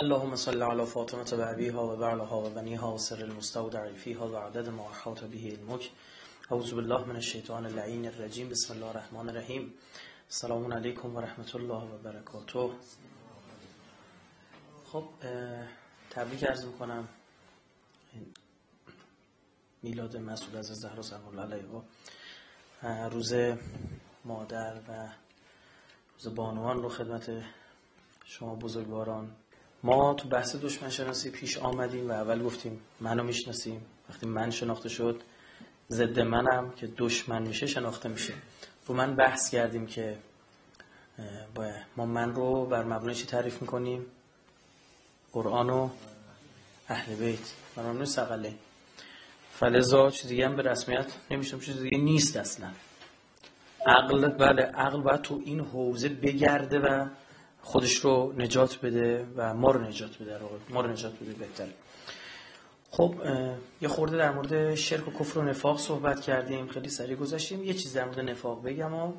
اللهم صل على فاطمة و وبعلها وبنيها وسر المستودع فيها وعدد ما أحاط به علمك أعوذ بالله من الشيطان اللعين الرجيم بسم الله الرحمن الرحیم. السلام علیکم و الله و برکاته. خب تبریک عرض می‌کنم. میلاد مسعود از زهرا سلام الله علیها روز مادر و روز بانوان رو خدمت شما بزرگواران ما تو بحث دشمن شناسی پیش آمدیم و اول گفتیم منو می‌شناسیم. وقتی من شناخته شد ضد منم که دشمن میشه شناخته میشه. رو من بحث کردیم که ما من رو بر مبنای چی تعریف می‌کنیم؟ قرآن و اهل بیت. بر مبنای سقله فلزا چیز دیگه هم به رسمیت نمیشم چیز دیگه نیست اصلا. عقل بله عقل باید تو این حوزه بگرده و خودش رو نجات بده و ما رو نجات بده ما رو نجات بده بهتر. خب یه خورده در مورد شرک و کفر و نفاق صحبت کردیم خیلی سریع گذاشتیم یه چیز در مورد نفاق بگم و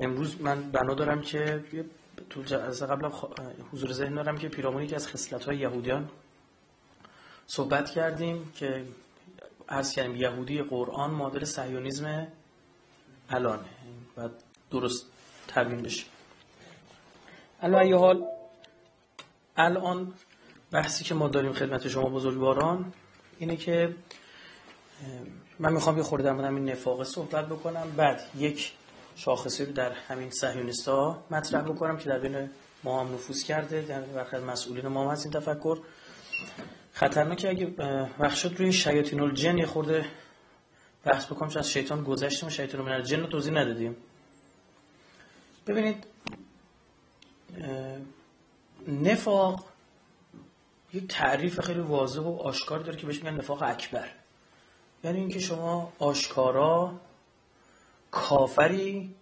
امروز من بنا دارم که تو از قبل حضور ذهن دارم که پیرامونی که از خصلت های یهودیان صحبت کردیم که عرض کردیم یهودی قرآن مادر سیونیزم الانه. و درست تبیین بشه. الان حال الان بحثی که ما داریم خدمت شما بزرگواران اینه که من می‌خوام یه خورده در این نفاق صحبت بکنم. بعد یک شاخصی رو در همین صهیونیستا مطرح بکنم که در بین ما هم نفوذ کرده در واقع مسئولین ما هم هست این تفکر. خطرناکه اگه وقت روی شیاطین الجن یه خورده بحث بکنم چون از شیطان گذشتیم شیطان من الجن رو توضیح ندادیم. ببینید نفاق یک تعریف خیلی واضح و آشکار داره که بهش میگن نفاق اکبر. یعنی اینکه شما آشکارا کافری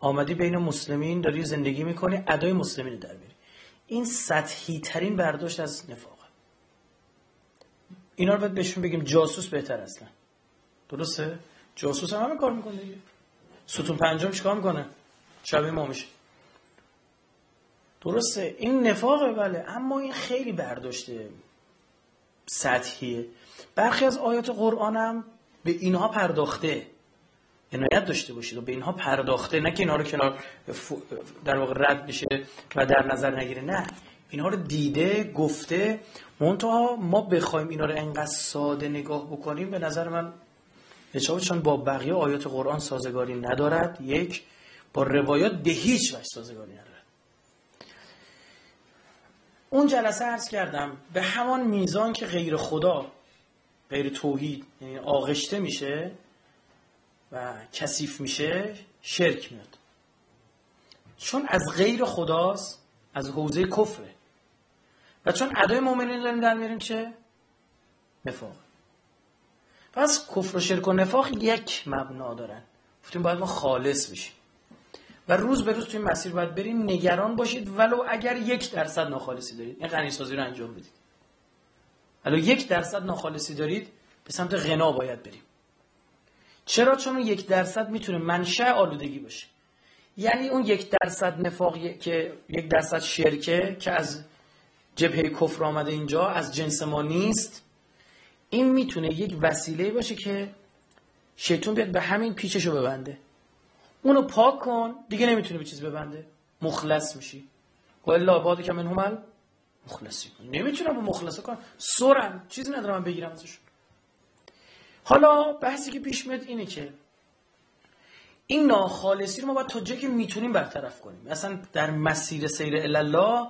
آمدی بین مسلمین داری زندگی می‌کنی ادای مسلمین در بیاری این سطحی ترین برداشت از نفاق اینا رو باید بهشون بگیم جاسوس بهتر اصلا درسته؟ جاسوس هم همه کار می‌کنه ستون پنجم چیکار می‌کنه؟ شبیه ما میشه. درسته این نفاقه بله. اما این خیلی برداشته سطحیه. برخی از آیات قرآن هم به اینها پرداخته. عنایت داشته باشید و به اینها پرداخته. نه که اینها رو کنار در واقع رد بشه و در نظر نگیره. نه. اینها رو دیده گفته. منتها ما بخوایم اینا رو انقدر ساده نگاه بکنیم به نظر من چون با بقیه آیات قرآن سازگاری ندارد. یک با روایات به هیچ وجه سازگاری ندارد. اون جلسه عرض کردم به همان میزان که غیر خدا غیر توحید یعنی آغشته میشه و کثیف میشه شرک میاد. چون از غیر خداست از حوزه کفره. و چون ادای مؤمنین داریم در میاریم چه؟ نفاق. پس کفر و شرک و نفاق یک مبنا دارن. گفتیم باید ما خالص بشیم. و روز به روز توی مسیر باید بریم نگران باشید. ولو اگر یک درصد ناخالصی دارید. این غنی سازی رو انجام بدید. ولو یک درصد ناخالصی دارید به سمت غنا باید بریم. چرا؟ چون اون یک درصد می‌تونه منشأ آلودگی باشه. یعنی اون یک درصد نفاق که یک درصد شرکه که از جبهه کفر آمده اینجا از جنس ما نیست این می‌تونه یک وسیله باشه که شیطان بیاد به همین پیچشو ببنده. اونو پاک کن دیگه نمی‌تونه به چیز ببنده. مخلص میشی. و الا باد که من همل مخلصی. نمی‌تونم با مخلصه کن. سرن چیزی ندارم من بگیرم ازشون حالا بحثی که پیش میاد اینه که این ناخالصی رو ما باید تا جایی که می‌تونیم برطرف کنیم. اصلا در مسیر سیر الله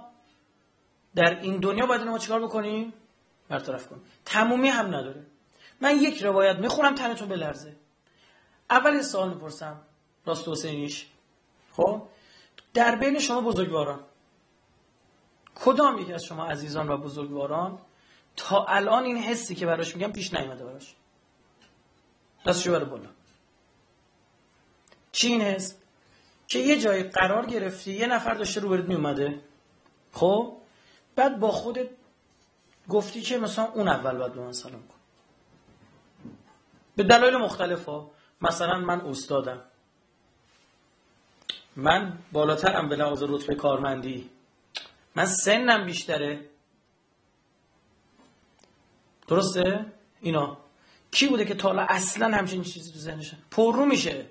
در این دنیا باید ما چیکار بکنیم؟ برطرف کنیم. تمومی هم نداره. من یک روایت می‌خونم تنتون بلرزه. اول سوال می‌پرسم. راست حسینیش. خب؟ در بین شما بزرگواران کدام یکی از شما عزیزان و بزرگواران تا الان این حسی که براش میگم پیش نیومده براش؟ دستشو بره بالا. چی این حس؟ که یه جایی قرار گرفتی یه نفر داشته رو میومده. خب؟ بعد با خودت گفتی که مثلا اون اول باید به من سلام کن. به دلایل مختلف ها مثلا من استادم. من بالاترم به لحاظ رتبه کارمندی. من سنم بیشتره. درسته؟ اینا. کی بوده که تا اصلا همچین چیزی تو ذهنشه؟ پررو میشه.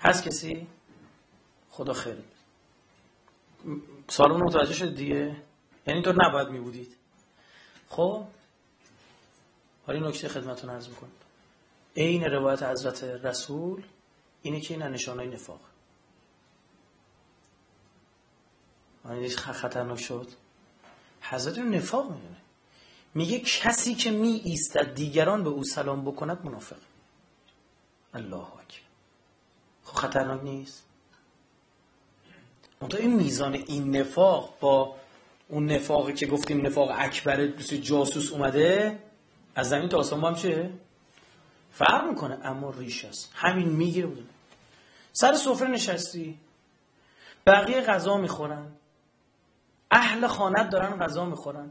هست کسی؟ خدا خیر. سالمون متوجه شد دیگه؟ یعنی تو نباید میبودید. خب؟ حالا نکته خدمتتون عرض می‌کنم. عین روایت حضرت رسول اینه که این نشانه نفاق. یعنی خطرناک شد؟ حضرت نفاق می‌دونه. میگه کسی که می ایستد دیگران به او سلام بکند منافق. الله اکبر. خب خطرناک نیست؟ منتها این میزان این نفاق با اون نفاقی که گفتیم نفاق اکبر جاسوس اومده از زمین تا آسمان هم چه فرق می‌کنه اما ریش است. همین می‌گیره بود سر سفره نشستی بقیه غذا می‌خورن. اهل خانت دارن غذا می‌خورن.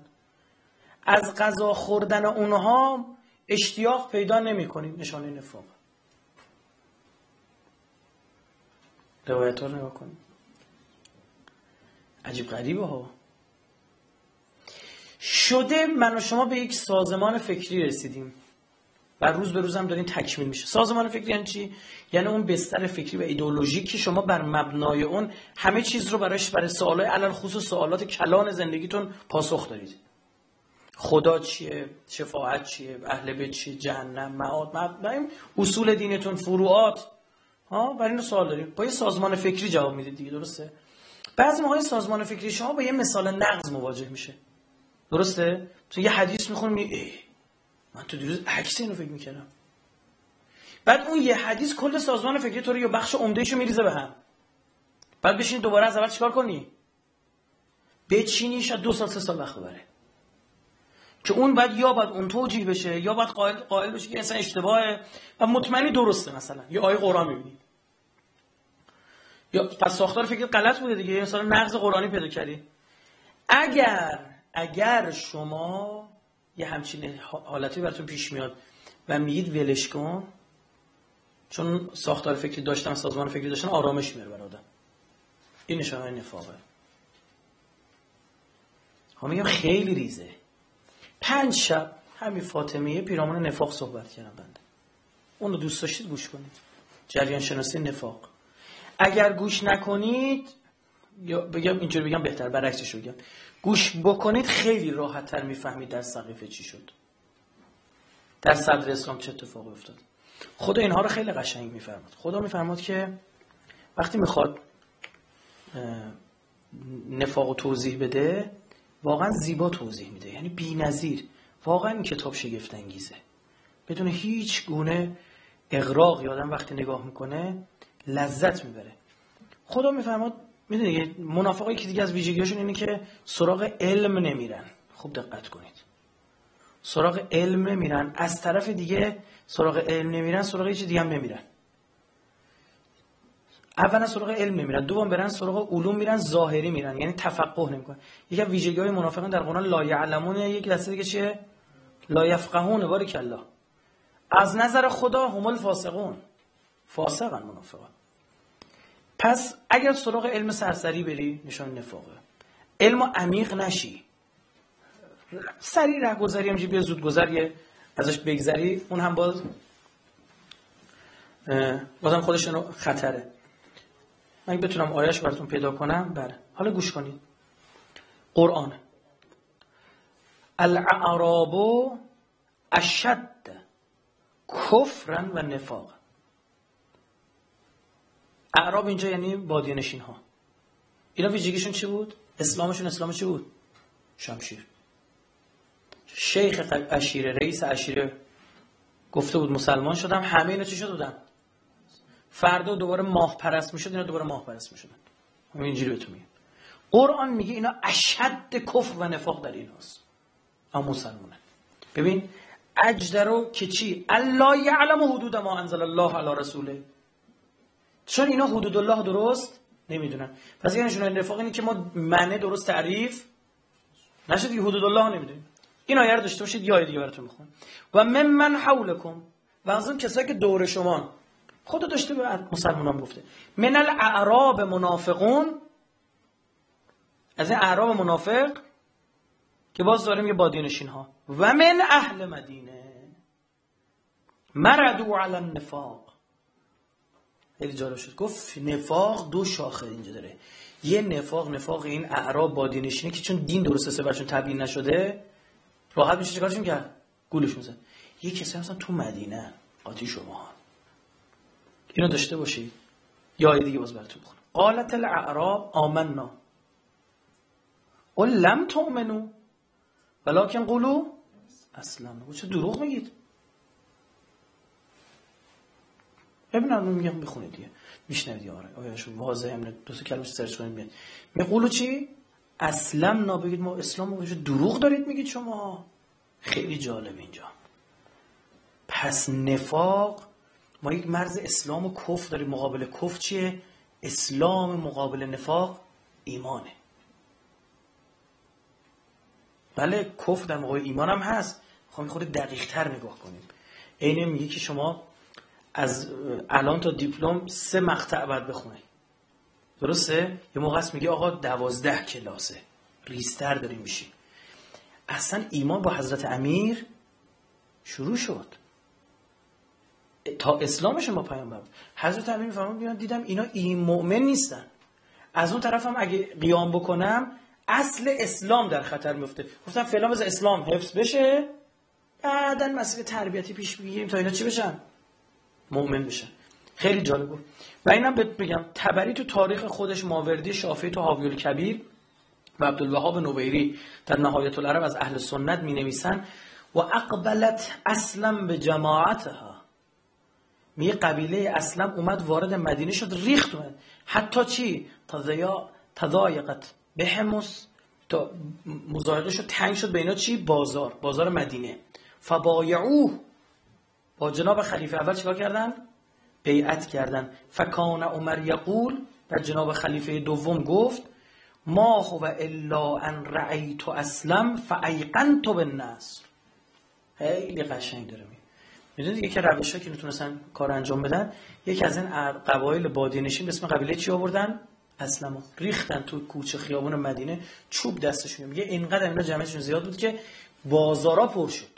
از غذا خوردن اونها اشتیاق پیدا نمی کنیم نشانه نفاق. روایت رو نگاه کنیم عجیب غریبه ها. شده من و شما به یک سازمان فکری رسیدیم. و روز به روز هم دارین تکمیل میشه. سازمان فکری یعنی چی؟ یعنی اون بستر فکری و ایدئولوژی که شما بر مبنای اون همه چیز رو براش برای سوالای علل خصوص سوالات کلان زندگیتون پاسخ دارید خدا چیه؟ شفاعت چیه؟ اهل بیت چیه جهنم معاد مبنای اصول دینتون فروعات. ها؟ برای اینو سوال داریم. با یه سازمان فکری جواب می‌دید دیگه درسته؟ بعضی موقع سازمان فکری شما با یه مثال نقض مواجه میشه. درسته؟ تو یه حدیث می‌خونی من تو دیروز عکس اینو فکر می‌کردم. بعد اون یه حدیث کل سازمان فکری تو رو یا بخش عمدهشو میریزه به هم. بعد بشین دوباره از اول چیکار کنی؟ بچینی شاید دو سال سه سال وقت ببره. که اون بعد یا باید اون توجیه بشه یا باید قائل, قائل بشه که اصلا اشتباهه و مطمئنی درسته مثلا. یا آیه قرآن می‌بینی. یا پس ساختار فکر غلط بوده دیگه. مثلا نقض قرآنی پیدا کردی. اگر اگر شما یه همچین حالتی براتون پیش میاد و میگید ولش کن چون ساختار فکری داشتن سازمان فکری داشتن آرامش میاره بر آدم. این نشانه نفاقه. ها میگم خیلی ریزه. پنج شب همین فاطمه پیرامون نفاق صحبت کردم بنده. اون رو دوست داشتید گوش کنید. جریان شناسی نفاق. اگر گوش نکنید یا بگم اینجوری بگم بهتر برعکسش بگم. گوش بکنید خیلی راحت تر می‌فهمید در سقیفه چی شد. در صدر اسلام چه اتفاقی افتاد. خدا اینها رو خیلی قشنگ میفرماد. خدا میفرماد که وقتی می‌خواد نفاق و توضیح بده واقعا زیبا توضیح میده. یعنی بی نظیر واقعا این کتاب شگفت انگیزه بدون هیچ گونه اغراق یادم وقتی نگاه می‌کنه لذت می‌بره. خدا میفرماد می‌دونی منافقایی که دیگه از ویژگیشون اینه که سراغ علم نمیرن. خوب دقت کنید. سراغ علم نمیرن. از طرف دیگه سراغ علم نمیرن سراغ چیز دیگه هم نمیرن. اولا سراغ علم نمیرن. دوم برن سراغ علوم میرن ظاهری میرن. یعنی تفقه نمی‌کنن. یکی از ویژگی های منافقان در قرآن لا یعلمون یک دسته دیگه چیه؟ لا یفقهون بارک الله. از نظر خدا هم الفاسقون. فاسقن منافقان. پس اگر سراغ علم سرسری بری نشان نفاقه. علم عمیق نشی. سریع ره گذری همجی بیا زود گذریه ازش بگذری. اون هم باز بازم خودش خطره. من بتونم آیش براتون پیدا کنم بله. حالا گوش کنید. قرآن. الاعراب اشد کفرن و نفاق اعراب اینجا یعنی بادی نشین ها اینا ویژگیشون چی بود؟ اسلامشون اسلام چی بود؟ شمشیر. شیخ اشیره رئیس اشیره گفته بود مسلمان شدم همه اینا چی شده بودن؟ فردا دوباره ماه پرست می‌شد اینا دوباره ماه پرست می‌شدن اینجوری بهتون میگم. قرآن میگه اینا اشد کفر و نفاق در این هست اما مسلمانه ببین اجدرو که چی؟ الله یعلم حدود ما انزل الله علی رسوله. چون اینا حدود الله درست؟ نمی‌دونن پس یعنی شون نفاق اینه که ما معنی درست تعریف نشد که حدود الله نمی‌دونیم. این آیه رو داشته باشید یا دیگه براتون می‌خونم. و من من حولکم و از اون کسایی که دور شما. خدا داشته به مسلمانان گفته. من الاعراب منافقون. از این اعراب منافق که باز داریم یه بادینشین ها و من اهل مدینه. مردو علی النفاق. خیلی جالب شد. گفت نفاق دو شاخه اینجا داره. یه نفاق نفاق این اعراب بادینشینه که چون دین درست سه برشون تبیین نشده راحت میشه چیکارشون کرد؟ گولش میزن یه کسی مثلا تو مدینه آتی شما اینو داشته باشید یا دیگه باز براتون بخونم قالت الاعراب آمنا. قل لم تؤمنو ولکن قولو اصلا چه دروغ میگید؟ ببینم میگم بخونید دیگه. میشنوید آره. آیهشون واضحه امروز دو سه کلمه سرچ کنید میاد. میقولو چی؟ اصلا نابگید ما اسلام رو دروغ دارید میگید شما. خیلی جالب اینجا. پس نفاق ما یک مرز اسلام و کف داریم. مقابل کف چیه؟ اسلام مقابل نفاق ایمانه. بله کف در مقابل ایمان هم هست. خواهیم خود دقیق تر نگاه کنیم. اینه میگه که شما از الان تا دیپلم سه مقطع باید بخونید درسته؟ یه موقع میگه آقا دوازده کلاسه. ریستر داریم میشیم. اصلا ایمان با حضرت امیر شروع شد. تا اسلامش ما پیامبر حضرت امیر میفرمایند دیدم اینا این مؤمن نیستن. از اون طرف هم اگه قیام بکنم اصل اسلام در خطر میفته. گفتم فعلا از اسلام حفظ بشه. بعدا مسئله تربیتی پیش بگیریم تا اینا چی بشن؟ مؤمن بشن خیلی جالب. بود و اینم بگم تبری تو تاریخ خودش ماوردی شافعی تو حاوی کبیر و عبدالوهاب نویری در نهایت العرب از اهل سنت می نویسن و اقبلت اصلا به جماعتها. میگه قبیله اسلم اومد وارد مدینه شد ریخت اومد. حتی چی؟ تضایقت به هموس تا مزایقه شد تنگ شد به اینا چی؟ بازار بازار مدینه. فبایعوه. با جناب خلیفه اول چیکار کردن؟ بیعت کردن. فکان عمر یقول در جناب خلیفه دوم گفت ما هو الا ان رأیت اسلم فایقنت بالنصر خیلی قشنگ داره می‌دونید یکی روش که نتونستن کار انجام بدن یکی از این قبایل بادینشین به اسم قبیله چی آوردن؟ اسلمو ریختن تو کوچه خیابون مدینه چوب دستشون میگه. اینقدر اینا جمعشون زیاد بود که بازارا پر شد.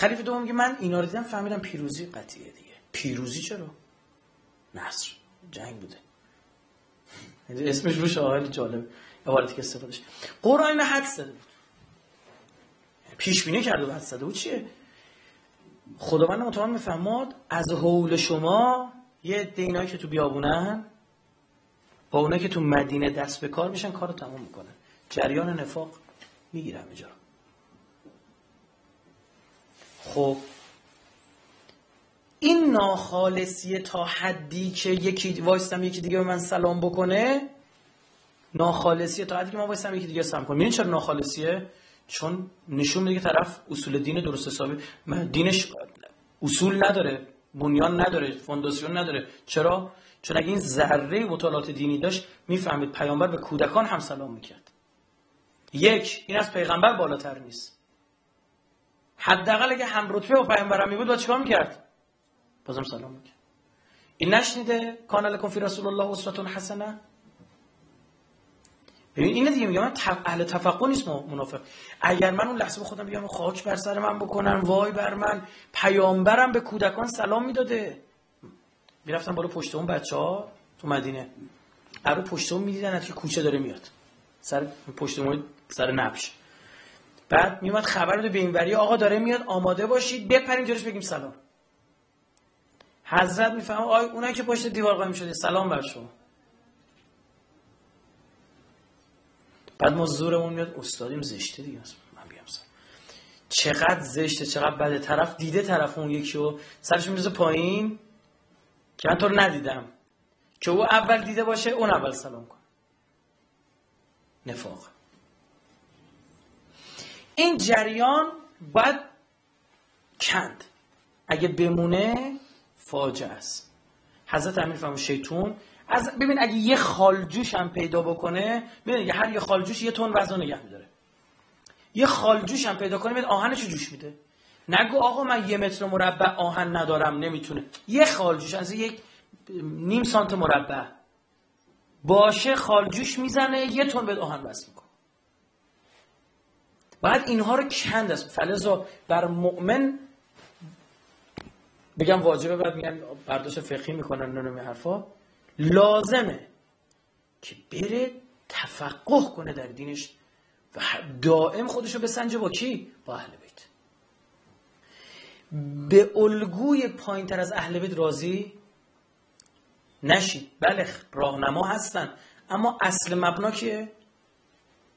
خلیفه دوم میگه من اینا رو دیدم فهمیدم پیروزی قطعیه دیگه. پیروزی چرا؟ نصر. جنگ بوده. اسمش روش آهل جالب. عبارتی که استفاده شد قرآن حد زده بود. پیش بینی کرده و حد زده چیه؟ خداوند متعال میفهماد از حول شما یه دینایی که تو بیابونن با اونایی که تو مدینه دست به کار میشن کارو تموم می‌کنن. جریان نفاق می‌گیرم اینجا خب این ناخالصیه تا حدی که یکی وایستم یکی دیگه به من سلام بکنه؟ ناخالصیه تا حدی که ما وایستم یکی دیگه سلام کنه چرا ناخالصیه؟ چون نشون میده که طرف اصول دین درست حسابی دینش اصول نداره بنیان نداره فونداسیون نداره. چرا؟ چون اگه این ذره مطالعات دینی داشت می‌فهمید پیامبر به کودکان هم سلام می‌کرد. یک این از پیغمبر بالاتر نیست. حداقل اگه هم رتبه با پیامبر می بود با چیکار می‌کرد؟ بازم سلام می‌کرد. این نشنیده کان لکم فی رسول الله اسوه حسنه؟ ببین اینه دیگه میگم من اهل تفقه نیست منافق. اگر من اون لحظه به خودم بگم خاک بر سر من بکنن وای بر من پیامبرم به کودکان سلام می‌داده. می‌رفتم بالا پشت اون بچه ها تو مدینه. ارو پشت اون می‌دیدن که کوچه داره میاد. سر پشت اون سر نبش. بعد میومد خبر رو به اینوری آقا داره میاد آماده باشید بپریم جلوش بگیم سلام. حضرت میفهم آی اونایی که پشت دیوار قایم شده سلام بر شما. بعد ما زورمون میاد استادیم زشته دیگه من بیام سر. چقدر زشته چقدر بده طرف دیده طرف اون یکی و سرش میرزه پایین که من تو رو ندیدم. که او اول دیده باشه اون اول سلام کن نفاق. این جریان باید کند. اگه بمونه فاجعه است. حضرت امیر فرمود شیطون از ببین اگه یه خالجوش هم پیدا بکنه ببین هر یه خالجوش یه تون وزن نگه میداره. یه خالجوش هم پیدا کنه آهنشو جوش میده. نگو آقا من یه متر مربع آهن ندارم نمی‌تونه. یه خالجوش از یک نیم سانت مربع. باشه خالجوش می‌زنه یه تون به آهن می‌کنه. باید اینها رو کند است. فلزا بر مؤمن بگم واجبه بعد میگن برداشت فقهی می‌کنن نمی حرفا. لازمه که بره تفقه کنه در دینش و دائم خودشو بسنجه با کی؟ با اهل بیت. به الگوی پایین تر از اهل بیت راضی نشید بله راهنما هستن. اما اصل مبنا کیه؟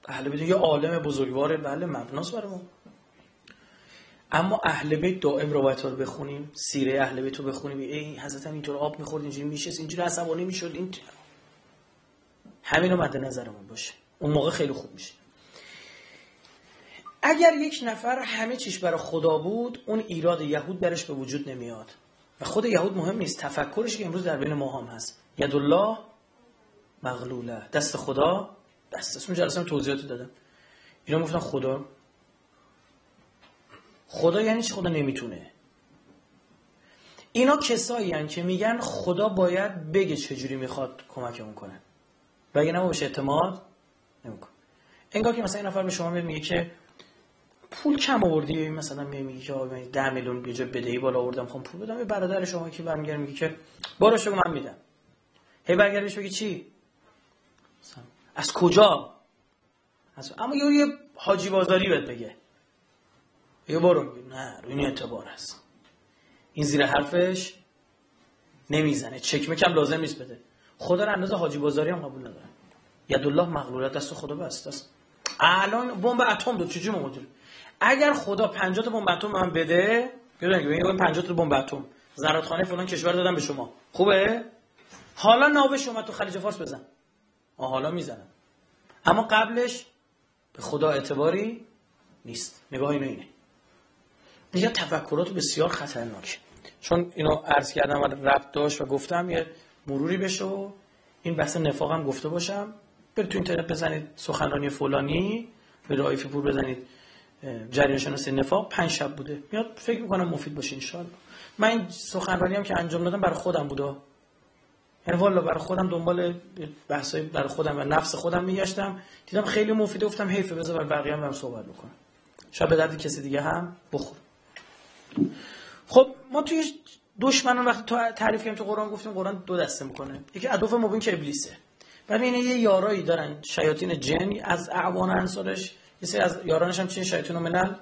اهل بیت یه عالم بزرگواره بله مبناست برای ما. اما اهل بیت دائم روایت رو بخونیم سیره اهل بیت رو بخونیم. ای حضرت هم اینطور آب می‌خورد اینجوری میشه اینجوری عصبانی می‌شد این همین رو مد نظرمون باشه. اون موقع خیلی خوب میشه. اگر یک نفر همه چیش برای خدا بود اون ایراد یهود درش به وجود نمیاد. و خود یهود مهم نیست تفکرش که امروز در بین ما هم هست. ید الله مغلوله. دست خدا دست اسم جلسه توضیحات دادم. اینا گفتن خدا. خدا یعنی چی خدا نمی‌تونه؟ اینا کسایی که میگن خدا باید بگه چجوری می‌خواد کمکمون کنه. و اگه نباشه اعتماد نمیکن انگار که مثلا این نفر به شما میگه که پول کم آوردی مثلا میگه که آقا 10 میلیون جا بدهی بالا آوردم خب پول بدم. برادر شما که برمیگره میگه که باراش من میدم. هی برگردش بگی چی؟ از کجا؟ از... اما یه حاجی بازاری بهت بگه. یه برو. نه روی این اعتبار هست. این زیر حرفش نمی‌زنه. چکمه کم لازم نیست بده. خدا رو اندازه حاجی بازاری هم قبول نداره. الله مغلولت دست خدا بست است الان بمب اتم دو چجوری موجود اگر خدا 50 تا بمب اتم من بده ببینید ببینید 50 تا بمب اتم. زرادخانه فلان کشور دادم به شما. خوبه؟ حالا ناوه شما تو خلیج فارس بزن. حالا می‌زنم. اما قبلش به خدا اعتباری نیست. نگاه اینو اینه. دیگه تفکرات بسیار خطرناکه چون اینو عرض کردم و ربط داشت و گفتم یه مروری بشه و این بحث نفاق هم گفته باشم. برید تو اینترنت بزنید سخنرانی فلانی به رایفی پور بزنید جریان شناسی نفاق. پنج شب بوده. میاد فکر می‌کنم مفید باشه ان من این سخنرانی هم که انجام دادم برای خودم بوده. یعنی والا برای خودم دنبال بحثای برای خودم و نفس خودم میگشتم. دیدم خیلی مفیده گفتم حیفه بذار برای بقیه هم صحبت بکنم. شاید به درد کسی دیگه هم بخور خب ما توی دشمنان وقتی تعریف کردیم تو قرآن گفتیم قرآن دو دسته می‌کنه. یکی ادوف مبین که ابلیسه. بعد این یه یارایی دارن شیاطین جن از اعوان انصارش. یه سری از یارانش هم چین شیاطین منل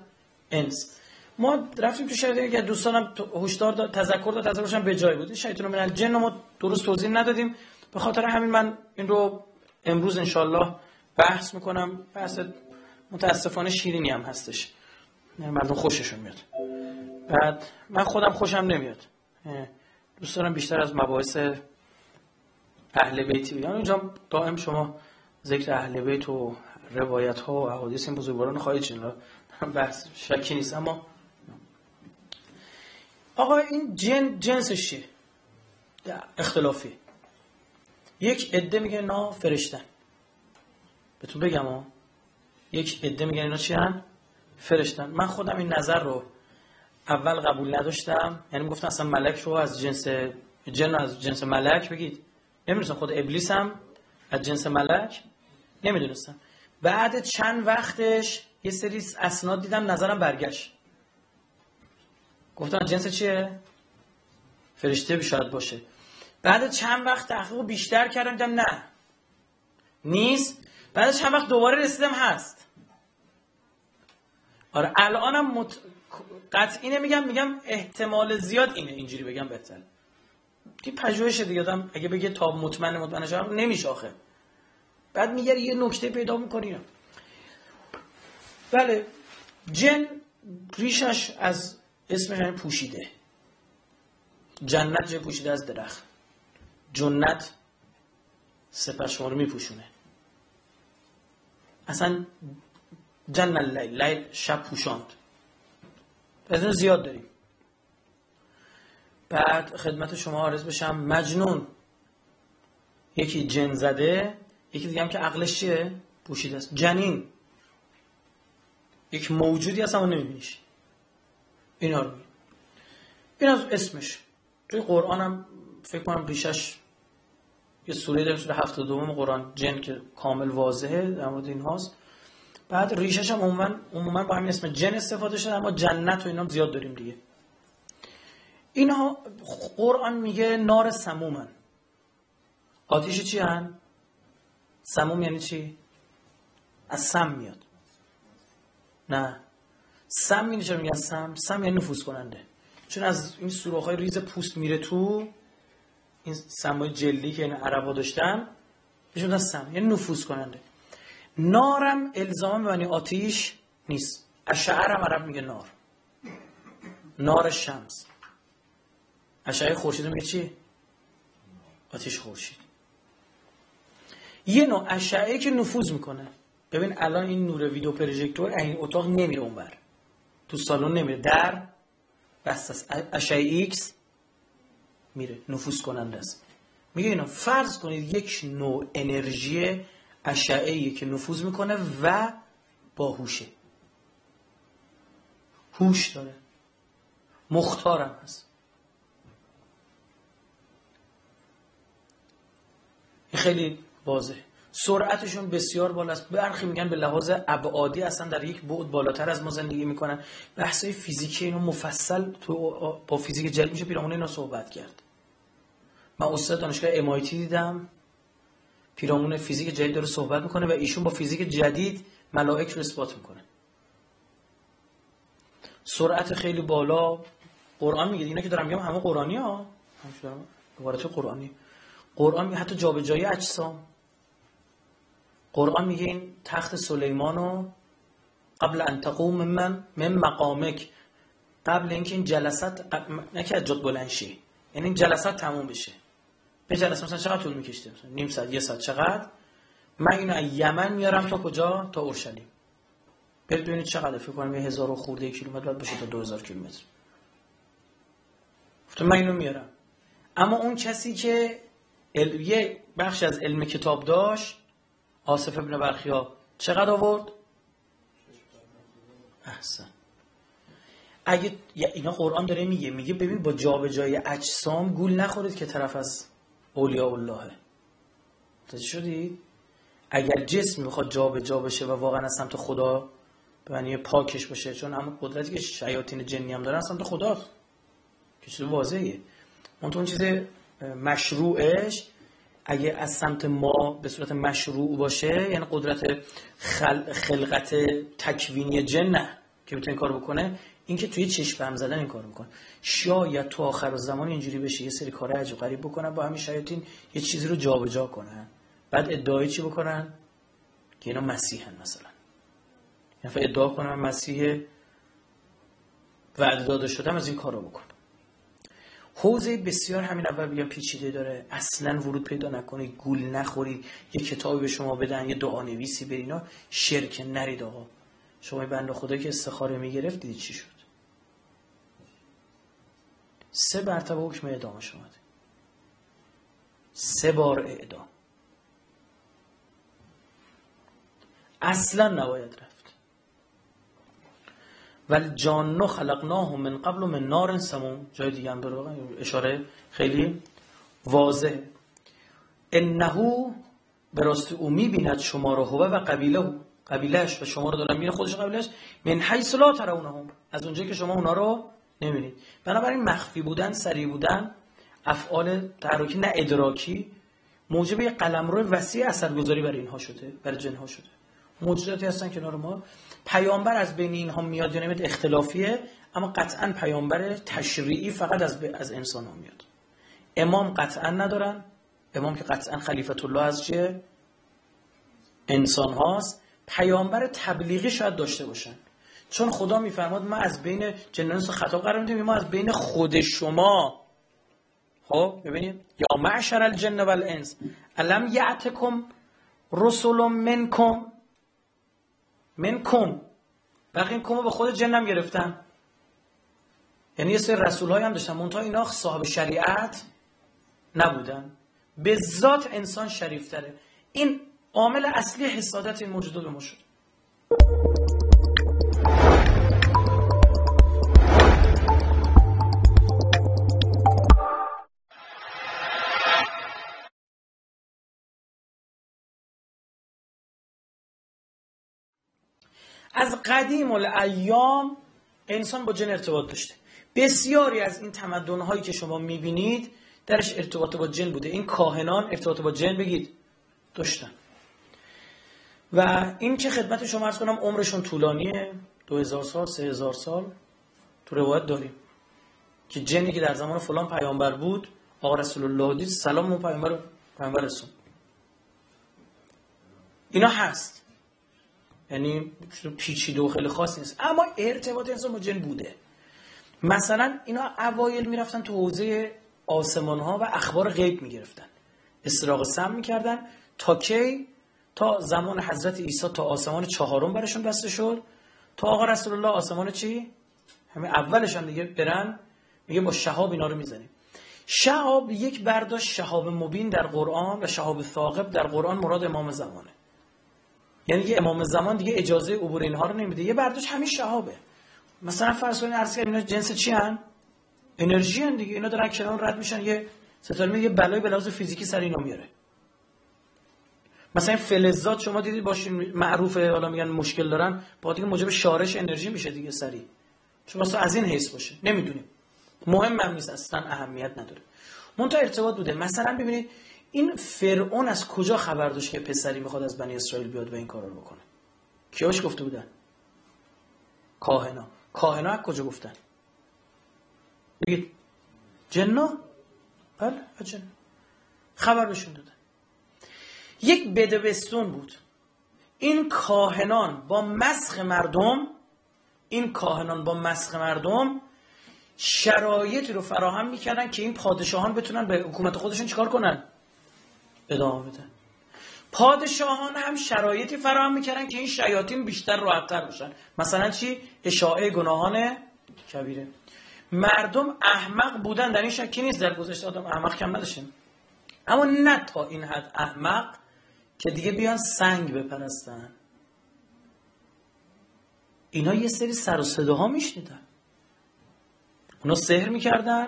انس. ما رفتیم تو شهر که دوستانم هشدار داد تذکر داد تذکرش به جای بود. شیطان من الجن ما درست توضیح ندادیم. به خاطر همین من این رو امروز انشالله بحث می‌کنم. بحث متاسفانه شیرینی هم هستش. مردم خوششون میاد. بعد من خودم خوشم نمیاد. دوست دارم بیشتر از مباحث اهل بیتی بگم. اینجا دائم شما ذکر اهل بیت و روایت ها و احادیث این بزرگواران خواهید شنید. بحث شکی نیست اما آقا این جن جنسش چیه؟ اختلافی. یک عده میگه نه فرشتن. بهتون بگم ها یک عده میگن اینا چی هن؟ فرشتن. من خودم این نظر رو اول قبول نداشتم. یعنی می‌گفتن اصلا ملک رو از جنس جن از جنس ملک بگید. نمی‌دونستم خود ابلیس هم از جنس ملک؟ نمی‌دونستم. بعد چند وقتش یه سری اسناد دیدم نظرم برگشت. گفتن جنس چیه؟ فرشته شاید باشه. بعد چند وقت تحقیق بیشتر کردم دیدم نه. نیست. بعد چند وقت دوباره رسیدم هست. آره الانم مت... قطعی نمیگم میگم احتمال زیاد اینه اینجوری بگم بهتر. که پژوهش دیگه دادم اگه بگه تا مطمئن مطمئن شدم نمیشه آخه. بعد میگه یه نکته پیدا می‌کنی. بله جن ریشش از اسمش یعنی پوشیده. جنت جه پوشیده از درخت. جنت سپر شما رو میپوشونه. اصلا جن اللیل لیل شب پوشاند. از این زیاد داریم. بعد خدمت شما عرض بشم مجنون. یکی جن زده یکی دیگه هم که عقلش چیه؟ پوشیده است. جنین. یک موجودی هست اما نمیبینیش. اینا رو این از اسمش. توی قرآن هم فکر کنم ریشش یه سوره داریم سوره 72 قرآن جن که کامل واضحه در مورد این هاست. بعد ریشش هم عموما عموما با همین اسم جن استفاده شده اما جنت و اینا زیاد داریم دیگه. اینها قرآن میگه نار سمومن. آتیش چی هن؟ سموم یعنی چی؟ از سم میاد. نه. سم میگه چرا میگن سم؟ سم یعنی نفوذ کننده. چون از این سوراخ های ریز پوست میره تو این سمای جلدی که این عربا داشتن بهشون سم یعنی نفوذ کننده. نارم الزام معنی آتیش نیست. اشعر هم عرب میگه نار. نار شمس. اشعه خورشید میگه چی؟ آتیش خورشید. یه نوع اشعه که نفوذ می‌کنه. ببین الان این نور ویدیو پروژکتور این اتاق نمیره اونور. تو سالن نمیره در بسته است اشعه ایکس میره نفوذ کننده است. میگه اینا فرض کنید یک نوع انرژی اشعه که نفوذ می‌کنه و باهوشه هوش داره. مختارم هست. خیلی واضح سرعتشون بسیار بالاست. برخی میگن به لحاظ ابعادی اصلا در یک بعد بالاتر از ما زندگی می‌کنن. بحثای فیزیکی اینو مفصل تو با فیزیک جدید میشه پیرامون اینا صحبت کرد. من استاد دانشگاه MIT دیدم. پیرامون فیزیک جدید داره صحبت می‌کنه و ایشون با فیزیک جدید ملائک رو اثبات می‌کنه. سرعت خیلی بالا. قرآن میگه اینا که دارم میگم همه قرآنی ها عبارت قرآنی. قرآن میگه حتی جابجایی اجسام. قرآن میگه این تخت سلیمان رو قبل ان تقوم من من مقامک. قبل اینکه این جلسات نه که جد بلند یعنی این جلسات تموم بشه. به جلسه مثلا چقدر طول میکشته نیم ساعت یه ساعت. چقدر؟ من اینو از یمن میارم تا کجا؟ تا اورشلیم. برید ببینید چقدر؟ فکر کنم یه هزار و خورده کیلومتر بعد بشه تا دو هزار کیلومتر. گفتم من اینو میارم. اما اون کسی که یه بخش از علم کتاب داشت آصف ابن برخیا چقدر آورد؟ احسن. اگه اینا قرآن داره میگه میگه ببین با جابجایی اجسام گول نخورید که طرف از اولیاء اللهه متوجه شدی؟ اگر جسم می‌خواد جابجا بشه و واقعا از سمت خدا به معنی پاکش باشه چون همون قدرتی که شیاطین جنی هم دارن از سمت خداست. که چیز واضحه اون اون چیز مشروعش اگه از سمت ما به صورت مشروع باشه یعنی قدرت خلقت تکوینی جن نه که می‌تونه کار بکنه این که توی چشم هم زدن این کار می‌کنه. شاید تو آخر زمان اینجوری بشه یه سری کار عجب غریب بکنن با همین شیاطین یه چیزی رو جابجا کنن. بعد ادعای چی بکنن؟ که اینا مسیحن مثلا. یعنی ادعا کنن مسیح وعده داده شدم از این کارو بکن. حوزه بسیار همین اول بگم پیچیده داره. اصلا ورود پیدا نکنید گول نخورید یه کتابی به شما بدن یه دعا نویسی برینا شرک نرید آقا. شما بنده خدا که استخاره می‌گرفت دیدید چی شد؟ سه مرتبه حکم اعدامش اومده سه بار اعدام. اصلا نباید رفت. ولی جانو خلقناه من قبل من نار سموم. جای دیگه هم داره اشاره خیلی واضح انهو به راست او می‌بیند شما رو هوه و قبیله قبیلش و شما رو دارن میره خودش قبیلش من حیث لا ترونهم. از اونجایی که شما اونا رو نمی‌دید بنابراین مخفی بودن سریع بودن افعال تحرکی نه ادراکی موجب یه قلمرو وسیع اثرگذاری برای اینها شده برای جنها شده. موجوداتی هستن کنار ما. پیامبر از بین اینها میاد یا نمیاد اختلافیه اما قطعا پیامبر تشریعی فقط از, از انسان ها میاد. امام قطعا ندارن. امام که قطعا خلیفت الله از چیه؟ انسان هاست. پیامبر تبلیغی شاید داشته باشن. چون خدا میفرماد ما از بین جنانس خطاب قرار میدیم ما از بین خود شما. خب ببینید یا معشر الجن والانس. الم یعتکم رسول منکم منکم بقیه این کمو به خود جنم گرفتن. یعنی یه سری رسول هم داشتن. منتها اینا صاحب شریعت نبودن. به ذات انسان شریفتره. این عامل اصلی حسادت این موجودات ما شد. از قدیم الایام انسان با جن ارتباط داشته. بسیاری از این تمدن هایی که شما می‌بینید درش ارتباط با جن بوده. این کاهنان ارتباط با جن بگید داشتن. و این که خدمت شما ارز کنم عمرشون طولانیه. دو هزار سال سه هزار سال تو روایت داریم که جنی که در زمان فلان پیامبر بود آقا رسول الله دید سلام اون پیامبر پیامبر اینا هست. یعنی پیچیده و خیلی خاص نیست. اما ارتباط انسان با جن بوده. مثلا اینا اوایل می‌رفتن تو حوزه آسمان ها و اخبار غیب می‌گرفتن. استراق سم می‌کردن تا کی؟ تا زمان حضرت عیسی تا آسمان چهارم برشون بسته شد. تا آقا رسول الله آسمان چی؟ همه اولش هم دیگه برن میگه با شهاب اینا رو می‌زنیم. شهاب یک برداشت شهاب مبین در قرآن و شهاب ثاقب در قرآن مراد امام زمانه. یعنی که امام زمان دیگه اجازه عبور اینها رو نمیده. یه برداشت همین شهابه. مثلا فرض کنید عرض اینا جنس چی هن؟ انرژی هن دیگه. اینا دارن کنار رد میشن. یه ستاره یه بلای به لحاظ فیزیکی سر اینا میاره. مثلا فلزات شما دیدید باشین معروفه حالا میگن مشکل دارن. با دیگه موجب شارش انرژی میشه دیگه سری چون واسه از این حیث باشه. نمی‌دونیم. مهم هم نیست. اصلا اهمیت نداره. منتها ارتباط بوده. مثلا ببینید این فرعون از کجا خبر داشت که پسری می‌خواد از بنی اسرائیل بیاد و این کارا رو بکنه؟ کیاش گفته بودن؟ کاهنا. کاهنا از کجا گفتن؟ بگید. جنا؟ بله جن خبر بهشون دادن. یک بدبستون بود. این کاهنان با مسخ مردم این کاهنان با مسخ مردم شرایطی رو فراهم می‌کردن که این پادشاهان بتونن به حکومت خودشون چیکار کنن؟ ادامه بدن پادشاهان هم شرایطی فراهم می‌کردن که این شیاطین بیشتر راحتتر بشن. مثلا چی؟ اشاعه گناهان کبیره. مردم احمق بودن. در این شکی نیست در گذشته آدم احمق کم نداشتیم. اما نه تا این حد احمق که دیگه بیان سنگ بپرستن. اینا یه سری سر و صداها میشنیدن. اونا سحر می‌کردن.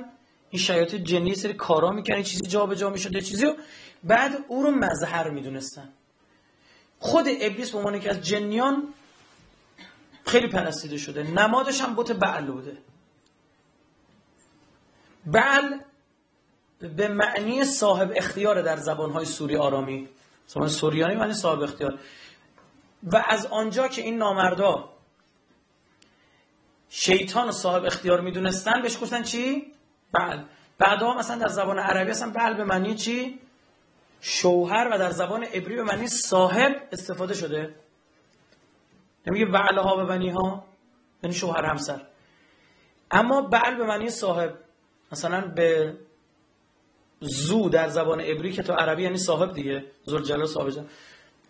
این شیاط جنی سری کارا می‌کردن. چیزی جا به جا می‌شد چیزی و بعد او رو مظهر می‌دونستن. خود ابلیس به عنوان که از جنیان خیلی پرستیده شده. نمادش هم بت بعل بوده. بعل به معنی صاحب اختیار در زبانهای سوری آرامی. زبان سوریانی معنی صاحب اختیار. و از آنجا که این نامردا شیطان صاحب اختیار می‌دونستن بهش گفتن چی؟ بعل. بعدها مثلا در زبان عربی هستن بعل به معنی چی؟ شوهر و در زبان عبری به معنی صاحب استفاده شده. نمیگه بعل ها به بنی ها یعنی شوهر همسر. اما بعل به معنی صاحب. مثلا به زو در زبان عبری که تو عربی یعنی صاحب دیگه. زلجلال صاحب جان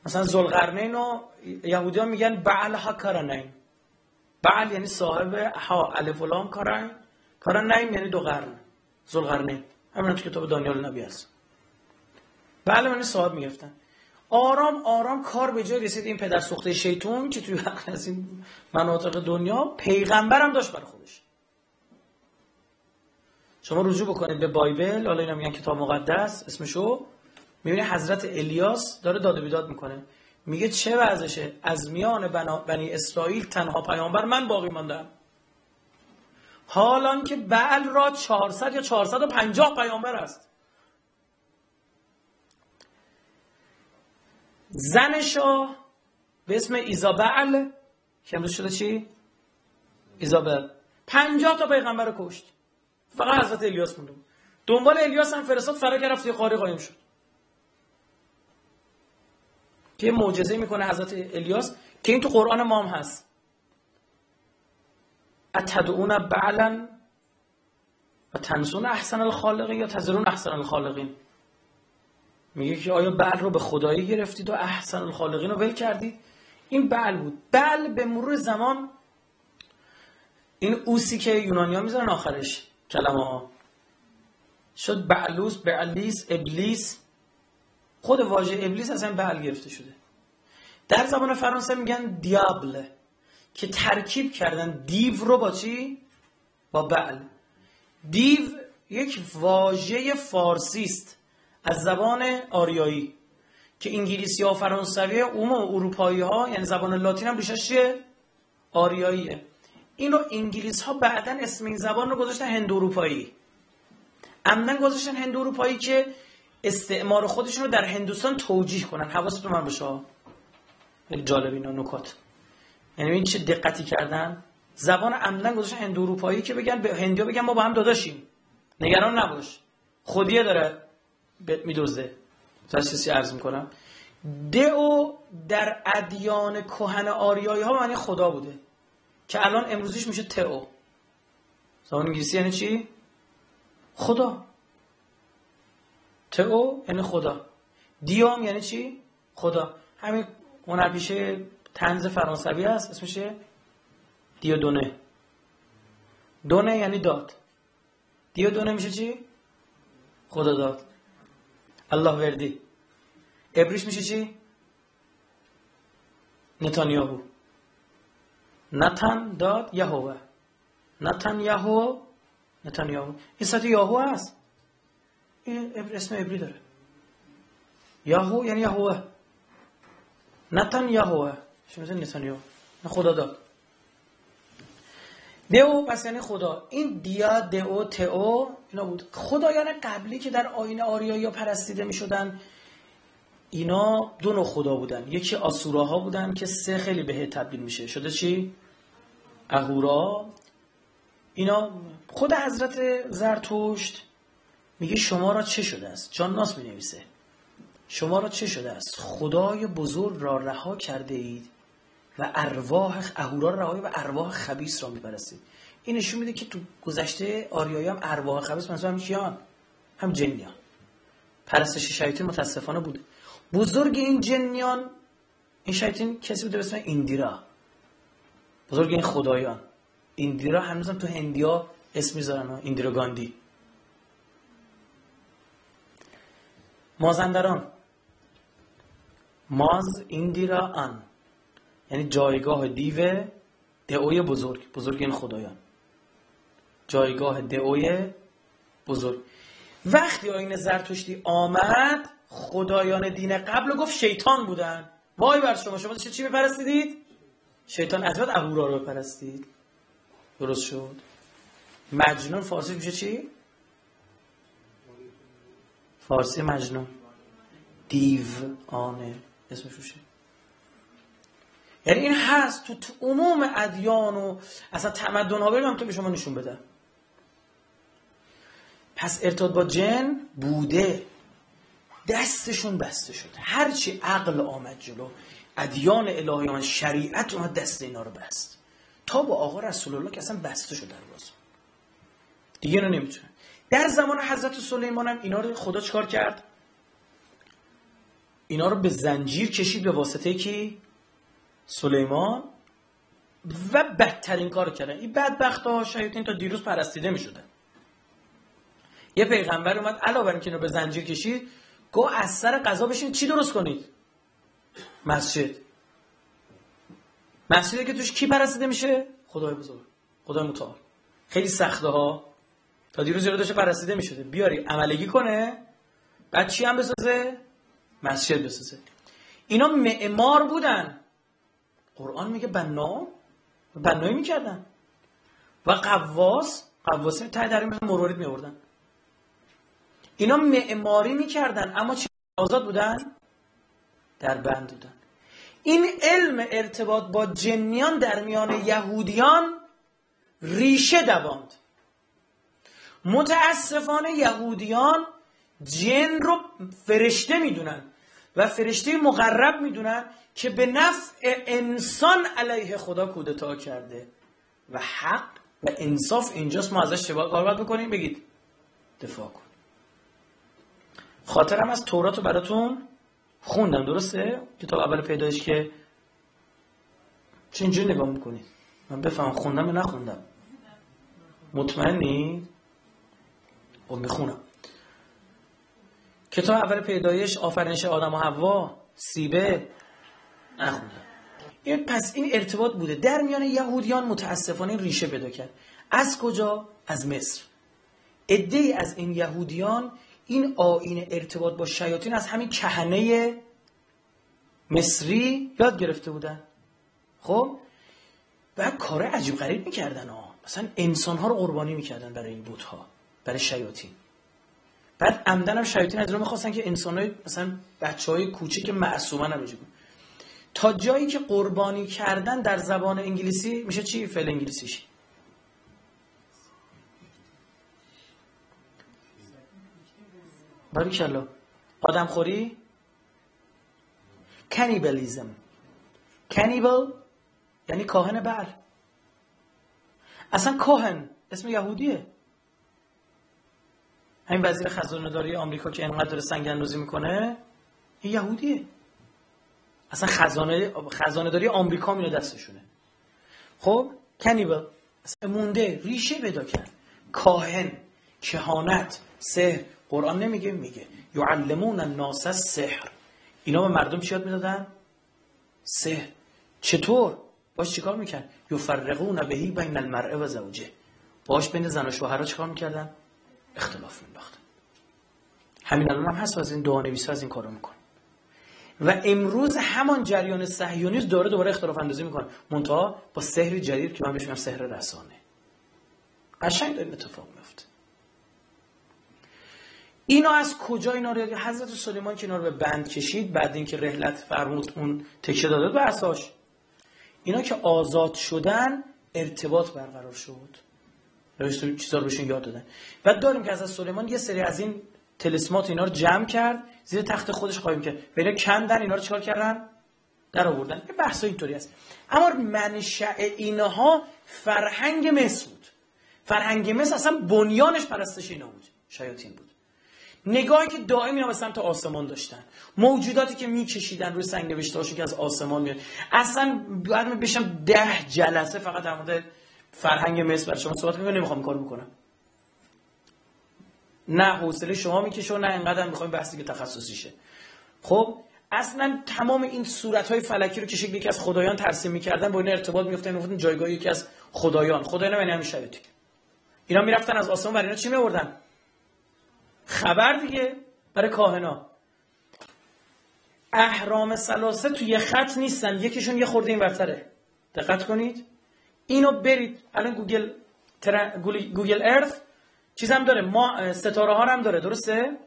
مثلا زلقرنین و یهودی ها میگن بعل ها کارنین بعل یعنی صاحب ها. الف و لام کارن. کارنین یعنی دو قرن. زلقرنین همین تو کتاب دانیال نبی هست. بعل یعنی صاحب می‌گفتن آرام آرام کار به جای رسید این پدر سوخته شیطون که توی وقت از این مناطق دنیا پیغمبرم داشت برای خودش. شما رجوع بکنید به بایبل حالا اینا میگن کتاب مقدس اسمشو می‌بینی حضرت الیاس داره داد بیداد می‌کنه. میگه چه وضعشه؟ از میان بنی اسرائیل تنها پیامبر من باقی ماندم. حالان که بعل را 400 یا 450 پیامبر است. زن شاه به اسم ایزابل که امروز شده چی؟ ایزابل. 50 تا پیغمبر رو کشت. فقط حضرت الیاس مونده دنبال الیاس هم فرستاد فرا گرفت یه قاری قایم شد. که معجزه می‌کنه حضرت الیاس که این تو قرآن ما هم هست. اتدعون بعلا و تنسون احسن الخالقین یا تذرون احسن الخالقین؟ میگه که آیا بعل رو به خدایی گرفتید و احسن الخالقین رو ول کردید این بعل بود. بعل به مرور زمان این اوسی که یونانی ها می‌ذارن آخرش کلمه ها شد بعلوس بعلیس ابلیس. خود واژه ابلیس اصلا بعل گرفته شده. در زبان فرانسه میگن دیابل که ترکیب کردن دیو رو با چی؟ با بعل دیو یک واژه فارسی است از زبان آریایی که انگلیسی ها فرانسوی عموم اروپایی ها یعنی زبان لاتین هم ریشش چیه؟ آریاییه. اینو انگلیس ها بعدا اسم این زبان رو گذاشتن هند اروپایی. عمدن گذاشتن هند اروپایی که استعمار خودشون رو در هندوستان توجیه کنن. حواستون من باشه. خیلی جالب اینا نکات. یعنی این چه دقتی کردن؟ زبان عمدن گذاشتن هند اروپایی که بگن به هندیا بگن ما با هم داداشیم. نگران نباش. خودیه داره. میدوزه. تاسیسی عرض می‌کنم. دئو در ادیان کهن آریایی ها معنی خدا بوده که الان امروزیش میشه تئو زبان انگلیسی یعنی چی؟ خدا. تئو یعنی خدا. دیام یعنی چی؟ خدا. همین هنرپیشه تنز فرانسوی هست اسمشه دیودونه. دونه یعنی داد. دیودونه میشه چی؟ خدا داد. الله وردی. ابریش میشه چی؟ نتانیاهو. نتان داد یهوه. نتان یهو نتانیاهو. این ساعت یاهو هست. این اسم ابری داره. یاهو یعنی یهوه. نتان یهوه. شما نتانیاهو. خدا داد. دئو پس یعنی خدا. این دیا دئو تئو اینا بود. خدایان قبلی که در آین آریایی پرستیده می شدن اینا دو نوع خدا بودن. یکی آسوراها بودن که سه خیلی به تبدیل میشه. شده چی؟ اهورا. اینا خود حضرت زرتشت میگه شما را چه شده است؟ جان ناس می نویسه شما را چه شده است؟ خدای بزرگ را رها کرده اید. و ارواح اهورا را رها و ارواح خبیس را میپرستید این نشون میده که تو گذشته آریایی هم ارواح خبیس مثلا هم کیان هم جنیان. پرستش شیاطین متاسفانه بوده بزرگ این جنیان این شیاطین کسی بوده اسم ایندیرا. بزرگ این خدایان. ایندیرا هنوزم تو هندیا اسم می‌ذارن ایندیرا گاندی. مازندران. ماز ایندیرا ان یعنی جایگاه دیو دعوی بزرگ. بزرگ این خدایان. جایگاه دعوی بزرگ. وقتی آین زرتشتی آمد خدایان دین قبل گفت شیطان بودن. وای بر شما شما چی بپرستیدید؟ شیطان ادوات اهورا رو بپرستید درست شد. مجنون فارسی میشه چی؟ فارسی مجنون. دیو آنه اسمش میشه. یعنی این هست تو, تو عموم ادیان و اصلا تمدن ها بریم تو به شما نشون بده. پس ارتباط با جن بوده. دستشون بسته شد هرچی عقل آمد جلو ادیان الهی آمد شریعت اومد دست اینا رو بست. تا با آقا رسول الله که اصلا بسته شد در باز دیگه رو نمی‌تونه در زمان حضرت سلیمان هم اینا رو خدا چکار کرد؟ اینا رو به زنجیر کشید به واسطه کی؟ سلیمان و بدترین کار کردن. این بدبخت ها شیاطین تا دیروز پرستیده می شدن یه پیغمبر اومد علاوه بر اینکه به زنجیر کشید گو از سر قضا بشین چی درست کنید؟ مسجد. مسجدی که توش کی پرستیده میشه؟ خدای بزرگ. خدای متعال. خیلی سخته ها تا دیروز یه داشته پرستیده می‌شده. بیاری عملگی کنه بعد چی هم بسازه؟ مسجد بسازه. اینا معمار بودن. قرآن میگه بنا. بنایی می‌کردن. و قواس قواسی ته در مروارید میوردن اینا معماری می‌کردن اما چی؟ آزاد بودن؟ در بند بودن. این علم ارتباط با جنیان در میان یهودیان ریشه دواند. متاسفانه یهودیان جن رو فرشته می‌دونن. و فرشته مقرب می‌دونن که به نفع انسان علیه خدا کودتا کرده. و حق و انصاف اینجاست ما ازش چه باید بکنیم؟ بگید. دفاع کن. خاطرم از تورات رو براتون خوندم درسته؟ کتاب اول پیدایش که چه اینجوری نگاه می‌کنید من بفهم خوندم یا نخوندم؟ مطمئنی؟ خب می‌خونم. کتاب اول پیدایش آفرینش آدم و حوا سیبه نخوندم این پس این ارتباط بوده. در میان یهودیان متاسفانه ریشه پیدا کرد. از کجا؟ از مصر. عده از این یهودیان این آین ارتباط با شیاطین از همین کهنه مصری یاد گرفته بودن. خب؟ بعد کار عجیب غریب می‌کردن ها. مثلا انسان ها رو قربانی می‌کردن برای این بوت ها برای شیاطین. بعد عمدن هم شیاطین از اونها می‌خواستن که انسان های مثلا بچه های کوچیک معصومن هم تا جایی که قربانی کردن در زبان انگلیسی میشه چی؟ فعل انگلیسیش باریکلا آدم خوری کنیبلیزم کنیبل یعنی کاهن بر اصلا کاهن اسم یهودیه. همین وزیر خزانه داری آمریکا که انقدر داره سنگ اندازی می‌کنه این یهودیه. اصلا خزانه خزانه داری آمریکا میره دستشونه. خب کنیبل مونده ریشه پیدا کرد. کاهن کهانت سحر. قرآن نمیگه میگه. یعلمون الناس سحر اینا به مردم چی یاد می‌دادن؟ سحر. چطور؟ باش چیکار می‌کرد؟ یفرقون بهی بین المرء و زوجه. باش بین زن و شوهر چیکار می‌کردن؟ اختلاف مینداختن همین الان هم هست و از این دعا نویس از این کارو میکن و امروز همان جریان صهیونیسم داره دوباره اختلاف اندازی می‌کنه. منتها با سحر جدید که من بهش میگم سحر رسانه. قشنگ داره اتفاق میفته اینا از کجا اینا رو حضرت سلیمان که اینا رو به بند کشید بعد اینکه رحلت فرمود اون تکیه داده به اساش اینا که آزاد شدن ارتباط برقرار شد. روش چیزا رو بهشون یاد دادن. و داریم که از سلیمان یه سری از این تلسمات اینا رو جمع کرد زیر تخت خودش قایم کرد. و کندن اینا رو چکار کردن؟ در آوردن. یه بحث اینطوری است. اما منشأ اینها فرهنگ مصر بود. فرهنگ مصر اصلا بنیانش پرستش اینا بود. شیاطین بود. نگاهی که دائم اینا به سمت آسمان داشتن. موجوداتی که میکشیدن روی سنگ نوشته که از آسمان میاد اصلا بعد بشم ده جلسه فقط در مورد فرهنگ مصر برای شما صحبت کنم نمی‌خوام کار بکنم. نه حوصله شما می‌کشه نه اینقدر می‌خوایم بحثی که تخصصیشه خب اصلا تمام این صورت های فلکی رو که شکلی که از خدایان ترسیم می‌کردن با این ارتباط میفتن میفتن جایگاه یکی از خدایان. خدایان یعنی همین شیاطین اینا می‌رفتن از آسمان برای اینا چی میاوردن خبر دیگه برای کاهنا. اهرام ثلاثه توی یه خط نیستن. یکیشون یه خورده این ورتره دقت کنید. اینو برید. الان Google Google Earth هم داره. ما ستاره ها هم داره. درسته؟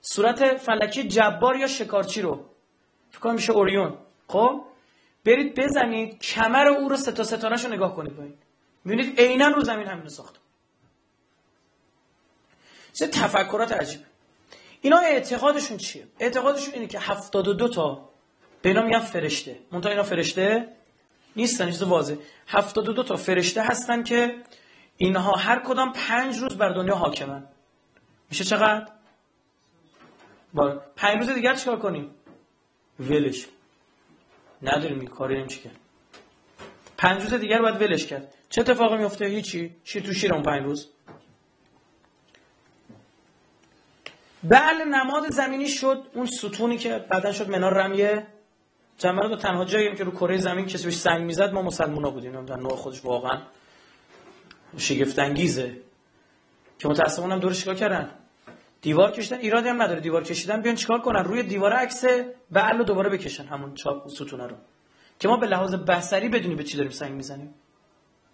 صورت فلکی جبار یا شکارچی رو. فکر کنم میشه اوریون. خب؟ برید بزنید. کمر او رو ستا ستارهش رو نگاه کنید باید می‌بینید عینا رو زمین همین ساخته چه تفکرات عجیب. اینا اعتقادشون چیه؟ اعتقادشون اینه که 72 تا به اینا میگن فرشته. منتها اینا فرشته؟ نیستن چیز واضح. 72 تا فرشته هستن که اینها هر کدام پنج روز بر دنیا حاکمن. میشه چقدر؟ با پنج روز دیگر چیکار کنیم؟ ولش. نداریم این کاری نمیشه پنج روز دیگر باید ولش کرد. چه اتفاقی میفته هیچی. شیر تو شیر اون پنج روز؟ بله نماد زمینی شد. اون ستونی که بعدا شد منار رمیه. جمعه رو تنها جایی که رو کره زمین کسی بهش سنگ می‌زد ما مسلمان بودیم. در نوع خودش واقعا شگفت انگیزه که متاسفانه هم دورش چیکار کردن؟ دیوار کشیدن. ایرادی هم نداره. دیوار کشیدن بیان چیکار کنن؟ روی دیوار عکس بعل رو دوباره بکشن. همون چاپ ستونه رو. که ما به لحاظ بصری بدونیم به چی داریم سنگ می‌زنیم.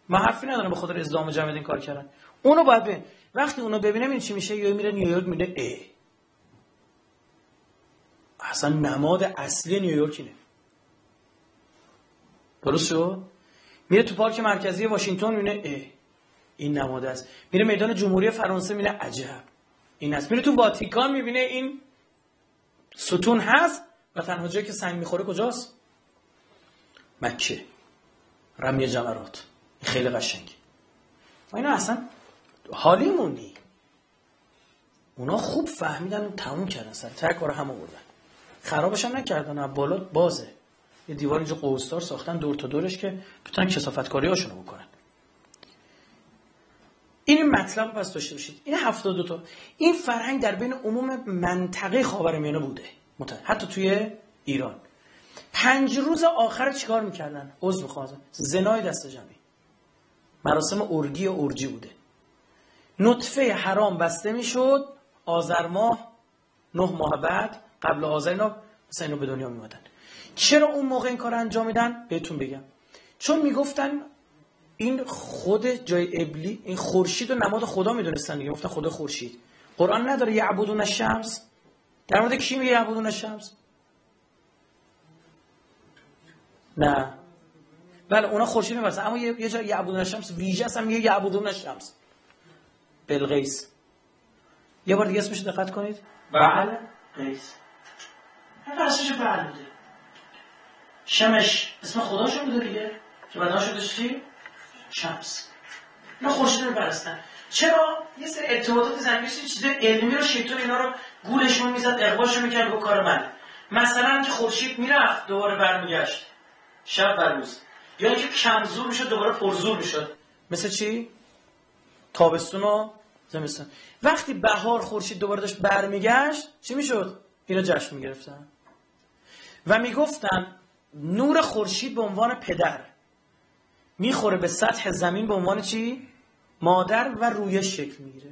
ما حرفی ندارم به خاطر ازدام جمع این کار کردن. اونو باید ببین. وقتی اونو ببینم این چی میشه؟ یا میره نیویورک میره ای اصلا نماد اصلی نیویورک اینه درست شد؟ میره تو پارک مرکزی واشنگتن می‌بینه ای این نماد است. میره میدان جمهوری فرانسه می‌بینه عجب. این است. میره تو واتیکان می‌بینه این ستون هست و تنها جایی که سنگ می‌خوره کجاست؟ مکه. رمی جمرات. خیلی قشنگه. و اینا اصلا حالی موندی اونا خوب فهمیدن تموم کردن سر. تک کار هم آوردن. خرابش هم نکردن. بالا بازه. یه دیوار اینجا قوستار ساختن دور تا دورش که بتونن کسافت کاری هاشونو بکنن. این مطلب پس داشته باشید. این 72 تا. این فرهنگ در بین عموم منطقه خاورمیانه بوده. حتی توی ایران. پنج روز آخر چیکار می‌کردن؟ عضو می‌خوام زنای دست جمعی. مراسم ارگی و ارجی بوده. نطفه حرام بسته می‌شد. آذر ماه نه ماه بعد قبل آذر اینا مثلا اینو به دنیا میمدن چرا اون موقع این کار انجام میدن؟ بهتون بگم. چون می‌گفتن این خود جای ابلی این خورشید و نماد خدا می‌دونستن دیگه گفتن خدا خورشید. قرآن نداره یعبدون الشمس. در مورد کی میگه یعبدون الشمس؟ نه. بله اونا خورشید میبرسن اما یه جای یعبدون الشمس ویژه اصلا میگه یعبدون الشمس. بلغیس. یه بار دیگه اسمش دقت کنید. بله قیس بله بوده شمش اسم خداشون بوده دیگه. که بعدا شده چی؟ شمس. اینا خورشید رو برستن. چرا؟ یه سری ارتباطات زمینی چیز علمی رو شیطان اینا رو گولشون می‌زد اقباشون می‌کرد به کار من. مثلا که خورشید می‌رفت دوباره برمیگشت. شب و روز. یا اینکه کمزور می‌شد دوباره پرزور می‌شد. مثل چی؟ تابستون و زمستون وقتی بهار خورشید دوباره داشت برمیگشت چی می‌شد؟ اینا جشن می‌گرفتن. و می‌گفتن نور خورشید به عنوان پدر. می‌خوره به سطح زمین به عنوان چی؟ مادر و رویش شکل می‌گیره.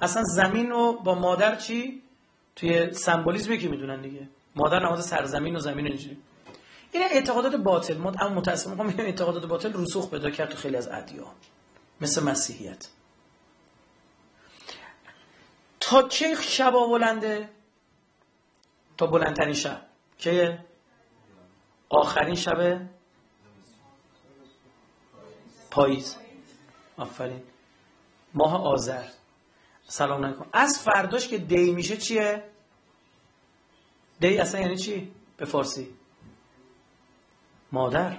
اصلا زمین رو با مادر چی؟ توی سمبولیزمی که می‌دونن دیگه. مادر نماد سرزمین و زمین اینجوری. این اعتقادات باطل. اما متاسفانه میگم اعتقادات باطل رسوخ پیدا کرد تو خیلی از ادیان. مثل مسیحیت. تا چه شبا بلنده؟ تا بلندترین شب. که آخرین شب پاییز. آفرین. ماه آذر. سلام علیکم. از فرداش که دی میشه چیه؟ دی اصلا یعنی چی؟ به فارسی. مادر.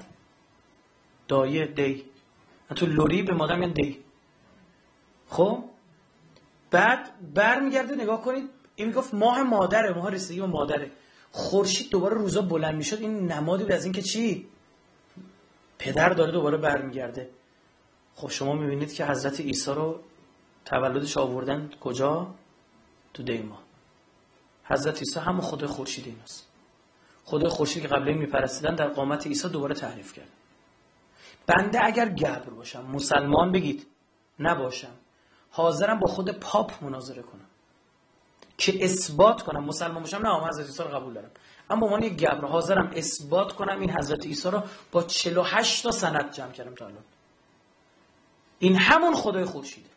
دایه دی. تو لوری به مادر میگن دی. خب؟ بعد برمیگرده نگاه کنید این می‌گفت ماه مادره ماه رسیدگی به مادره. خورشید دوباره روزا بلند می‌شد. این نمادی بود از اینکه چی؟ پدر داره دوباره برمیگرده. خب شما می‌بینید که حضرت عیسی رو تولدش آوردن کجا؟ تو دیما. حضرت عیسی هم خود خورشید ایناست. خود خورشید که قبل میپرستیدن در قامت عیسی دوباره تعریف کرد. بنده اگر گبر باشم مسلمان بگید نباشم حاضرم با خود پاپ مناظره کنم. که اثبات کنم. مسلمان باشم نه حضرت عیسی رو قبول دارم. اما عنوان یک گبر حاضرم اثبات کنم این حضرت عیسی رو با 48 تا سند جمع کردم تا الان. این همون خدای خورشیده.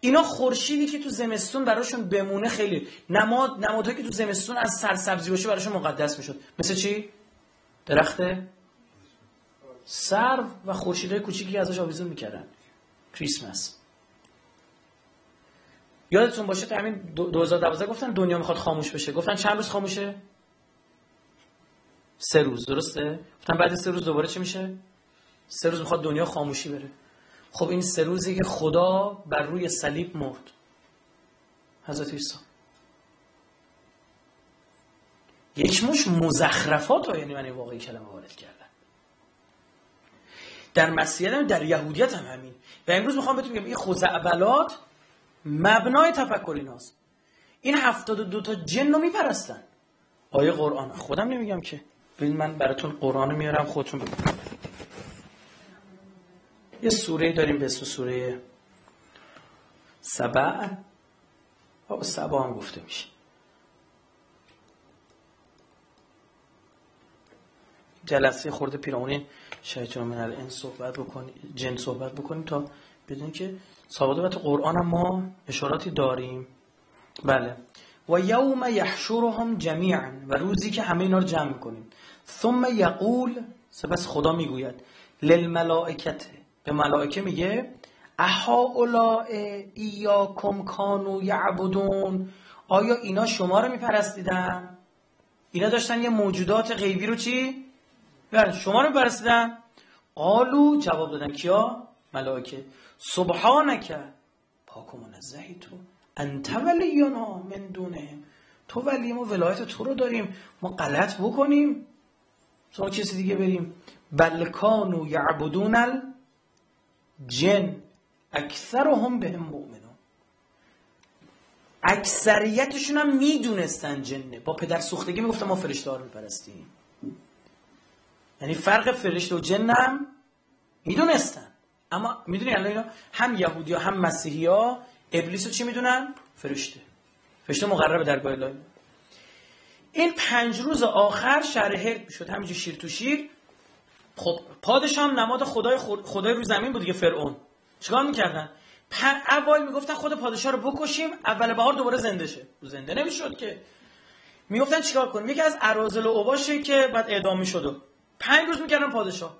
اینا خورشیدی که تو زمستون براشون بمونه خیلی. نماد نمادهایی که تو زمستون از سرسبزی باشه براشون مقدس می‌شد. مثل چی؟ درخت سرو و خورشیدهای کوچیکی که ازش آویزون می‌کردن. کریسمس. یادتون باشه تا همین 2012 گفتن دنیا می‌خواد خاموش بشه. گفتن چند روز خاموشه؟ سه روز درسته؟ گفتن بعد سه روز دوباره چی میشه؟ سه روز می‌خواد دنیا خاموشی بره. خب این سه روزی که خدا بر روی صلیب مرد. حضرت عیسی. یک مش مزخرفات ها یعنی من واقعی کلمه وارد کردم. در مسیحیت در یهودیت هم همین. و امروز می‌خوام بهتون بگم این خزعبلات مبنای تفکر ایناست. این هفتاد و دو تا جن رو میپرستن. آیه قرآن. خودم نمیگم که. ببین من براتون قرآن میارم خودتون یه سوره داریم به سوره سبع. و سبع هم گفته میشه. جلسه خورده پیرامونین. شیطان من این صحبت بکنی جن صحبت بکنیم تا بدون که ثابت قرآن هم ما اشاراتی داریم. بله. و یوم یحشرهم جمیعا. و روزی که همه اینا رو جمع کنیم ثم یقول سپس خدا می‌گوید للملائکت. به ملائکه میگه اها اولاء ایاکم کانو یعبدون. آیا اینا شما رو میپرستیدن؟ اینا داشتن یه موجودات غیبی رو چی؟ بله شما رو میپرستیدن. قالو جواب دادن کیا؟ ملائکه. سبحانک پاک و منزهی تو انت ولینا من دونه. تو ولی ما ولایت تو رو داریم. ما غلط بکنیم. شما کسی دیگه بریم. بلکانو یعبدون الجن. اکثرهم بهم مؤمنون. اکثریتشون هم می‌دونستن جنه. با پدر سوختگی می‌گفتن ما فرشته ها رو میپرستیم. یعنی فرق فرشته و جن هم می‌دونستن. اما می‌دونی الان اینا هم یهودی ها هم مسیحی ها ابلیس رو چی می‌دونن؟ فرشته. فرشته مقرب درگاه الهی. این پنج روز آخر شهر هرد می‌شد همینجور شیر تو شیر. خب پادشاه هم نماد خدای خدای رو زمین بود دیگه فرعون. چیکار می‌کردن؟ اول می‌گفتن خود پادشاه رو بکشیم اول بهار دوباره زنده شه. زنده نمی‌شد که. می‌گفتن چیکار کنیم؟ یکی از ارازل و اوباشه که بعد اعدام می‌شد پنج روز می‌کردن پادشاه.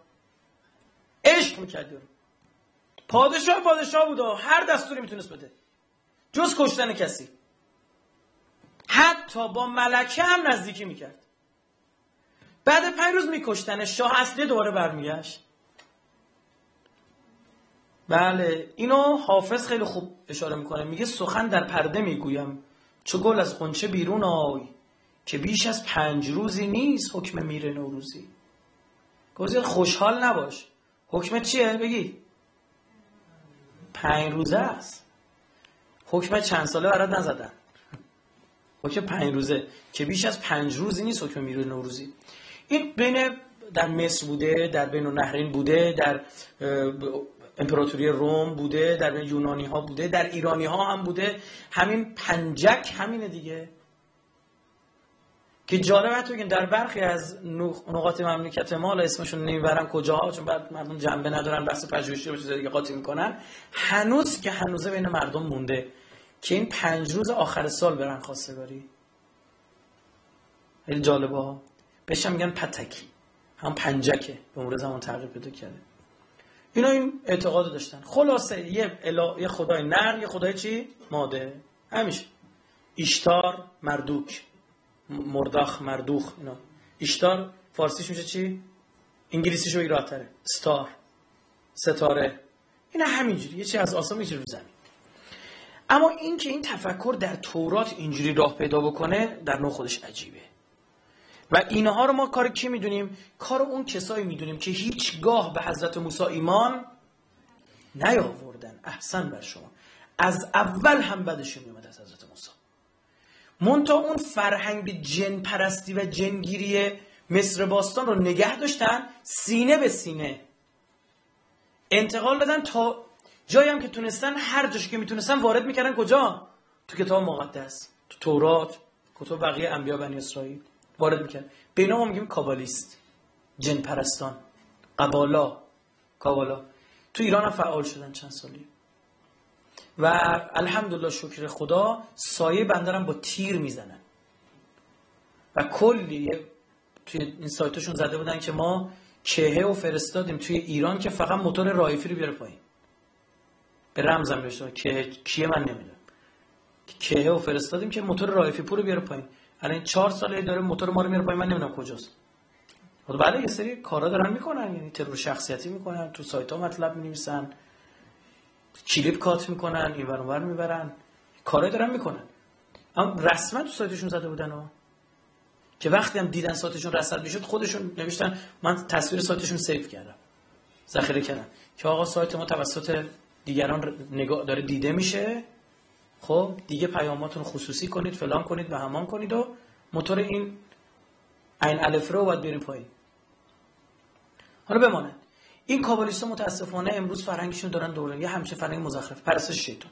عشق می‌کرد پادشاه پادشاه بود و هر دستوری می‌تونست بده. جز کشتن کسی. حتی با ملکه هم نزدیکی می‌کرد. بعد پنج روز میکشتن. شاه اصلی دوباره برمیگشت. بله اینو حافظ خیلی خوب اشاره می‌کنه. میگه سخن در پرده می‌گویم. چو گل از خونچه بیرون آی که بیش از پنج روزی نیست حکم میره نوروزی. گفت خوشحال نباش. حکم چیه؟ بگی. پنج روزه است. حکم چند ساله برات نزدن حکم پنج روزه که بیش از پنج روزی نیست حکم میره نوروزی. این بین در مصر بوده در بین نهرین بوده در امپراتوری روم بوده در یونانی ها بوده در ایرانی ها هم بوده. همین پنجک همینه دیگه. که جالب تو در برخی از نقاط مملکت ما حالا اسمشون نمی‌برن کجاها چون بعد مردم جنبه ندارن بحث پژوهشی و چیزای دیگه قاطی می‌کنن. هنوز که هنوزه بین مردم مونده که این پنج روز آخر سال برن خواستگاری. خیلی جالبه ها. بهش میگن پتکی. هم پنجکه. به مورد زمان تغییر پیدا کرده. اینا این اعتقاد داشتن. خلاصه یه, الا... یه خدای نر یه خدای چی؟ ماده. همیشه. ایشتار مردوک. مرداخ مردوخ اینا. ایشتار فارسیش میشه چی؟ انگلیسیشو ایراتره ستار ستاره. اینا همینجوری یه چی از آسمان میشه رو زمین اما این که این تفکر در تورات اینجوری راه پیدا بکنه در نوع خودش عجیبه. و اینها رو ما کار کی می‌دونیم؟ کار اون کسایی می‌دونیم که هیچگاه به حضرت موسی ایمان نیاوردن. احسن بر شما. از اول هم بدشون میومد از حضرت موسی مونتا اون فرهنگ جن پرستی و جنگیری مصر باستان رو نگه داشتن سینه به سینه. انتقال دادن تا جایی هم که تونستن هر جاش که می‌تونستن وارد می‌کردن کجا؟ تو کتاب مقدس تو تورات کتب بقیه انبیا بنی اسرائیل وارد می‌کرد به اینا ما میگیم کابالیست جن پرستان قبالا کابالا. تو ایران هم فعال شدن چند سالی. و الحمدلله شکر خدا سایه بندرم با تیر می‌زنن و کلی توی این سایتشون زده بودن که ما کهه و فرستادیم توی ایران که فقط موتور رایفی رو بیاره پایین. به رمزم بشه که کیه من نمی‌دونم. کهه و فرستادیم که موتور رایفی پور رو بیاره پایین. الان چهار ساله داره موتور ما رو میاره پایین. من نمی‌دونم کجاست. خب بعد یه سری کارا دارن می‌کنن. یعنی ترور شخصیتی می‌کنن. تو سایت ها مطلب می‌نویسن. کلیپ کات می‌کنن این ور می‌برن. کارا دارن می‌کنن. اما رسما تو سایتشون زده بودن ها. که وقتی هم دیدن سایتشون رصد می‌شد خودشون نوشتن من تصویر سایتشون سیو کردم. ذخیره کردم. که آقا سایت ما توسط دیگران نگاه داره دیده میشه. خب دیگه پیاماتون خصوصی کنید فلان کنید و همان کنید و موتور این این الف رو باید بریم پایین. حالا بمانه. این کابالیستا متاسفانه امروز فرهنگشون دارن دوران یه همیشه فرهنگ مزخرف. پرستش شیطان.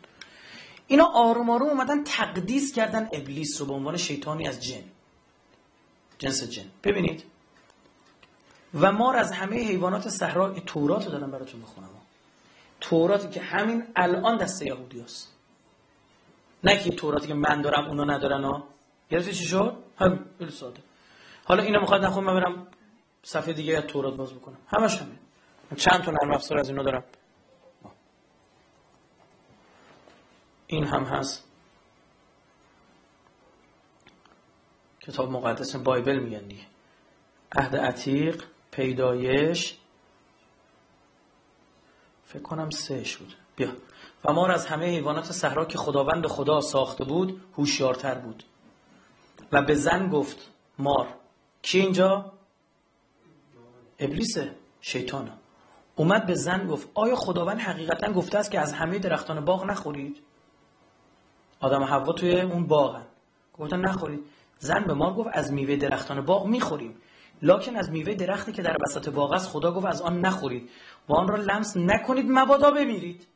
اینا آروم آروم اومدن تقدیس کردن ابلیس رو به عنوان شیطانی از جن. جنس جن. ببینید. و ما از همه حیوانات صحرا تورات رو دارم براتون بخونم توراتی که همین الان دست یهودی هست. نه که توراتی که من دارم اونا ندارن گرفتی چی شد؟ هم ساده. حالا اینو می‌خواد نخون برم صفحه دیگه از تورات باز بکنم. همش همین. چند تا نرم افزار از اینا دارم. این هم هست. کتاب مقدس بایبل میگن دیگه. عهد عتیق پیدایش. فکر کنم سهش بود. بیا. و ما از همه حیوانات صحرا که خداوند خدا ساخته بود هوشیارتر بود. و به زن گفت مار. کی اینجا؟ ابلیس شیطانه. اومد به زن گفت آیا خداوند حقیقتا گفته است که از همه درختان باغ نخورید؟ آدم و حوا توی اون باغن. گفتن نخورید. زن به مار گفت از میوه درختان باغ می‌خوریم. لکن از میوه درختی که در وسط باغ است خدا گفت از آن نخورید. و آن را لمس نکنید مبادا بمیرید.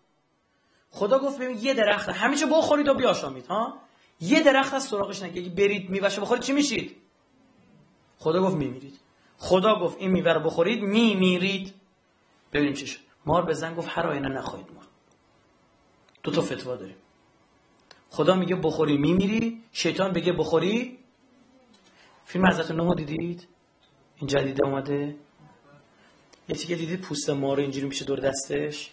خدا گفت ببین یه درخت همیشه بخورید و بیاشامید ها؟ یه درخت از سراغش نگید برید میوهشو بخورید چی میشید؟ خدا گفت میمیرید. خدا گفت این میوه رو بخورید می میرید ببینیم چی شد. مار بزن گفت هر آینه نخواهید مرد. دو تا فتوا داریم. خدا میگه بخوری میمیری شیطان بگه بخوری. فیلم حضرت نوح دیدید؟ این جدیده اومده. یه تیکه دیدید پوست مار اینجوری میشه دور دستش.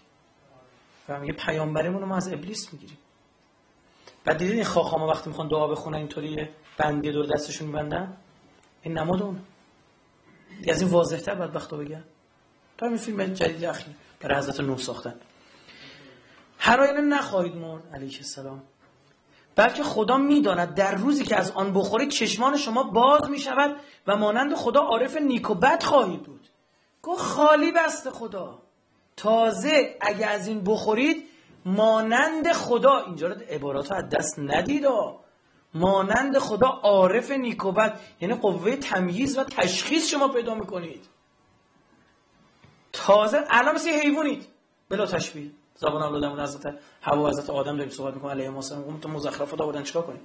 و میگه پیامبرمون رو ما از ابلیس می‌گیریم. بعد دیدید این خاخاما وقتی می‌خوان دعا بخونن اینطوری بندی دور دستشون میبندن. این نماد اون. از این واضح تر بدبختو بگن. تا این فیلم جدید اخیر برای حضرت نوح ساختن. هر آینه نخواهید مرد علیه السلام. بلکه خدا می‌داند در روزی که از آن بخورید چشمان شما باز می شود و مانند خدا عارف نیک و بد خواهید بود. گفت خالی بسته خدا. تازه اگه از این بخورید مانند خدا. اینجا رو عبارات از دست ندید مانند خدا عارف نیک و بد. یعنی قوه تمییز و تشخیص شما پیدا می‌کنید. تازه الان مثل حیوانید بلا تشبیه. زبان اولادمون حضرت حوا حضرت آدم داریم صحبت می‌کنیم علیه السلام اون تو مزخرفات آوردن چیکار کنیم؟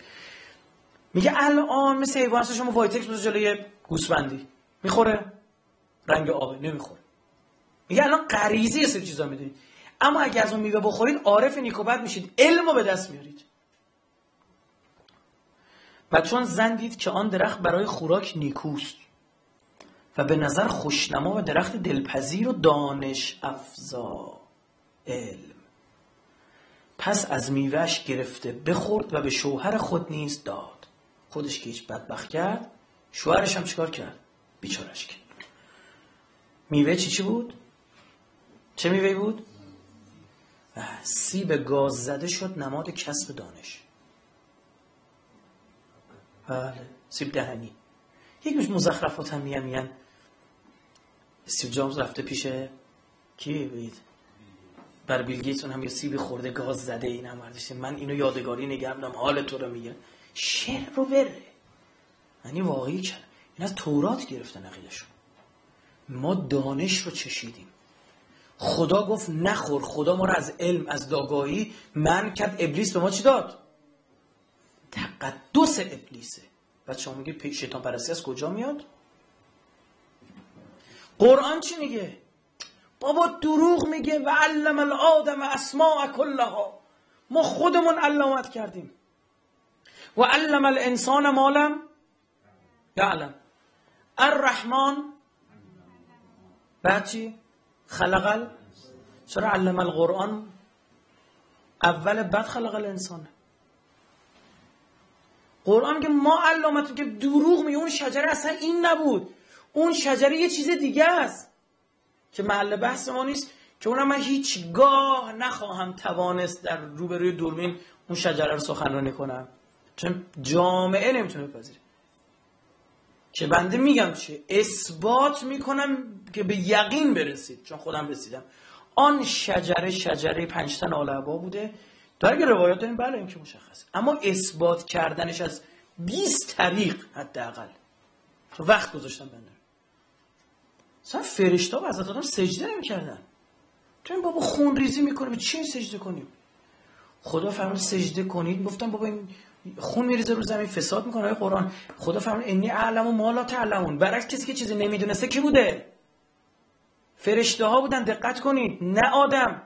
میگه الان مثل حیوان شما وایتکس بزن جلوی گوسفندی. می‌خوره؟ رنگ آبه. نمی‌خوره. میگه الان غریزی سری چیزا می‌دونید. اما اگر از اون میوه بخورید عارف نیک و بد میشید. علمو به دست میارید. و چون زندید که آن درخت برای خوراک نیکوست. و به نظر خوشنما و درخت دلپذیر و دانش افزا علم. پس از میوهش گرفته بخورد و به شوهر خود نیز داد. خودش که هیچ بدبخت کرد شوهرش هم چیکار کرد؟ بیچارش کرد. میوه چی چی بود؟ چه میوه بود؟ سیب گاز زده شد نماد کسب دانش. بله سیب دهنی. یک مزخرفات هم میگن میگن. سیب جامز رفته پیش کی بید بر بیل هم یه سیبی خورده گاز زده این هم من اینو یادگاری نگردم حال تو رو میگم شعر رو بره. یعنی واقعی کرد این از تورات گرفته نقیدشون ما دانش رو چشیدیم. خدا گفت نخور خدا ما رو از علم از داگاهی من کرد. ابلیس به ما چی داد؟ تقدس ابلیسه. و شما میگه شیطان پرستی از کجا میاد؟ قرآن چی میگه؟ بابا دروغ میگه و علم الادم اسماء کلها ما خودمون علامت کردیم. و علم الانسان مالم یعلم. الرحمن؟ بعد چی؟ خلق چرا علم القرآن؟ اول بعد خلق الانسان قرآن میگه ما علامت که دروغ میگه اون شجره اصلا این نبود. اون شجره یه چیز دیگه است که محل بحث ما نیست که اونم من هیچگاه نخواهم توانست در روبروی دوربین اون شجره رو سخنرانی کنم. چون جامعه نمی‌تونه بپذیره. که بنده میگم چه اثبات می‌کنم که به یقین برسید. چون خودم رسیدم. آن شجره شجره پنجتن آل بوده. در اگه روایات داریم بله این که مشخص اما اثبات کردنش از 20 طریق حداقل. وقت گذاشتم بنده مثلا فرشتا و حضرت آدم سجده نمی‌کردن. تو این بابا خون ریزی می‌کنه به چی سجده کنیم؟ خدا فرمود سجده کنید. گفتم بابا این خون میریزه رو زمین فساد می‌کنه آیه قرآن. خدا فرمود انی اعلم و ما لا تعلمون. برعکس کسی که چیزی نمی‌دونسته کی بوده؟ فرشته ها بودن دقت کنید. نه آدم.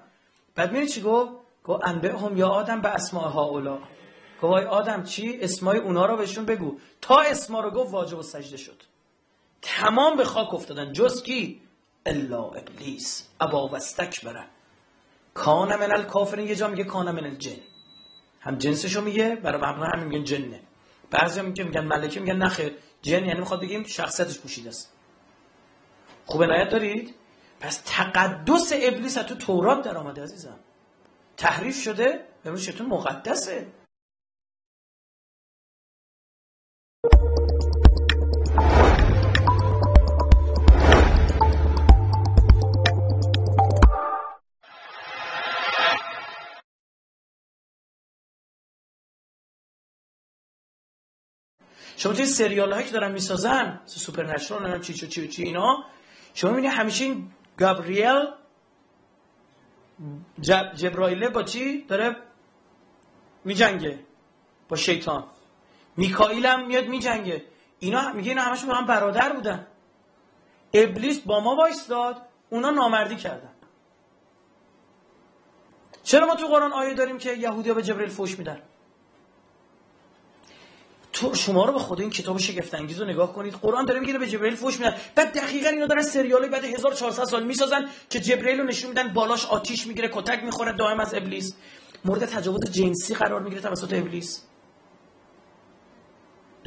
بعد میری چی گفت؟ گفت انبه هم یا آدم به اسماء اولا گفت آدم چی؟ اسمای اونا رو بهشون بگو. تا اسما رو گفت واجب و سجده شد. تمام به خاک افتادن. جز کی؟ الا ابلیس. ابا بره کان من الکافرین. یه جا میگه کان من الجن. هم جنسشو میگه برای مبنا هم میگن جنه. بعضی هم میگن ملکه میگن نخیر جن یعنی می‌خواد بگیم شخصیتش پوشیده است. خوب عنایت دارید؟ پس تقدس ابلیس تو تورات در آمده عزیزم. تحریف شده امروز شیطان مقدسه؟ شما توی سریال هایی که دارن می‌سازن سوپر نشنال چی چی چی اینا شما می‌بینی همیشه این گابریل جب جبرائیله با چی داره میجنگه؟ با شیطان. میکائیل هم میاد میجنگه. اینا میگه اینا همشون با هم برادر بودن. ابلیس با ما وایستاد اونا نامردی کردن. چرا ما تو قرآن آیه داریم که یهودی به جبریل فوش میدن؟ تو شما رو به خدا این کتاب شگفت انگیز رو نگاه کنید. قرآن داره میگه به جبرئیل فوش میدن. بعد دقیقا اینا دارن سریالی بعد 1400 سال می‌سازن که جبرئیل رو نشون میدن بالاش آتیش می‌گیره کتک می‌خوره دائم از ابلیس. مورد تجاوز جنسی قرار می‌گیره توسط ابلیس.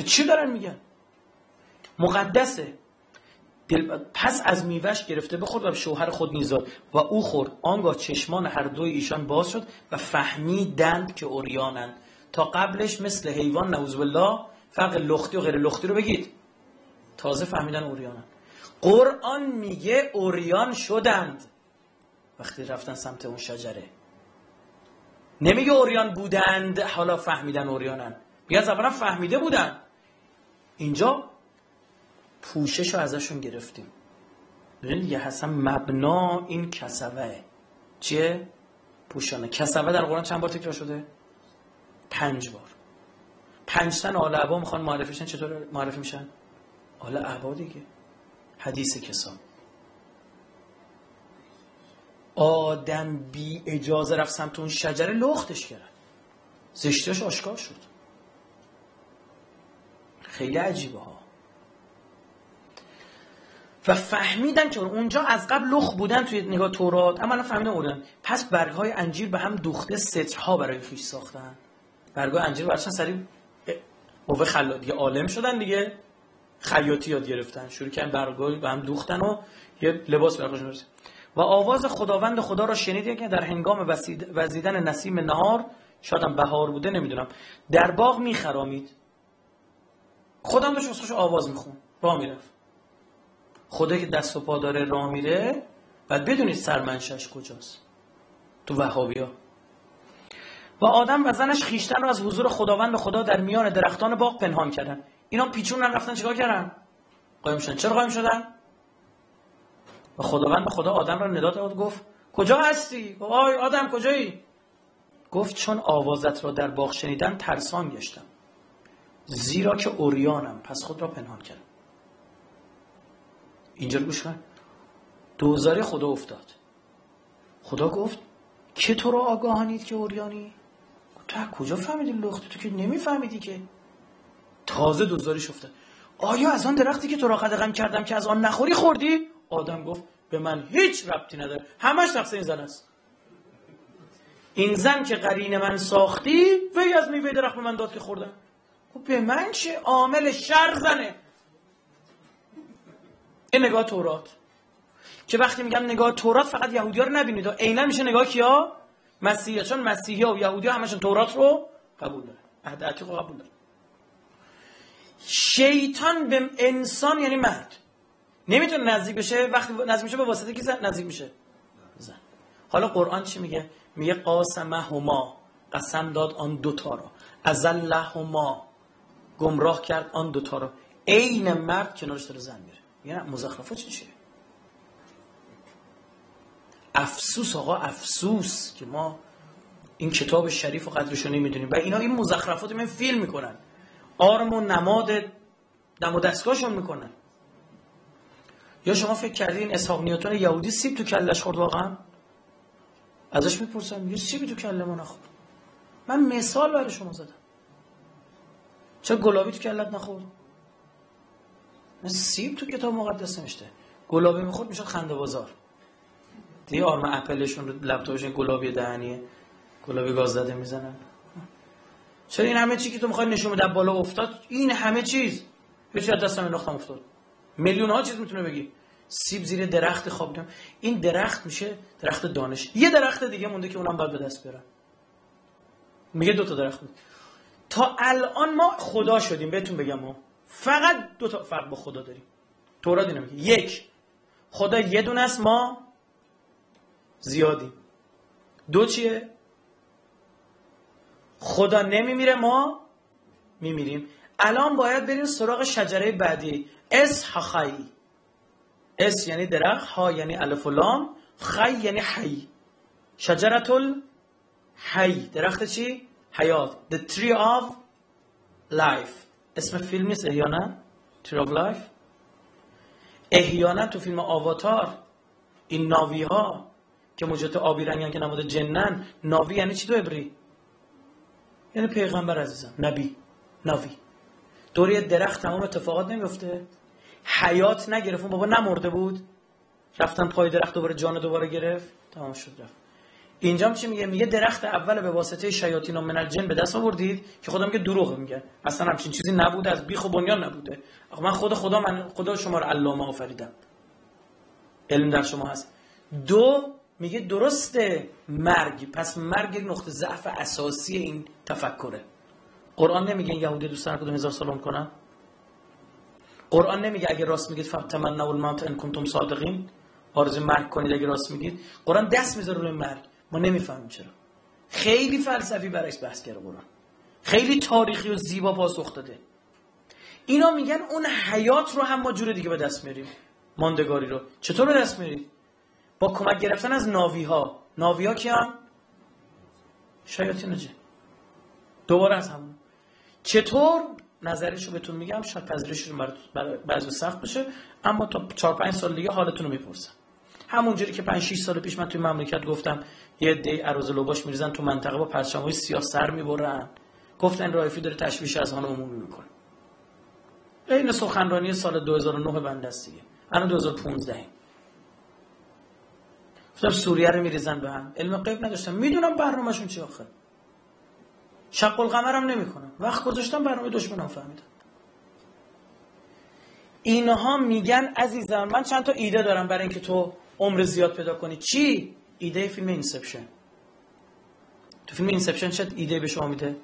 چی دارن میگن؟ مقدسه. دل... پس از میوش گرفته بخورد و شوهر خود میزاد و او خورد. آنگاه چشمان هر دوی ایشان باز شد و فهمیدند که اوریانند. تا قبلش مثل حیوان نعوذ بالله فرق لختی و غیر لختی رو بگید. تازه فهمیدن اوریانن. قرآن میگه اوریان شدند. وقتی رفتن سمت اون شجره. نمیگه اوریان بودند. حالا فهمیدن اوریانن. میگه از فهمیده بودن. اینجا پوشش رو ازشون گرفتیم. ببین دیگه حسن مبنا این کسوه. چیه؟ پوشانه. کسوه در قرآن چند بار تکرار شده؟ پنج بار. پنج تن آل عبا می‌خوان معرفی شن. چطور معرفی میشن؟ آل عبا دیگه. حدیث کسان. آدم بی اجازه رفت سمت اون شجره لختش کرد زشتش آشکار شد. خیلی عجیبه ها. و فهمیدن که اونجا از قبل لخ بودن توی نگاه تورات اما فهمیدن اردن پس برگ های انجیر به هم دوخته سترها برای خیش ساختن. برگای انجیر برشن سری قوه خلا دیگه عالم شدن دیگه. خیاطی یاد گرفتن. شروع کردن برگای به هم دوختن و یه لباس برای و آواز خداوند خدا را شنیدی که در هنگام وزیدن نسیم نهار شاید بهار بوده نمی‌دونم. در باغ میخرامید. خودم داشت واسه آواز میخون راه می‌رفت. خدا که دست و پا داره راه میره. بعد بدونید سرمنشش کجاست. تو وهابی ها و آدم و زنش خیشتن رو از حضور خداوند خدا در میان درختان باغ پنهان کردن. اینا پیچون رفتن چیکار کردن؟ قایم شدن. چرا قایم شدن؟ و خداوند به خدا آدم را نداد داد گفت کجا هستی؟ آی آدم کجایی؟ گفت چون آوازت را در باغ شنیدن ترسان گشتم. زیرا که اوریانم پس خود را پنهان کردم. اینجا رو گوش کن. دوزاری خدا افتاد. خدا گفت که تو را آگاهانید که اوریانی تو کجا فهمیدی لختی تو که نمیفهمیدی که. تازه دوزاری شفته آیا از آن درختی که تو را قدغن کردم که از آن نخوری خوردی؟ آدم گفت به من هیچ ربطی نداره. همش شخص این زن است. این زن که قرین من ساختی وی از میوه درخت به من داد که خوردم. خب به من چه؟ عامل شر زنه. این نگاه تورات. که وقتی میگم نگاه تورات فقط یهودی ها رو نبینید. عینا میشه نگاه کیا؟ مسیحی چون مسیحی و یهودی ها همشون تورات رو قبول داره عهد عتیق رو قبول داره شیطان به انسان یعنی مرد. نمی‌تونه نزدیک بشه وقتی نزدیک میشه به واسطه کی نزدیک میشه زن. حالا قرآن چی میگه؟ میگه قاسمه هما قسم داد آن دوتا رو هما گمراه کرد آن دوتا رو عین مرد کنارش داره زن میره. میگه مزخرفات چی افسوس آقا افسوس که ما این کتاب شریف و قدرش رو نمی‌دونیم. و اینا این مزخرفات من فیلم می‌کنن. آرم و نماد دم و دستگاهشون می‌کنن. یا شما فکر کردین اسحاق نیوتن یهودی سیب تو کلش خورد واقعا؟ ازش می‌پرسم یه سیبی تو کله ما نخورد. من مثال برای شما زدم. چه گلابی تو کلت نخورد؟ من سیب تو کتاب مقدس نمیشته گلابی می‌خورد می‌شد خنده بازار دیگه آرم اپلشون لپتاپشون گلابی دهنیه. گلابی گاز زده می‌زنن. چرا این همه چی که تو می‌خوای نشون بده بالا افتاد. این همه چیز. هیچ از دستم انداختم افتاد؟ میلیون ها چیز می‌تونه بگی. سیب زیر درخت خواب این درخت میشه درخت دانش. یه درخت دیگه مونده که اونم باید به دست بیارن میگه دو تا درخت بود. تا الان ما خدا شدیم. بهتون بگم ما فقط دو تا فرق با خدا داریم. تورات اینو یک. خدا یه دونه است ما زیادی. دو چیه؟ خدا نمیمیره ما میمیریم. الان باید بریم سراغ شجره بعدی. עץ החי עץ یعنی درخت ها یعنی الف و لام خی یعنی حی. شجرت حی. درخت چی؟ حیات. The tree of life. اسم فیلم نیست یا نه tree of life. احیانا تو فیلم آواتار. این ناوی ها که موجودات آبی رنگن که نماد جنن ناوی یعنی چی تو ابری یعنی پیغمبر عزیزم نبی ناوی. دوری درخت تمام اتفاقات نمیفته. حیات نگرفت اون بابا نمرده بود. رفتن پای درخت دوباره جان دوباره گرفت. تمام شد رفت. اینجا چی میگه؟ میگه درخت اول به واسطه شیاطین و من جن به دست آوردید که خودم که دروغ میگه. اصلا همچین چیزی نبوده از بیخ و بنیان نبوده. آخه من خود خدا من خدا شما رو علامه آفریدم. علم در شما هست. دو میگه درسته مرگ پس مرگ نقطه ضعف اساسی این تفکره. قرآن نمیگه این یهودی دوست دارن کدوم هزار سال کنن؟ قرآن نمیگه اگه راست میگید فتمنوا الموت ان کنتم صادقین. آرزو مرگ کنید اگه راست میگید. قرآن دست می‌ذاره روی مرگ. ما نمی‌فهمیم چرا. خیلی فلسفی برعکس بحث کرده قرآن. خیلی تاریخی و زیبا پاسخ داده. اینا میگن اون حیات رو هم ما جور دیگه به دست میاریم. ماندگاری رو. چطور به دست میارید با کمک گرفتن از ناوی ها ناوی ها کیان شیاطین جن. دوباره از همون. چطور؟ نظریشو بهتون میگم شاید پذیرش رو بعضی سخت بشه اما تا 4 5 سال دیگه حالتون رو می‌پرسم. همونجوری که 5 6 سال پیش من توی مملکت گفتم یه دی عروض لوباش میریزن تو منطقه با پرچم‌های سیاه سر می‌برن. گفتن رائفی داره تشویش اذهان عمومی می‌کنه. این سخنرانی سال 2009 بنده است دیگه. الان 2015 گفتم سوریه رو میریزن به هم. علم غیب نداشتم می‌دونم برنامه‌شون چی آخه. شق القمرم نمی‌کنم وقت گذاشتم برنامه دشمنم فهمیدم اینها میگن عزیزم من چند تا ایده دارم برای اینکه تو عمر زیاد پیدا کنی. چی؟ ایده فیلم Inception. تو فیلم Inception چه ایده به شما میده؟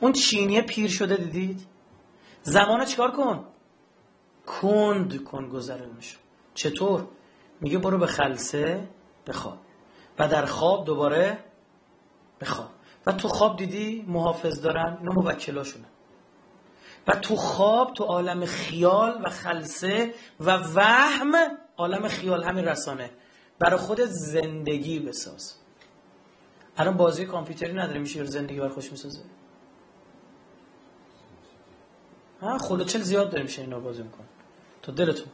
اون چینیه پیر شده دیدید؟ زمان چیکار کن؟ کند کن گذرونش چطور؟ میگه برو به خلسه بخواب و در خواب دوباره بخواب و تو خواب دیدی محافظ دارن؟ اینا موکلاشونه و تو خواب تو عالم خیال و خلسه و وهم عالم خیال همین رسانه. برای خود زندگی بساز. الان بازی کامپیوتری نداره میشه زندگی بر خوش می‌سازه. ها خلوچل زیاد داره میشه اینا بازی می‌کنه. تا دلتون.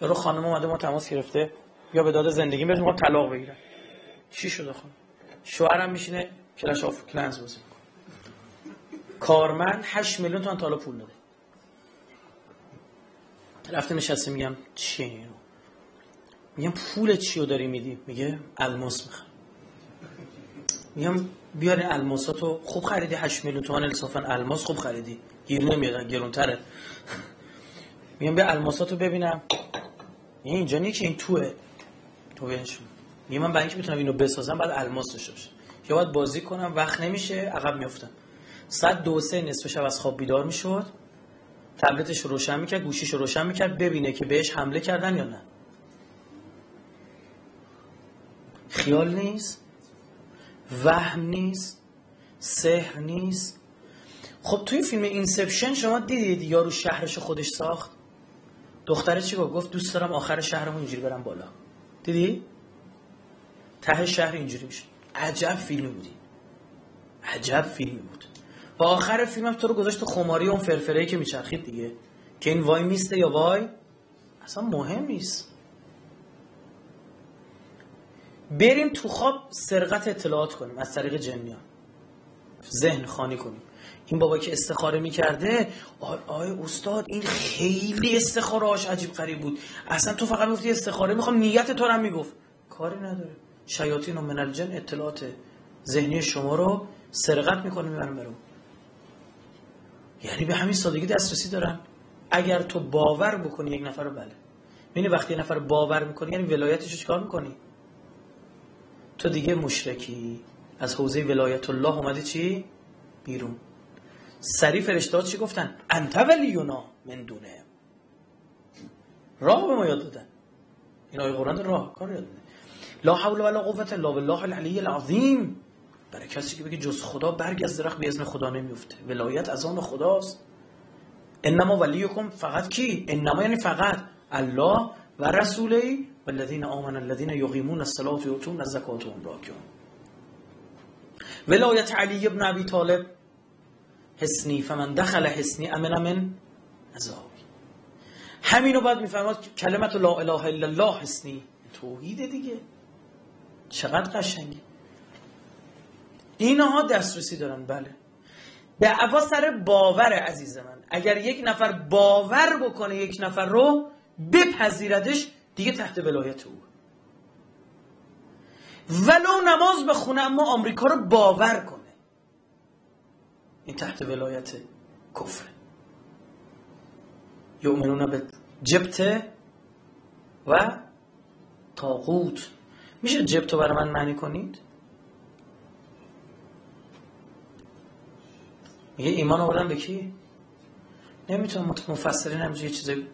یارو خانم اومده ما تماس گرفته. یا به داد زندگی برسیم ما طلاق بگیرن چی شده خانم؟ شوهرم میشینه کلش آف کلنز بازی کارمند 8 میلیون تومن تا پول داده. رفته نشسته میگم چی؟ میگم پول چی رو داری میدی؟ میگه الماس می‌خوام. میگم بیارین الماساتو خوب خریدی 8 میلیون تومان انصافا الماس خوب خریدی. گیر نمیاد گرونتره. میگم بیا الماساتو ببینم. میگه اینجا نیست که این توه. تو بهشون میگه من برای اینکه بتونم اینو بسازم بعد الماس داشته باشه. یا باید بازی کنم وقت نمیشه عقب میافتم. صد دو سه نصف شب از خواب بیدار می‌شد. تبلتش رو روشن می‌کرد گوشیش رو روشن می‌کرد ببینه که بهش حمله کردن یا نه. خیال نیست وهم نیست سحر نیست. خب توی فیلم اینسپشن شما دیدید یارو شهرش خودش ساخت؟ دختره چی گفت؟ گفت دوست دارم آخر شهرمون اینجوری برم بالا. دیدی؟ ته شهر اینجوری میشه. عجب فیلمی بودی. عجب فیلمی بود. و آخر فیلم تو رو گذاشت خماری اون فرفره که میچرخید دیگه. که این وای میسته یا وای؟ اصلا مهم نیست. بریم تو خواب سرقت اطلاعات کنیم. از طریق جنیان. ذهن خانی کنیم. این بابا که استخاره می‌کرده آی استاد این خیلی استخارهاش عجیب غریب بود. اصلا تو فقط می‌گفتی استخاره می‌خوام نیت تو رو می‌گفت. کاری نداره. شیاطین و من الجن اطلاعات ذهنی شما رو سرقت می‌کنه می‌برن برو یعنی به همین سادگی دسترسی دارن. اگر تو باور بکنی یک نفر رو بله. یعنی وقتی یه نفر باور می‌کنی یعنی ولایتش رو چیکار می‌کنی؟ تو دیگه مشرکی. از حوزه ولایت الله اومدی چی؟ بیرون. سری فرشتات چی گفتن؟ انت ولیونا من دونه. راه به ما یاد دادن. این آیه قرآن راه کار یاد دادن لا حول ولا قوت الا بالله العلی العظیم. برای کسی که بگه جز خدا برگ از درخت به اذن خدا نمیفته ولایت از آن خداست. انما ولیکم فقط کی؟ انما یعنی فقط الله و رسولی و الذین آمن الذین یقیمون الصلاة و یؤتون الزکات و ولایت علی ابن ابی طالب حسنی فمن دخل حسنی امن من عذابی. همینو باید می‌فهمد کلمت لا اله الا الله هستنی توحیده دیگه. چقدر قشنگی. اینها دسترسی دارن بله. دعوا سر باور عزیز من. اگر یک نفر باور بکنه یک نفر رو بپذیردش دیگه تحت ولایت او. ولو نماز بخونه اما آمریکا رو باور کنه این تحت ولایت کفر. یؤمنون به جبت و تاقوت میشه جبتو برای من معنی کنید؟ میگه ایمان آوردن به کی؟ نمی‌تونم مفسرین همینجوری یه چیزی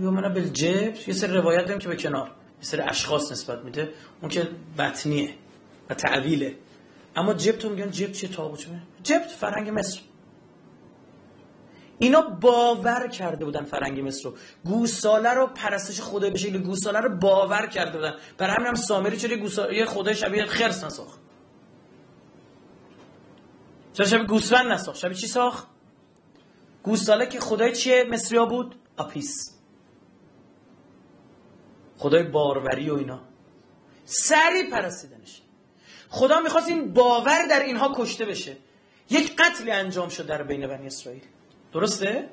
یومنا جبت یه سری روایت داریم که به کنار. یه سری اشخاص نسبت میده. اون که باطنیه و تأویله اما جبت میگن جبت چیه؟ تابوت جبت فرهنگ مصر. اینا باور کرده بودن فرهنگ مصر رو. گوساله رو پرستش خدای به شکل گوساله رو باور کرده بودن. برای همین هم سامری چرا گوساله یه خدای شبیه خرس نساخت. چرا شبیه گوسفند نساخت؟ شبیه چی ساخت؟ گوساله که خدای چیه مصریا بود؟ آپیس. خدای باروری و اینا. سری پرستیدنش. خدا می‌خواست این باور در اینها کشته بشه. یک قتل انجام شد در بین بنی اسرائیل. درسته؟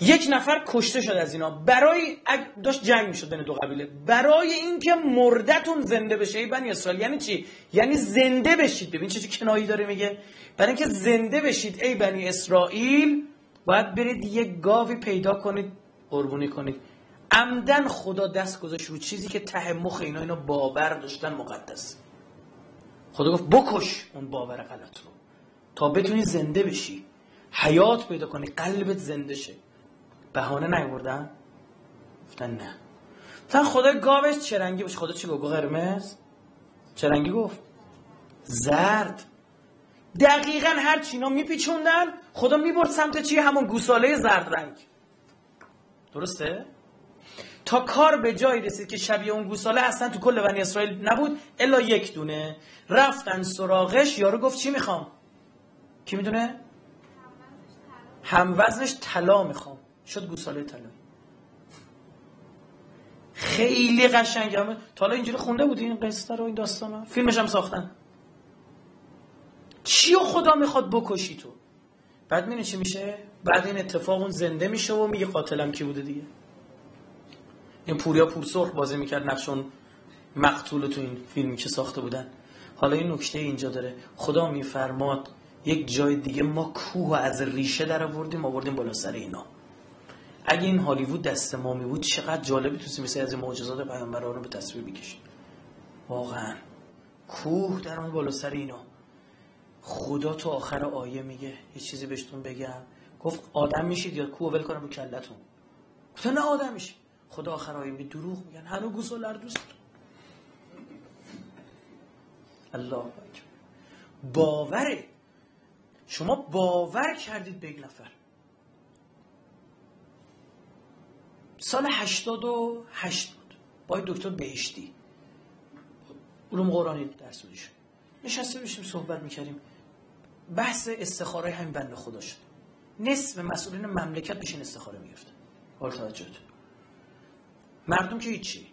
یک نفر کشته شد از اینا. برای داشت جنگ می‌شد بین دو قبیله. برای اینکه مردتون زنده بشه ای بنی اسرائیل. یعنی چی؟ یعنی زنده بشید. ببین چه کنایی داره میگه. برای اینکه زنده بشید ای بنی اسرائیل باید برید یه گاوی پیدا کنید قربونی کنید. عمدن خدا دست گذاشت رو چیزی که ته مخ اینا اینا باور داشتن مقدس. خدا گفت بکش اون باور غلط رو. تا بتونی زنده بشی. حیات پیدا کنی قلبت زنده شه. بهانه نیوردن گفتن نه. تا خدا گاوش چرنگی باشه. خدا چی گفت؟ قرمز. چرنگی گفت زرد. دقیقا هر چینا میپیچوندن خدا می‌برد سمت چی؟ همون گوساله زرد رنگ. درسته؟ تا کار به جایی رسید که شبیه اون گوساله اصلا تو کل بنی اسرائیل نبود الا یک دونه. رفتن سراغش یارو گفت چی می‌خوام؟ کی می‌دونه؟ هم وزنش طلا می‌خوام. شد گوساله طلا. خیلی قشنگه تا حالا اینجوری خونده بودی این قصه رو این داستانا فیلمش هم ساختن. چی خدا می‌خواد بکشی تو؟ بعد می‌بینی چی میشه؟ بعد این اتفاق اون زنده میشه و میگه قاتلم کی بوده دیگه؟ این پوریا پورسرخ بازی می‌کرد نقشون مقتول تو این فیلمی که ساخته بودن. حالا این نکته اینجا داره. خدا میفرماد یک جای دیگه ما کوه از ریشه در آوردیم آوردیم بالا سر اینا. اگه این هالیوود دست ما می بود چقدر جالبی تو مثل از معجزات پیامبران رو به تصویر بکشید واقعا. کوه در اون بالا سر اینا. خدا تو آخر آیه میگه یه چیزی بهتون بگم. گفت آدم میشید یا کوه ول کنم رو کلتون تو نه آدم میشید. خدا آخر میگه دروغ میگن. هنو گوساله دوست الله باوره. شما باور کردید به یک نفر. سال هشتاد و هشت بود. با دکتر بهشتی. علوم قرآنی درس بودیشون نشسته بشیم صحبت می‌کردیم. بحث استخاره همین بند خدا شد. نصف مسئولین مملکت بشین استخاره می‌گفتن حال توجهتون. مردم که هیچی.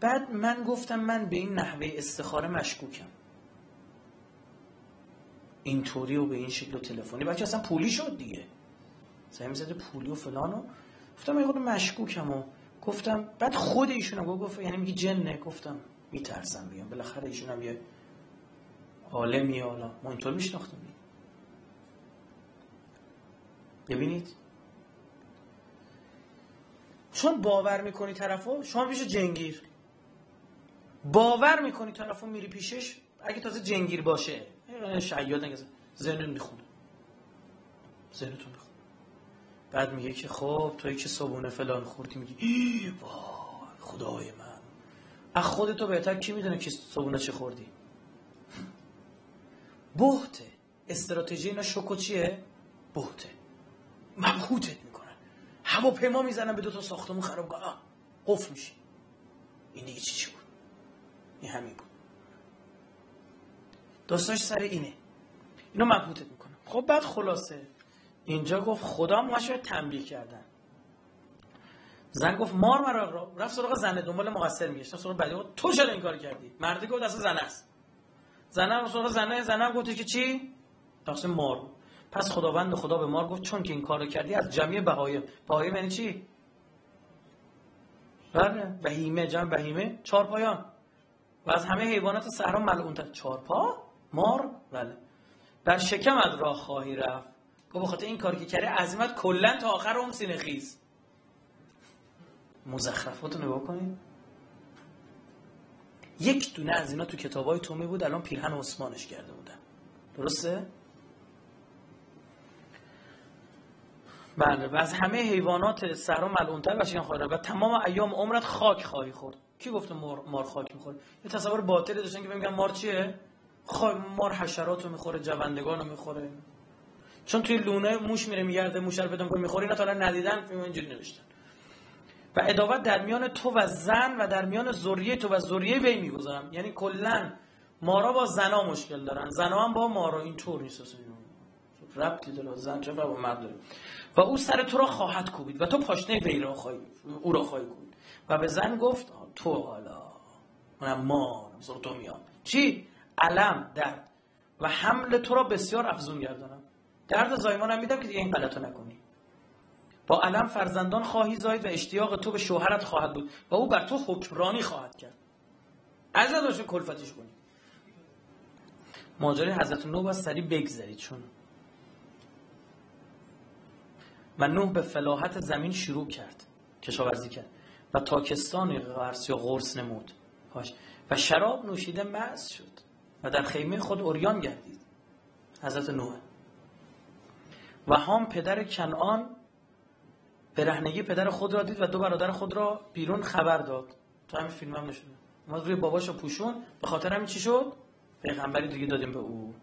بعد من گفتم من به این نحوه استخاره مشکوکم. اینطوری و به این شکل و تلفنی. بچه اصلا پولی شد دیگه. سعی زده پولی و فلانو گفتم یه مشکوکم و گفتم بعد خود ایشون گفت یعنی میگی جنه؟ گفتم میترسم بیام. بالاخره ایشون هم یه عالمی حالا ما اینطور میشناختم. ببینید چون باور می‌کنی طرفو شما پیش جنگیر. باور می‌کنی طرفو میری پیشش اگه تازه جنگیر باشه. شعیاد نگه ذهنتون می‌خونه. ذهنتون می‌خونه. بعد میگه که خب توی که صبونه فلان خوردی میگی ای وای خدای من. از خودتو بهتر کی می‌دونه که صبونه چه خوردی؟ بهته. استراتژی اینا شوکو چیه؟ بهته. مبهوتت هواپیما می‌زنن به دو تا ساختمون خراب کنن قفل میشی. این دیگه چی چی بود؟ این همین بود. داستانش سر اینه. اینو مبهوتت می‌کنه خب بعد خلاصه. اینجا گفت خدا ما تنبیه کردن. زن گفت مار مرا را رفت سراغ زنه. دنبال مقصر میگشت. سراغ بلی گفت تو چرا این کار کردی؟ مردی گفت اصلا زنه است. زنه هم سراغ زنه. هم گفت که چی؟ تقسیم مار پس خداوند خدا به مار گفت چون که این کارو کردی از جمعی بهایم بهایم یعنی چی؟ بله بهیمه جمع بهیمه چهار پایان. و از همه حیوانات صحرا ملعون تر. چهار پا مار بله. در شکمت راه خواهی رفت. گفت بخاطر این کاری که کرده عظمت کلا تا آخر اون سینه خیز. مزخرفات رو نگاه یک دونه از اینا تو کتابای تومی بود الان پیرهن عثمانش کرده بودن. درسته؟ بله و از همه حیوانات ملعونتر و شکم خواهی و تمام ایام عمرت خاک خواهی خورد. کی گفته مار, مار خاک می‌خوره یه تصور باطلی داشتن که میگن مار چیه؟ خاک مار حشرات رو می‌خوره جوندگان رو می‌خوره. چون توی لونه موش میره میگرده موش رو بدون می‌خوره اینا تا ندیدن فیلم اینجوری نوشتن. و اداوت در میان تو و زن و در میان ذریه تو و ذریه وی می‌گذارم یعنی کلا مارا با زنا مشکل دارن. زنا هم با مارا. اینطور نیست ربطی داره زن چه با مرد داره. و او سر تو را خواهد کوبید و تو پاشنه وی را خواهی او را خواهی کوبید. و به زن گفت تو حالا منم ما تو میام. چی؟ علم درد. و حمل تو را بسیار افزون گردانم. درد زایمانم میدم که دیگه این غلطو نکنی. با علم فرزندان خواهی زاید و اشتیاق تو به شوهرت خواهد بود و او بر تو حکمرانی خواهد کرد. از نداشت کلفتش کنی ماجرای حضرت نو باید سریع بگذرید چون و نوح به فلاحت زمین شروع کرد کشاورزی کرد و تاکستان غرس یا غرس نمود. و شراب نوشیده مز شد و در خیمه خود اوریان گردید. حضرت نوح. و هم پدر کنعان برهنگی پدر خود را دید و دو برادر خود را بیرون خبر داد. تو همین فیلم هم نشده ما روی باباشو پوشون به خاطر همین چی شد؟ پیغمبری دیگه دادیم به او.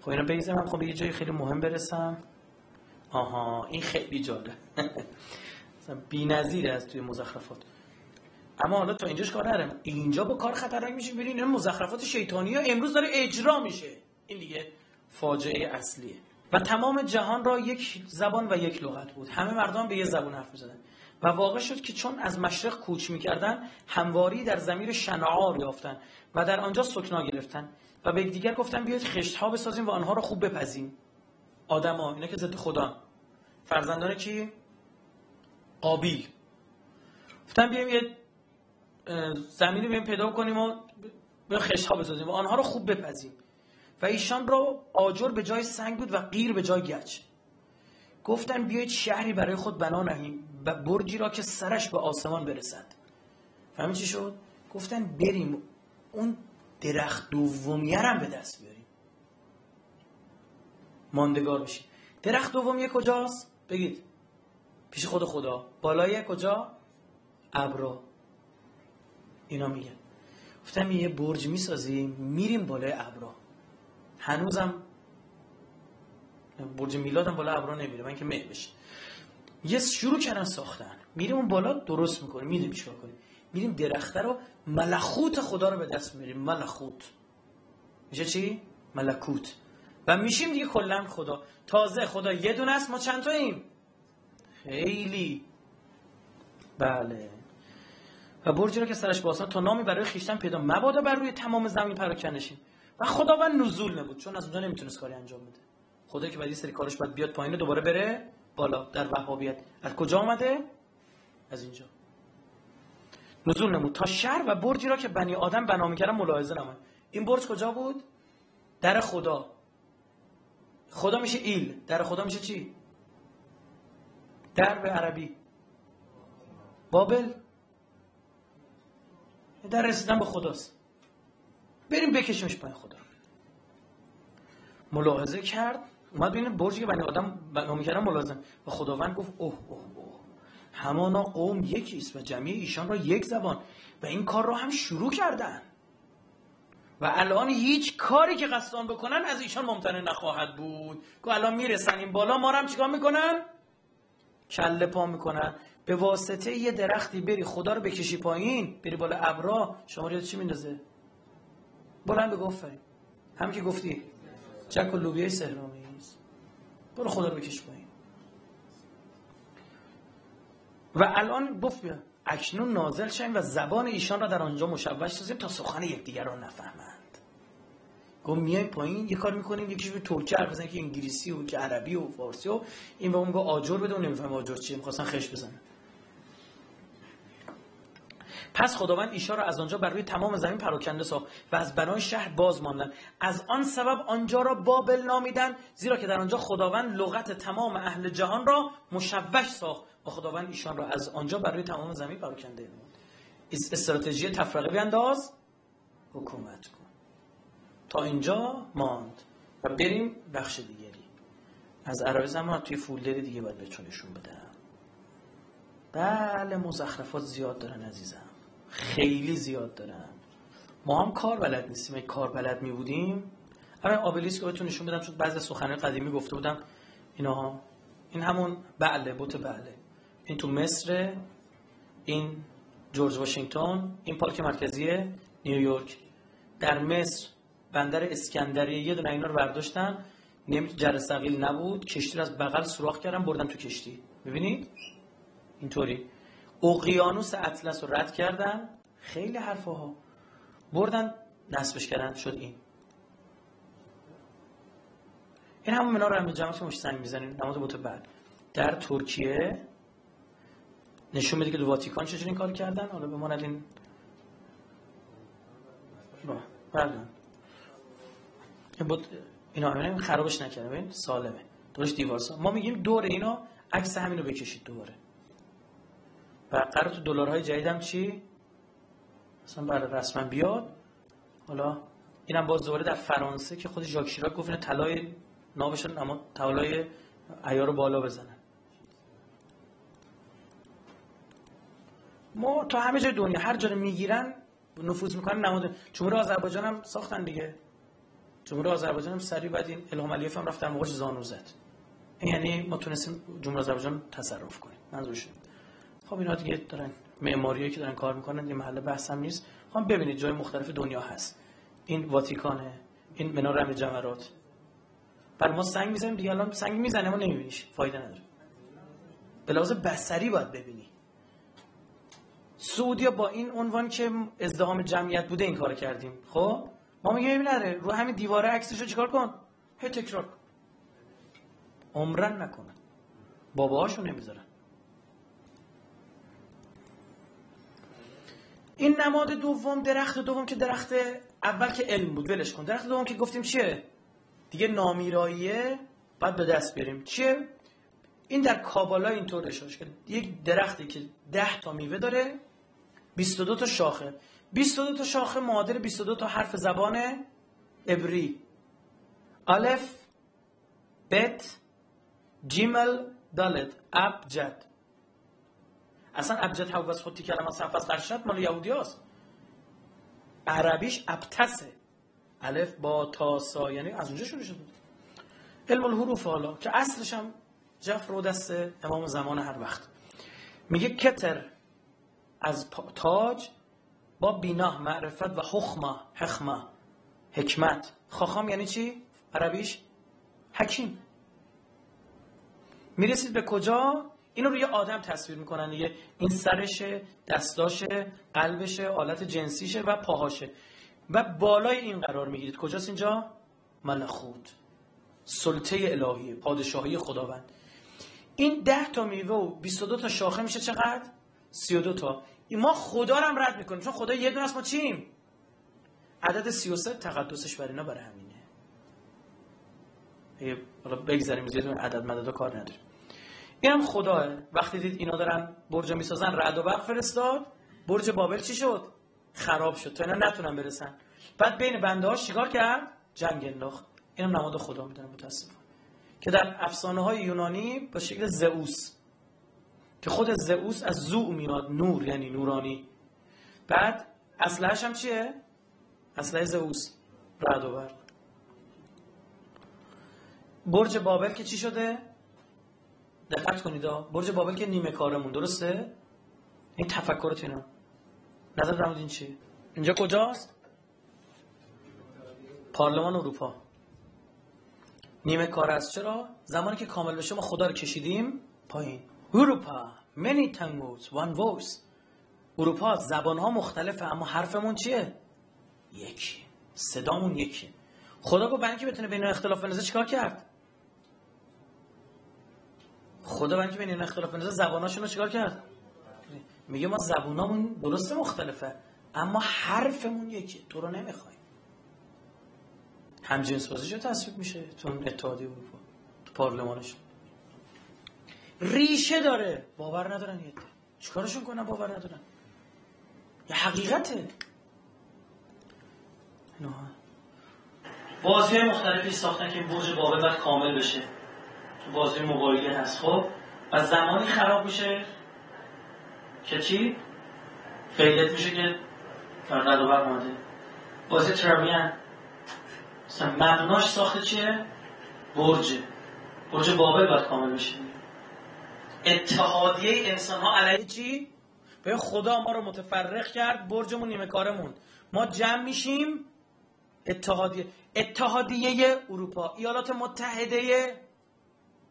خب اینا من خب یه جای خیلی مهم برسم. آها این خیلی جالب بی نظیر از توی مزخرفات. اما حالا تا اینجاش کار ندارم. اینجا با کار خطرناک میشه ببینید این مزخرفات شیطانی ها امروز داره اجرا میشه. این دیگه فاجعه اصلیه. و تمام جهان را یک زبان و یک لغت بود. همه مردم به یه زبان حرف می‌زدن. و واقع شد که چون از مشرق کوچ می‌کردن همواری در زمیر شنعار یافتن و در آنجا سکنا گرفتن و به دیگر گفتن بیاید خشت ها بسازیم و آنها را خوب بپزیم. آدما اینا که ضد خدا. فرزندان کی؟ قابیل. گفتن بیایم یه زمینی بیایم پیدا کنیم و به خشت ها بسازیم و آنها رو خوب بپزیم و ایشان را آجر به جای سنگ بود و غیر به جای گچ. گفتن بیایید شهری برای خود بنا نهیم و برجی را که سرش به آسمان برسد. فهمی چی شد؟ گفتن بریم. اون درخت دومیه به دست بیاریم. ماندگار بشیم. درخت دومیه کجاست؟ بگید. پیش خود خدا. بالای کجا؟ ابرا اینا میگن. گفتم یه برج می‌سازیم میریم بالای ابرا هنوزم برج میلادم بالا ابرا نمیره. من که مه بشه. یه شروع کردن ساختن. میریم اون بالا درست می‌کنیم. میریم چیکار کنیم. میریم درخته رو ملخوت خدا رو به دست میریم. ملخوت. میشه چی؟ ملکوت. و میشیم دیگه کلا خدا. تازه خدا یه دونه است ما چند تاییم؟ خیلی. بله. و برجی رو که سرش باسان تا نامی برای خیشتن پیدا مبادا بر روی تمام زمین پراکنشیم و خداوند نزول نبود چون از اونجا نمی‌تونست کاری انجام بده. خدایی که بعد سری کارش باید بیاد پایین دوباره بره بالا در وهابیت. از کجا آمده؟ از اینجا. نزول نمود. تا شهر و برجی را که بنی آدم بنا می‌کردن ملاحظه نمود این برج کجا بود؟ در خدا. خدا میشه ایل. در خدا میشه چی؟ در به عربی. بابل. در رسیدن به خداست. بریم بکشیمش پای خدا. ملاحظه کرد. اومد بین برجی که بنی آدم بنا می‌کردن ملاحظه. و خداوند گفت اوه اوه اوه. همانا قوم یکیست و جمعی ایشان را یک زبان. و این کار را هم شروع کردن. و الان هیچ کاری که قصدان بکنن از ایشان ممتنع نخواهد بود. که الان می‌رسن این بالا ما هم چیکار می‌کنن؟ کله پا می‌کنن. به واسطه یه درختی بری خدا رو بکشی پایین بری بالا ابرا. شما رو چی میندازه؟ بلند بگو آفرین. هم که گفتی. جک و لوبیای سهرامیز برو خدا رو بکش پایین. و الان گفت اکنون نازل شیم و زبان ایشان را در آنجا مشوش سازیم تا سخن یکدیگر را نفهمند. گفت میای پایین یه کار می‌کنیم یکیش به ترکی حرف بزنه که انگلیسی و که عربی و فارسی و این به اون میگه آجر بده و نمیفهم آجر چیه می‌خواستن خش بزنه پس خداوند ایشا را از آنجا بر روی تمام زمین پراکنده ساخت و از بنای شهر باز ماندن. از آن سبب آنجا را بابل نامیدن زیرا که در آنجا خداوند لغت تمام اهل جهان را مشوش ساخت و خداوند ایشان را از آنجا بر روی تمام زمین پراکنده نمود. استراتژی تفرقه بینداز حکومت کن. تا اینجا ماند و بریم بخش دیگری. از عربی زمان توی فولدر دیگه باید بهتون نشون بدم. بله مزخرفات زیاد دارن عزیزم. خیلی زیاد دارن. ما هم کار بلد نیستیم. اگه کار بلد می بودیم. همین آبلیس که بهتون نشون بدم چون بعضی سخنرانی قدیمی گفته بودم اینا این همون بله بوت بله. این تو مصر این جورج واشنگتن این پارک مرکزی نیویورک. در مصر بندر اسکندریه یه دونه اینا رو برداشتن نمی جرثقیل نبود. کشتی رو از بغل سوراخ کردن بردن تو کشتی. ببینید اینطوری. اقیانوس اطلس رو رد کردن خیلی حرفه ها بردن نصبش کردن. شد این. این همون منا رو هم جمعات مش سنگ می‌زنیم نماز بعد. در ترکیه نشون میده که دو واتیکان چجوری کار کردن؟ حالا بماند این بله. این بود اینا همین خرابش نکرده ببین سالمه. درش دیوار ما میگیم دور اینا عکس همین رو بکشید دوباره. و قرار تو دلارهای جدیدم چی؟ مثلا برای رسما بیاد. حالا اینم باز دوباره در فرانسه که خود ژاک شیراک گفت طلای نابشون اما طلای عیار بالا بزنن. ما تا همه جای دنیا هر جا رو می‌گیرن نفوذ می‌کنن نماد جمهوری آذربایجان هم ساختن دیگه. جمهوری آذربایجان هم سریع بعد این الهام علیف هم رفت در موقعش زانو زد. یعنی ما تونستیم جمهوری آذربایجان تصرف کنیم. منظورش خب اینا دیگه دارن معماریایی که دارن کار می‌کنن این محل هم نیست. خب ببینید جای مختلف دنیا هست. این واتیکانه این مناره جمرات بر ما سنگ می‌زنیم دیگه الان سنگ می‌زنه ما نمیبینیش. فایده نداره. به لحاظ بصری باید ببینی. سعودیا با این عنوان که ازدهام جمعیت بوده این کار کردیم. خب؟ ما میگیم ببین نره رو همین دیواره عکسشو چیکار کن؟ هی تکرار کن. عمرن نکنن باباهاشو نمی‌ذارن. این نماد دوم درخت دوم که درخت اول که علم بود ولش کن. درخت دوم که گفتیم چیه؟ دیگه نامیراییه بعد به دست بریم چیه؟ این در کابالا اینطور اشاره که یک درختی که 10 تا میوه داره 22 تا شاخه. 22 تا شاخه معادل 22 تا حرف زبان عبری. الف بت جیمل دالت ابجد. اصلا ابجد حوض خودی کلمه صفحه قرشت مال یهودی هست. عربیش ابتسه. الف با تا سا یعنی از اونجا شروع شده. علم الحروف حالا که اصلش هم جفر و دست امام زمان هر وقت. میگه کتر از تاج با بینا معرفت و حخمه حخمه حکمت. خاخام یعنی چی؟ عربیش حکیم. می‌رسید به کجا؟ اینو روی آدم تصویر می‌کنن دیگه. این سرشه دستاشه قلبشه آلت جنسیشه و پاهاشه. و بالای این قرار می‌گیرید. کجاست اینجا؟ ملخوت. سلطه الهی پادشاهی خداوند. این ده تا میوه و 22 تا شاخه میشه چقدر؟ 32 تا. ما خدا رو هم رد می‌کنیم. چون خدا یه دونه است ما چیم؟ عدد 33 تقدسش بر اینا برای همینه. حالا بگذاریم زیاد عدد مدد کار نداریم. این هم وقتی دید اینا دارن برج می‌سازن رعد و برق فرستاد. برج بابل چی شد؟ خراب شد. تا اینا نتونن برسن. بعد بین بنده ها شکار کرد؟ جنگ انداخت. اینم نماد خدا می‌دونم متاسفم که در افسانه های یونانی با شکل زئوس. که خود زئوس از زو میاد نور یعنی نورانی. بعد اصلش هم چیه؟ اصله زئوس. رعد و برق. برج بابل که چی شده؟ دقت کنید برج بابل که نیمه کارمون درسته؟ این تفکرت اینا. نظر در این چی اینجا کجاست؟ پارلمان اروپا. نیمه کار است. چرا؟ زمانی که کامل بشه ما خدا رو کشیدیم پایین. اروپا. Many tongues one voice. اروپا زبان ها مختلفه اما حرفمون چیه؟ یکی. صدامون یکی. خدا گفت برای بتونه بین اختلاف بندازه چیکار کرد؟ خدا برای اینکه بین اختلاف بندازه زباناشون چیکار کرد؟ میگه ما زبونامون درست مختلفه اما حرفمون یکی. تو رو نمی‌خوایم همجنس بازی چه تصویب میشه؟ تو اتحادیه اروپا. تو پارلمانش. ریشه داره. باور ندارن یه چیکارشون کنن باور ندارن؟ یه حقیقته. بازی مختلفی ساختن که برج بابل باید کامل بشه. تو بازی موبایلی هست. خب و زمانی خراب میشه که چی؟ فیلت میشه که فرقد و ماده بازی ترابیان. مثلا مبناش ساخته چیه؟ برج. برج بابل باید کامل بشه. اتحادیه انسان ها علیه چی؟ به خدا ما رو متفرق کرد برجمون نیمه کارمون. ما جمع میشیم اتحادیه اتحادیه اروپا ایالات متحده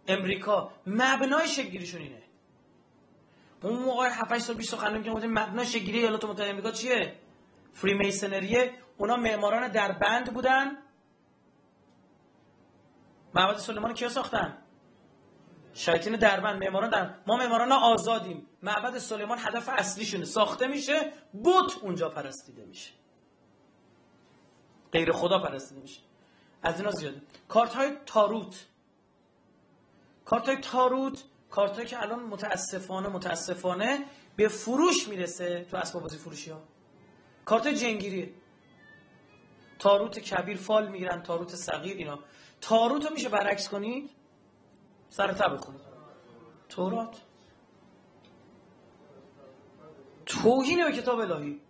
امریکا. مبنای شکلگیریشون اینه. اون موقع 7 سال پیش سخنرانی که مبنای شکلگیری ایالات متحده امریکا چیه؟ فری میسنریه اونا معماران در بند بودن. معبد سلیمان کیا ساختن؟ شیاطین دربند معماران در ما معماران آزادیم. معبد سلیمان هدف اصلیشونه. ساخته میشه بوت اونجا پرستیده میشه. غیر خدا پرستیده میشه. از اینا زیاده کارت های تاروت. کارت های تاروت کارت های که الان متاسفانه متاسفانه به فروش می‌رسه تو اسباب بازی فروشی ها کارت جنگیری. تاروت کبیر فال می‌گیرن تاروت صغیر اینا. تاروت رو میشه برعکس کنید سر تب بخونید تورات. توهینه به کتاب الهی.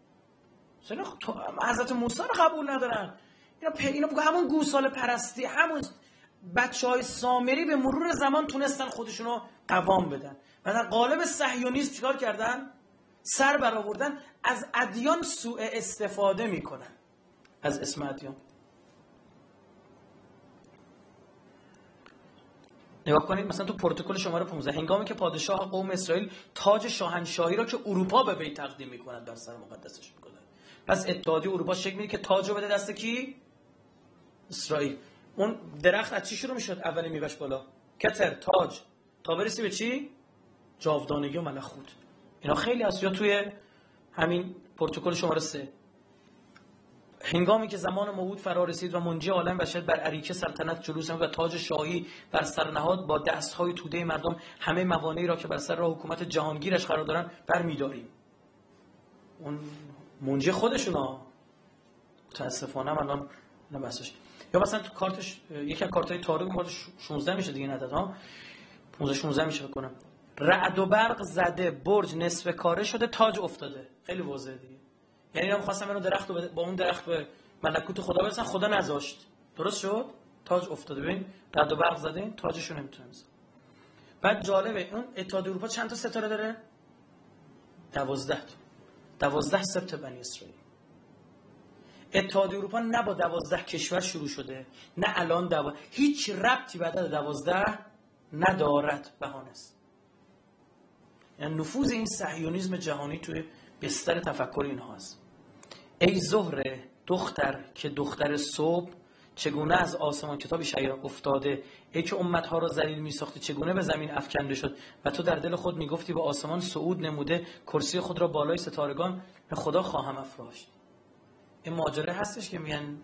حضرت موسی رو قبول ندارن. اینا, اینا همون گوسال پرستی همون بچه های سامری به مرور زمان تونستن خودشون رو قوام بدن. و در قالب صهیونیسم چیکار کردن؟ سر برآوردن از ادیان سوء استفاده می‌کنن. از اسم ادیان. نگاه کنید مثلا تو پروتکل شماره 15 هنگامی که پادشاه قوم اسرائیل تاج شاهنشاهی را که اروپا به وی تقدیم می‌کند در سر مقدسش می‌کنه پس اتحادیه اروپا شکل میده که تاج رو بده دست کی؟ اسرائیل. اون درخت از چی شروع می‌شد؟ اولی میوش بالا. کتر تاج. تا برسی به چی؟ جاودانگی و ملخوت. اینا خیلی از توی همین پروتکل شماره سه. هنگامی که زمان موعود فرا رسید و منجی عالم بشد بر اریکه سلطنت جلوس و تاج شاهی بر سرنهاد با دستهای توده مردم همه موانعی را که بر سر راه حکومت جهانگیرش قرار دارن برمیداریم. اون منجی ها؟ متاسفانه الان نبسش یا مثلا تو کارتش یکی از کارتای تاریخ کارتش 16 میشه دیگه نداد ها 15 16 میشه بکنم رعد و برق زده برج نصف کاره شده تاج افتاده. خیلی واضحه دیگه. یعنی اینا می‌خواستن منو درخت رو با اون درخت به ملکوت خدا برسن خدا نذاشت. درست شد؟ تاج افتاده. ببین رد و برق زده تاجشو نمی‌تونه بزن بعد جالبه اون اتحاد اروپا چند تا ستاره داره؟ دوازده دوازده سبت بنی اسرائیل. اتحاد اروپا نه با دوازده کشور شروع شده نه الان دو... هیچ ربطی بعد از دوازده ندارد بهانه است. یعنی نفوذ این صهیونیسم جهانی توی بستر تفکر اینها هست ای زهره دختر که دختر صبح چگونه از آسمان کتابی شیر افتاده ای که امتها را ذلیل می ساختی چگونه به زمین افکنده شد؟ و تو در دل خود می گفتی به آسمان صعود نموده کرسی خود را بالای ستارگان به خدا خواهم افراشت. این ماجره هستش که میگن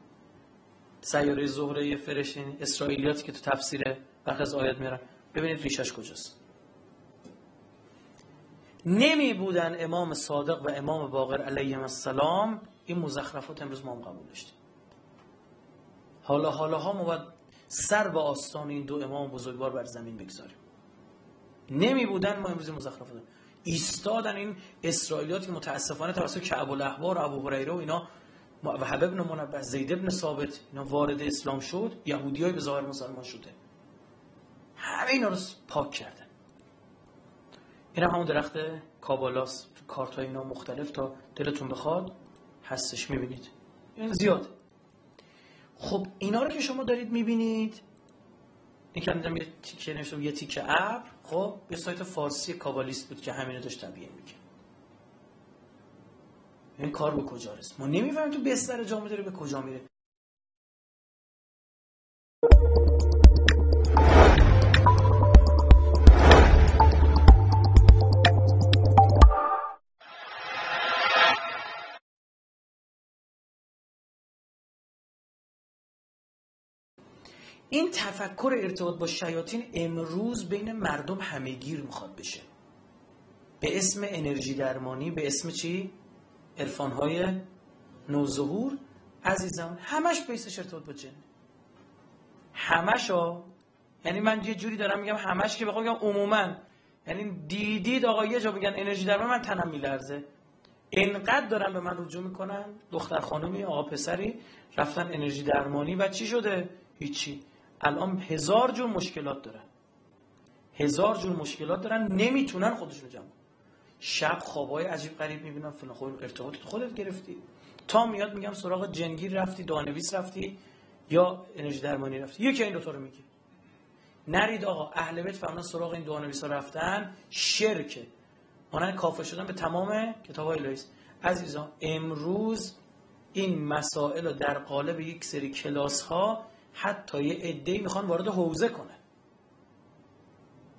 سیاره زهره فرشین اسرائیلیاتی که تو تفسیر برخی از آیات میارن. ببینید ریشش کجاست. نمی بودن امام صادق و امام باقر علیهم السلام این مزخرفات امروز ما هم قبول داشتیم. حالا حالا ها ما باید سر به آستان این دو امام بزرگوار بر زمین بگذاریم. نمی بودن ما امروز مزخرفات ایستادن این اسرائیلیات که متاسفانه توسط کعب الاحبار و هریره و اینا و حبب بن منبه زید بن ثابت اینا وارد اسلام شد یهودیای به ظاهر مسلمان شده. همه اینا رو پاک کردن. این هم همون درخت کابالاس کارت های اینا مختلف تا دلتون بخواد. هستش می‌بینید. این زیاد. خب اینا رو که شما دارید می‌بینید این یه تیکه نوشته یه تیکه ابر خب یه سایت فارسی کابالیست بود که همینو داشت تبیین می‌کرد. این کار به کجا رسید؟ ما نمی‌فهمیم تو بستر جامعه داره به کجا میره. این تفکر ارتباط با شیاطین امروز بین مردم همهگیر می‌خواد بشه. به اسم انرژی درمانی به اسم چی؟ های نوظهور. عزیزم همش بیسش ارتباط با جن. همش ها یعنی من یه جوری دارم میگم همش که بخوام بگم عموما. یعنی دیدید آقا یه جا بگن انرژی درمانی من تنم میلرزه. انقدر دارن به من رجوع می‌کنن. دختر خانمی آقا پسری رفتن انرژی درمانی و چی شده؟ هیچی. الان هزار جور مشکلات دارن. هزار جور مشکلات دارن نمی‌تونن خودشون جمع شب خوابای عجیب غریب می‌بینن فلان خود ارتباط خودت گرفتی. تا میاد میگم سراغ جنگیر رفتی دانویس رفتی یا انرژی درمانی رفتی. یکی این دوتا رو میگی. نرید آقا اهل بیت فهمن سراغ این دانویس رفتن. شرکه مانند کافر شدن به تمام کتاب های لایس عزیزان امروز این مسائل رو در قالب یک سری کلاس ها حتی یه عده‌ای می‌خوان وارد حوزه کنه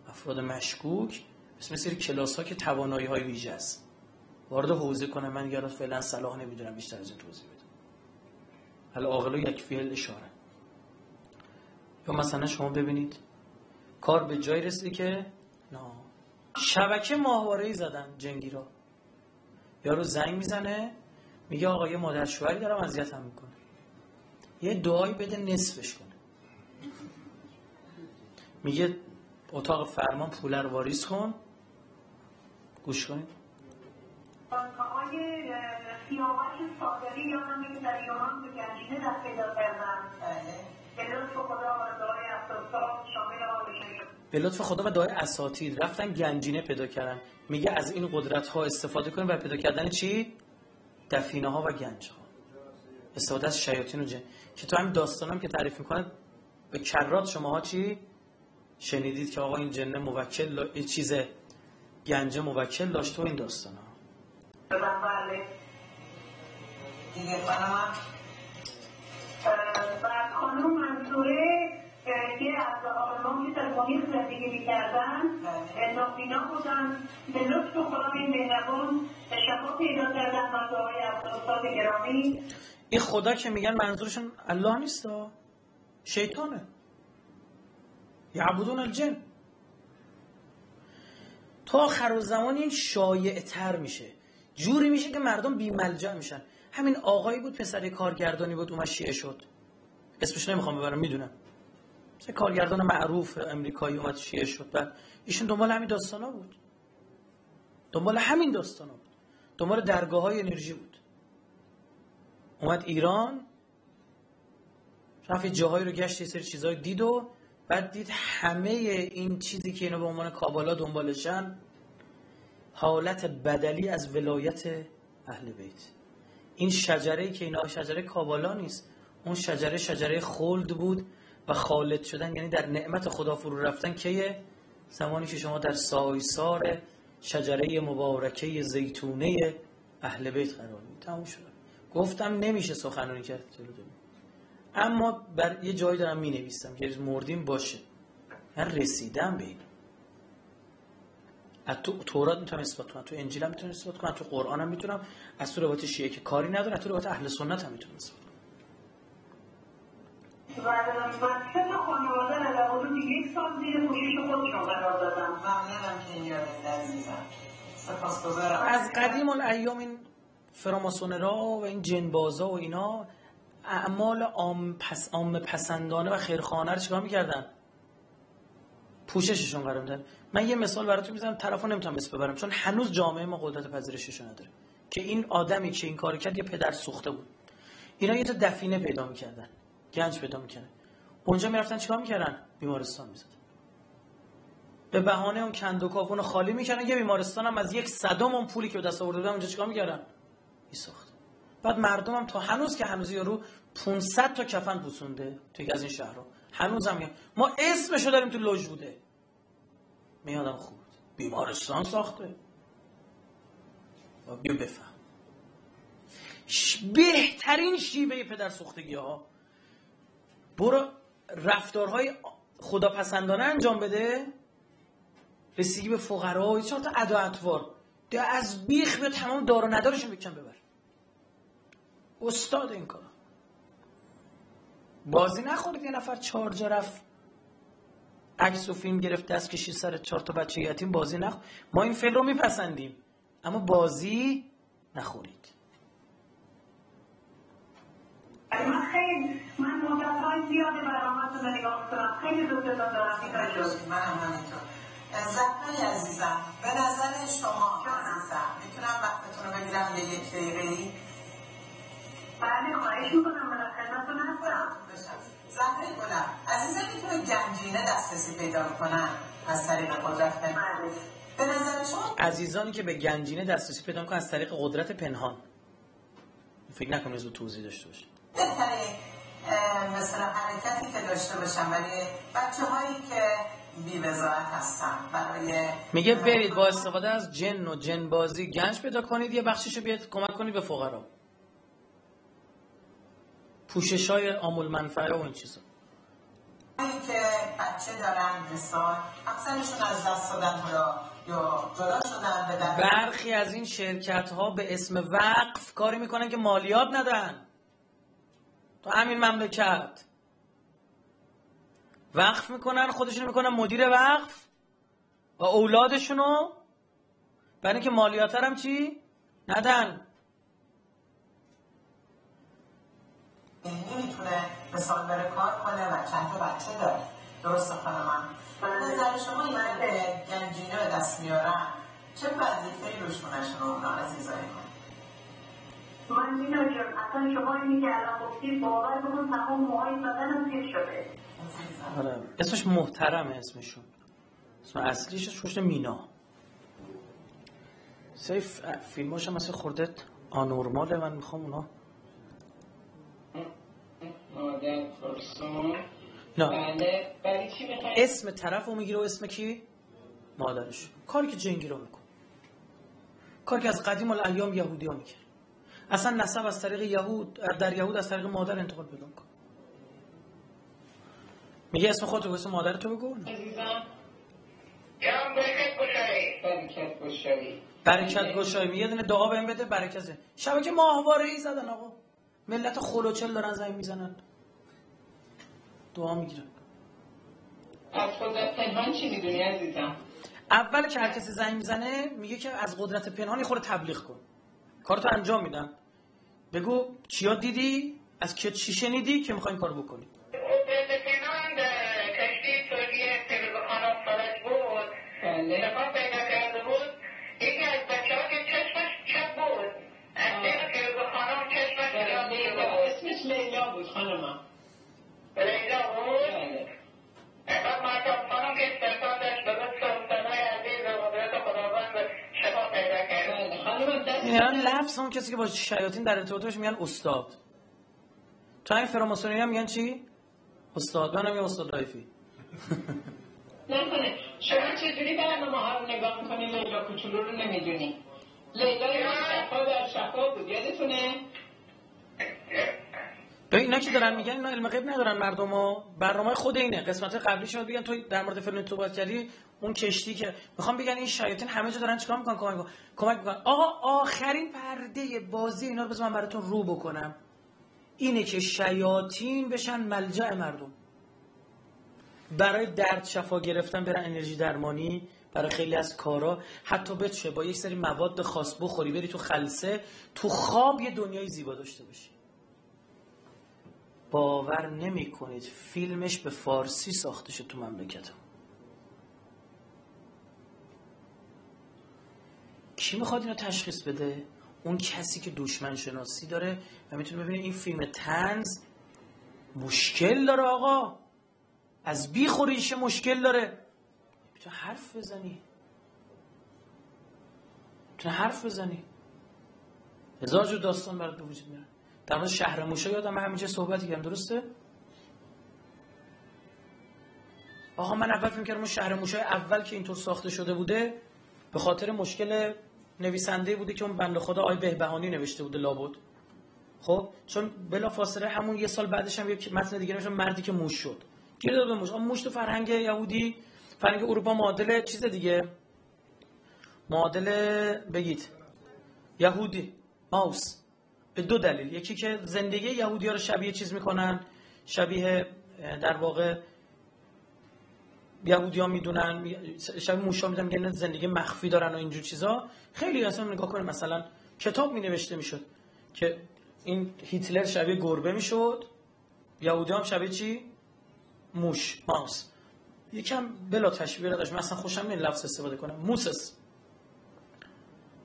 افراد مشکوک مثل سری کلاس ها که توانایی های ویژه است. وارد حوزه کنه من یاد فعلا صلاح نمی‌دونم بیشتر از این توضیح بدم. حالا عاقل یک فعل اشاره. یا مثلا شما ببینید کار به جای رسیده که نه. شبکه ماهواره ای زدن جنگیرا یارو زنگ می‌زنه میگه آقا یه مادر شوهری دارم اذیتم می‌کنه. یه دعایی بده نصفش کنه. میگه اتاق فرمان پول رو واریز کن. گوش کنید. آقای صادقی در ایران به گنجینه دست پیدا کردن. به لطف خدا و دعای اساتید شامل به لطف خدا و دعای اساتید. رفتن گنجینه پیدا کردن. میگه از این قدرت ها استفاده کنیم برای پیدا کردن چی؟ دفینه ها و گنج ها استفاده از شیاطین و جن. که تو همین داستانم که تعریف می‌کنه به کرات شماها چی شنیدید که آقا این جنه موکل این چیز گنج موکل داشت تو این داستان ها بعد خانم منصوره که از آقایان که تلفنی زندگی می‌کردن نابینا بودن. به لطف خدا این مهربان شفا پیدا کردن و دعای از گرامی. این خدا که میگن منظورشون الله نیست شیطانه. یعبدون الجن. تا آخر زمان این شایع تر میشه. جوری میشه که مردم بی ملجا میشن. همین آقایی بود پسر کارگردانی بود اومد شیعه شد. اسمش نمی‌خوام ببرم می‌دونم. مثل کارگردان معروف امریکایی اومد شیعه شد. بعد ایشون دنبال همین داستانا بود. دنبال همین داستانا بود. دنبال درگاه های انرژی بود. اومد ایران رفت جاهایی رو گشت یه سری چیزهای دید و بعد دید همه این چیزی که اینا به عنوان کابالا دنبالشن حالت بدلی از ولایت اهل بیت. این شجره که اینا شجره کابالا نیست اون شجره شجره خلد بود و خالد شدن یعنی در نعمت خدا فرو رفتن که زمانی که شما در سایسار شجره مبارکه زیتونه اهل بیت قرار می تموم شد. گفتم نمیشه سخنرانی کرد. اما بر یه جایی دارم می نویسم که مردیم باشه. من رسیدم به این. از تو تورات می‌تونم اثبات کنم تو انجیل هم می‌تونم اثبات کنم تو قرآن هم می‌تونم از تو روایت شیعه که کاری نداره از تو روایت اهل سنت هم می‌تونم اثبات کنم. از قدیم الایام این فراماسونرا و این جنبازا و اینا اعمال عام پس عام پسندانه و خیرخانه رو چیکار می‌کردن؟ پوشششون قرار میدن من یه مثال براتون می‌زنم طرفو نمی‌تونم ببرم چون هنوز جامعه ما قدرت پذیرشش نداره. که این آدمی که این کار کرد یه پدر سوخته بود. اینا یه تا دفینه پیدا می‌کردن گنج پیدا می‌کردن. اونجا می‌رفتن چیکار می‌کردن؟ بیمارستان می‌زدن. به بهانه اون کندو خالی می‌کردن یه بیمارستان هم از یک صدم اون پولی که به دست آورده بودن اونجا چیکار می‌کردن؟ میساخت بعد مردم هم تا هنوز که هنوز یارو 500 تا کفن پوسونده توی از این شهرها هنوزم میگم ما اسمشو داریم تو لوژ بوده. میادم خوب بیمارستان ساخته. بیا بفهم. بهترین شیوه پدر سوختگی ها. برو رفتارهای خداپسندانه انجام بده. رسیدگی به فقرا چهار تا ادا اطوار. از بیخ به تمام دار و ندارشون بکن ببر. استاد این کار. بازی نخورید یه نفر چهار جا رفت. عکس و فیلم گرفت دست کشید سر چهار تا بچه یتیم بازی نخ ما این فیلم رو میپسندیم اما بازی نخورید. من خیلی من مدت های زیاده برنامه‌تون رو نگاه کنم خیلی دوست دارم من هم همینطور. زفری عزیزم. به نظر شما عزیزم می‌تونم وقتتون رو بگیرم به یک دقیقه بله خواهش می‌کنم من خدمتتون هستم. زهره گلم عزیزم می‌تونه گنجینه دسترسی پیدا کنن از طریق قدرت پنهان؟ به نظر شما عزیزانی که به گنجینه دسترسی پیدا کنن از طریق قدرت پنهان. فکر نکنم رو توضیح داشته باشه بهتره مثلا حرکتی که داشته باشم ولی بچه هایی که بیوزاعت هستن برای میگه برید با استفاده از جن و جن بازی گنج پیدا کنید یه بخشیشو بیاد کمک کنید به فقرا. پوشش های آمول منفعه و این چیزا. که بچه دارن مثال اکثرشون از دست دادن یا جدا شدن برخی از این شرکت ها به اسم وقف کاری می‌کنن که مالیات ندن. تو همین مملکت. وقف می‌کنن خودشونو می‌کنن مدیر وقف و اولادشونو. برای اینکه مالیات هم چی؟ ندن. نمی‌تونه مثال بره کار کنه و چند تا بچه داره. درسته خانم من نظر شما این که گنجینه به دست میارن چه وظیفه روشونشون رو اونا عزیزای من من جان اصلا شما اینی که الان گفتید باور بکن تمام موهای بدنم سیر شده. آره. اسمش محترمه اسمشون. اسم اصلیش خوش مینا. سیف فیلماش هم مثل خورده آنورماله من می‌خوام اونا نه. بله. برای چی می‌خوای؟ اسم طرف رو می‌گیره و اسم کی؟ مادرش. کاری که جنگی رو میکن کاری که از قدیم الایام یهودی ها می‌کرد. اصلا نسب از طریق یهود در یهود از طریق مادر انتقال پیدا کن میگه اسم خودتو اسم مادر تو بگو. عزیزم. برکت گشایی. برکت گشایی. برکت گشایی میگه دونه دعا بهم بده برکته شبکه ماهواره ای زدن آقا. ملت خلوچل دارن زنگ می‌زنن. دعا می‌گیرن. از قدرت پنهان چی می‌دونی عزیزم؟ اول که هر کسی زنگ می‌زنه میگه که از قدرت پنهانی خود تبلیغ کن. کارتو انجام میدم بگو چیا دیدی؟ از کی چی شنیدی که می‌خوایم کار بکنی؟ قدرت پنهان در کشتی سوری تلویزیون خارج بود بله نقاب پیدا کرده بود یکی از بچه ها که چشمش چپ بود از طریق تلویزیون چشمش چپ لیلا بود اسمش لیلا بود خانمم لیلا بود بله بعد مردم خانم که استرسادش به لطف استادای عزیز و قدرت خداوند شفا پیدا کرد بله خانمم دست این الان لفظ اون کسی که با شیاطین در ارتباط باشه میگن استاد. تو این فراماسونی هم میگن چی؟ استاد. منم یه استاد رایفی. نکنه. شما چجوری برنامه ها رو نگاه می‌کنی؟ لیلا کوچولو رو نمی‌دونی. لیلا شفا در شفا بود. یادتونه؟ اینا که دارن میگن اینا علم غیب ندارن مردم ها برنامه خود اینه. قسمت قبلی شما بگن تو در مورد فیلم تو کردی اون کشتی که می‌خوام بگن این شیاطین همه جا دارن چیکار می‌کنن؟ کمک می‌کنن. کمک می‌کنن. آقا آخرین پرده بازی اینا رو بذار من براتون رو بکنم. اینه که شیاطین بشن ملجأ مردم. برای درد شفا گرفتن برن انرژی درمانی برای خیلی از کارا. حتی بچه با یک سری مواد خاص بخوری بری تو خلسه تو خواب یه دنیای زیبا داشته باشی. باور نمی کنید فیلمش به فارسی ساخته شد تو مملکت. کی می‌خواد اینو تشخیص بده؟ اون کسی که دشمن شناسی داره و می‌تونه ببینه این فیلم تنز مشکل داره آقا. از بی خوریشه مشکل داره؟ می‌تونه حرف بزنی. می‌تونه حرف بزنی. هزار جور داستان برات به وجود در مورد شهر موشا یادم همینجا صحبتی کردم درسته؟ آقا من اول فکر کردم اون شهر موشای اول که اینطور ساخته شده بوده به خاطر مشکل نویسنده بوده که اون بنده خدا آی بهبهانی نوشته بوده لابد. خب چون بلا فاصله همون یه سال بعدش هم یک متن دیگه نوشتم مردی که موش شد. گیر داد موش. آقا موش تو فرهنگ یهودی فرهنگ اروپا معادل چیز دیگه. معادل بگید. یهودی. ماوس. به دو دلیل. یکی که زندگی یهودی ها رو شبیه چیز می‌کنن شبیه در واقع یهودی ها می‌دونن شبیه موشا می‌دونن میگن زندگی مخفی دارن و اینجور چیزا. خیلی اصلا نگاه کنه مثلا کتاب می نوشته می‌شد که این هیتلر شبیه گربه می‌شد. یهودی هم شبیه چی؟ موش ماوس. یکم بلا تشبیه داشت. من اصلا خوشم نمیاد لفظ استفاده کنم. موسس.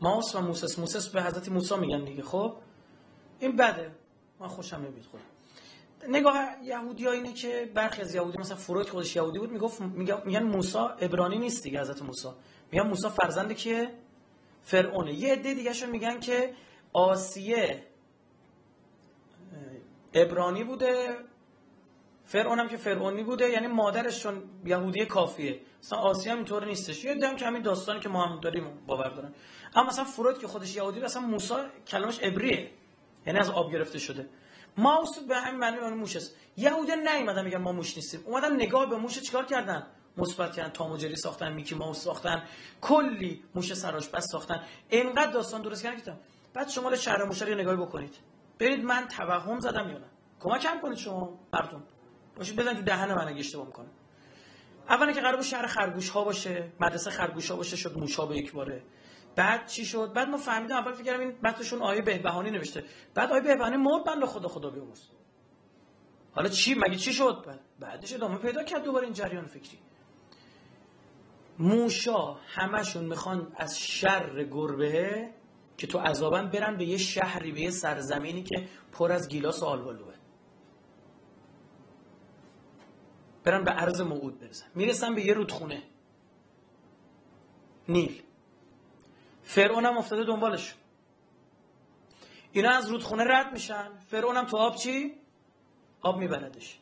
ماوس و موسس. موسس به حضرت موسی میگن دیگه خب؟ این بده. من خوشم نمیاد خودم نگاه یهودی اینه که برخی از یهودی مثلا فروید خودش یهودی بود می‌گفت میگن موسی ابرانی نیست دیگه حضرت موسی. میگن موسی فرزند کیه؟ فرعونه. یه عده دیگه میگن که آسیه ابرانی بوده. فرعون هم که فرعونی بوده یعنی مادرش چون یهودی کافیه. مثلا آسیه هم اینطور نیستش. یه دم که همین داستانی که ما هم داریم باور دارن. اما مثلا فروید که خودش یهودی اصلا موسی کلمش عبریه. یعنی از آب گرفته شده. ماوس به همین معنی معنی موش است. یهودیان نیومدن میگن ما موش نیستیم. اومدن نگاه به موش چیکار کردن؟ مثبت کردن تام جری ساختن میکی ماوس ساختن. کلی موش سراش بس ساختن. اینقدر داستان درست کردن که بعد شما شهر موش رو یه نگاهی بکنید. برید من توهم زدم یا نه؟ کمکم کنید شما مردم. باشید بزن تو دهن من اگه اشتباه می‌کنه اولا که قرار بود شهر خرگوش ها باشه مدرسه خرگوش ها باشه شد موشا به یک باره. بعد چی شد؟ بعد ما فهمیدیم اول فکر کردم این متنشون آیه بهبهانی نوشته. بعد آیه بهبهانی مرد بنده خدا خدا بیامرز حالا چی؟ مگه چی شد؟ بعد بعدش ادامه پیدا کرد دوباره این جریان فکری. موشا همشون می‌خوان از شر گربه که تو عذابن برن به یه شهری به یه سرزمینی که پر از گیلاس و آلبالوه. برن به عرض موعود برسن. می‌رسن به یه رودخونه. نیل. فرعون هم افتاده دنبالش. اینا از رودخونه رد میشن. فرعون هم تو آب چی؟ آب میبردش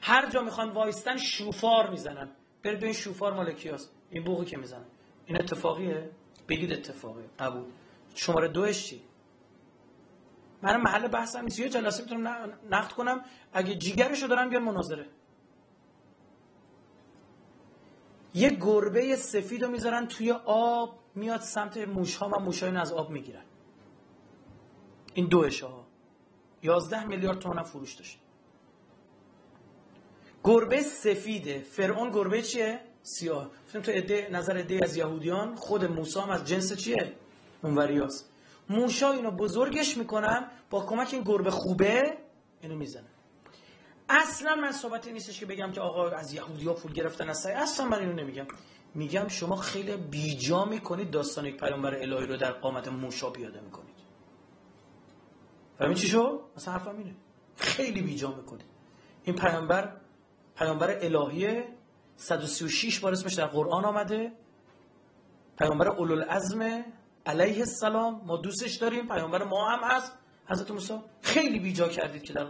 هر جا می‌خوان وایستن شوفار می‌زنن. برید به این شوفار مال کیاست. این بوقی که می‌زنن این اتفاقیه؟ بگید اتفاقیه. قبول. شماره دوش چی؟ من محل بحثم نیست. یه جلسه می‌تونم نقد کنم. اگه جیگرشو دارم بیان مناظره. یه گربه سفید رو می‌ذارن توی آب. میاد سمت موش ها و موش از آب می‌گیرن. این دوشه ها. یازده میلیارد تومن فروش داشت. گربه سفیده. فرعون گربه چیه؟ سیاه. تو عده نظر عده از یهودیان خود موسی هم از جنس چیه؟ اونوریاست موشا اینو بزرگش می‌کنن با کمک این گربه خوبه اینو می‌زنن. اصلا من صحبتی نیستش که بگم که آقا از یهودی ها پول گرفتن از سعی اصلا من اینو نمیگم. میگم شما خیلی بیجا می‌کنید داستان یک پیامبر الهی رو در قامت موشا پیاده می‌کنید. فهمید چی شد؟ مثلا حرفم اینه. خیلی بیجا می‌کنید. این پیامبر پیامبر الهیه 136 بار اسمش در قرآن آمده. پیامبر اولوالعزم علیه السلام ما دوستش داریم پیامبر ما هم هست. حضرت موسی خیلی بیجا کردید که در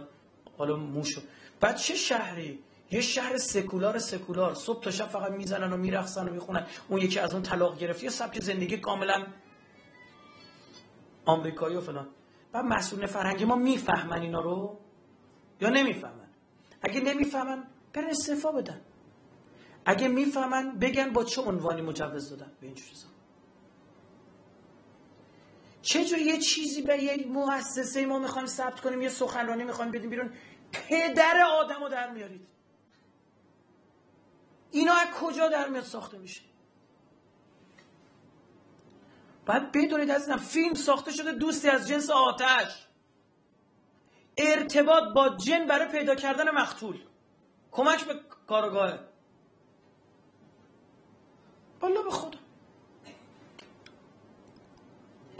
حالا موشو. بعد چه شهری؟ یه شهر سکولار سکولار. صبح تا شب فقط می‌زنن و میرقصن و می‌خونن. اون یکی از اون طلاق گرفت. یه سبک زندگی کاملا آمریکایی و فلان. بعد مسئول فرهنگی ما می‌فهمن اینا رو یا نمی‌فهمن؟ اگه نمی‌فهمن برن استعفا بدن. اگه می‌فهمن بگن با چه عنوانی مجوز دادن. به این چیزا. چجوری یه چیزی به یه مؤسسه ما می‌خوایم ثبت کنیم یه سخنرانی می‌خوایم بدیم بیرون؟ پدر آدم رو در میارید. اینا از کجا در میاد ساخته میشه؟ باید بدونید عزیزم فیلم ساخته شده دوستی از جنس آتش. ارتباط با جن برای پیدا کردن مقتول. کمک به کارگاهه. بالا به خدا.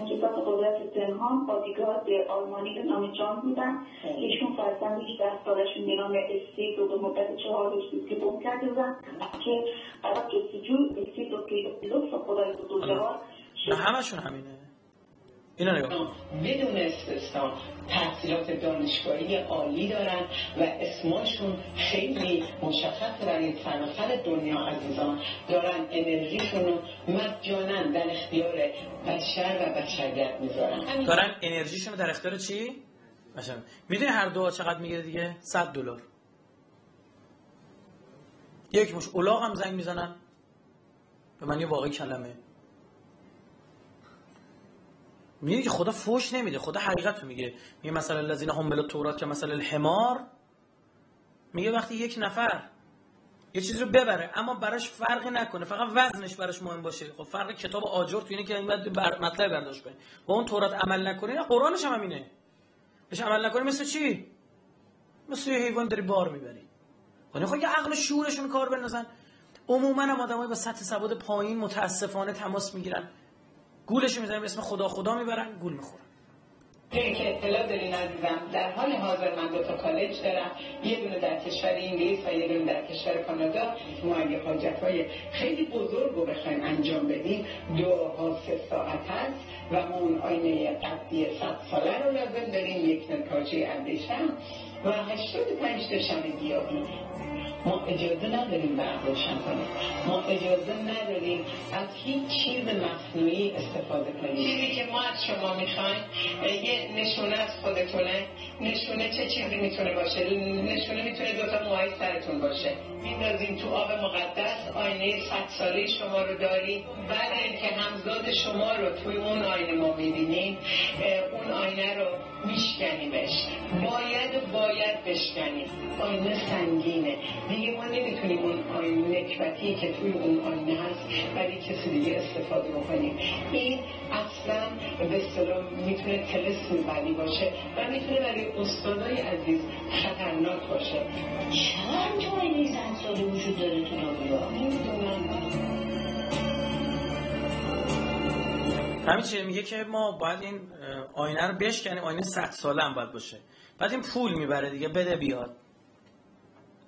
کتاب قدرت پنهان پادیگاه به آلمانی به نام جان بودن. ایشون فرزند 18 سالشون به نام استید و به مدت چهار روز که گم کرده بودن. که برای جستجو استید و پیدا لطف خدای بزرگوار نه همشون همینه. اینا نگاه. بدون استثنا تحصیلات دانشگاهی عالی دارن و اسمشون خیلی مشخص برای فناخر دنیا عزیزان. دارن انرژیشون رو مجانا در اختیار بشر و بشریت می‌ذارن. دارن انرژیشون رو در اختیار چی؟ مثلا می‌دونی هر دعا چقدر می‌گیره دیگه؟ 100 دلار. یک مش الاغ هم زنگ می‌زنن. به معنی واقعی کلمه. میگه که خدا فوش نمیده خدا حقیقت میگه. میگه مثلا الذین هم تورات که مثلا الحمار. میگه وقتی یک نفر یه چیزی رو ببره اما براش فرقی نکنه فقط وزنش براش مهم باشه. خب فرق کتاب آجر تو اینه که این بر مطلب برداشت کنی با اون تورات عمل نکنی نه قرآنش هم همینه. بهش عمل نکنی مثل چی؟ مثل یه حیوان داری بار می‌بری. خب خب یه عقل و شعورشون کار بندازن. عموما هم آدمای با سطح سواد پایین متاسفانه تماس می‌گیرن. گولش می‌زنن به اسم خدا خدا می‌برن گول می‌خورن که اطلاع دارین عزیزم در حال حاضر من دو تا کالج دارم. یه دونه در کشور انگلیس و یه دونه در کشور کانادا. ما اگه حاجت های خیلی بزرگ رو بخوایم انجام بدیم دو سه ساعت هست و ما اون آینه قدی صد ساله رو لازم داریم. یک نتاجه اندیشم. و هشتاد پنج تا شب گیاهی. ما اجازه نداریم برق روشن کنیم. ما اجازه نداریم از هیچ چیز مصنوعی استفاده کنیم. چیزی که ما از شما می‌خوایم یه نشونه از خودتونه. نشونه چه چیزی می‌تونه باشه؟ نشونه می‌تونه دوتا موهای سرتون باشه. میندازیم تو آب مقدس آینه صد ساله شما رو داریم بعد اینکه همزاد شما رو توی اون آینه ما می‌بینیم اون آینه رو میشکنیمش. باید و باید بشکنیم آینه سنگینه. دیگه ما نمی‌تونیم اون آینه نکبتی که توی اون آینه هست برای کسی دیگه استفاده بکنیم. این اصلا به اصطلاح می‌تونه تلسم بلی باشه و می‌تونه برای استادای عزیز خطرناک باشه. چند تا آینه زن ساله وجود داره تو دنیا؟ نمی‌دونم همین چیه میگه که ما باید این آینه رو بشکنیم. آینه 100 ساله هم باید باشه. بعد این پول می‌بره دیگه بده بیاد.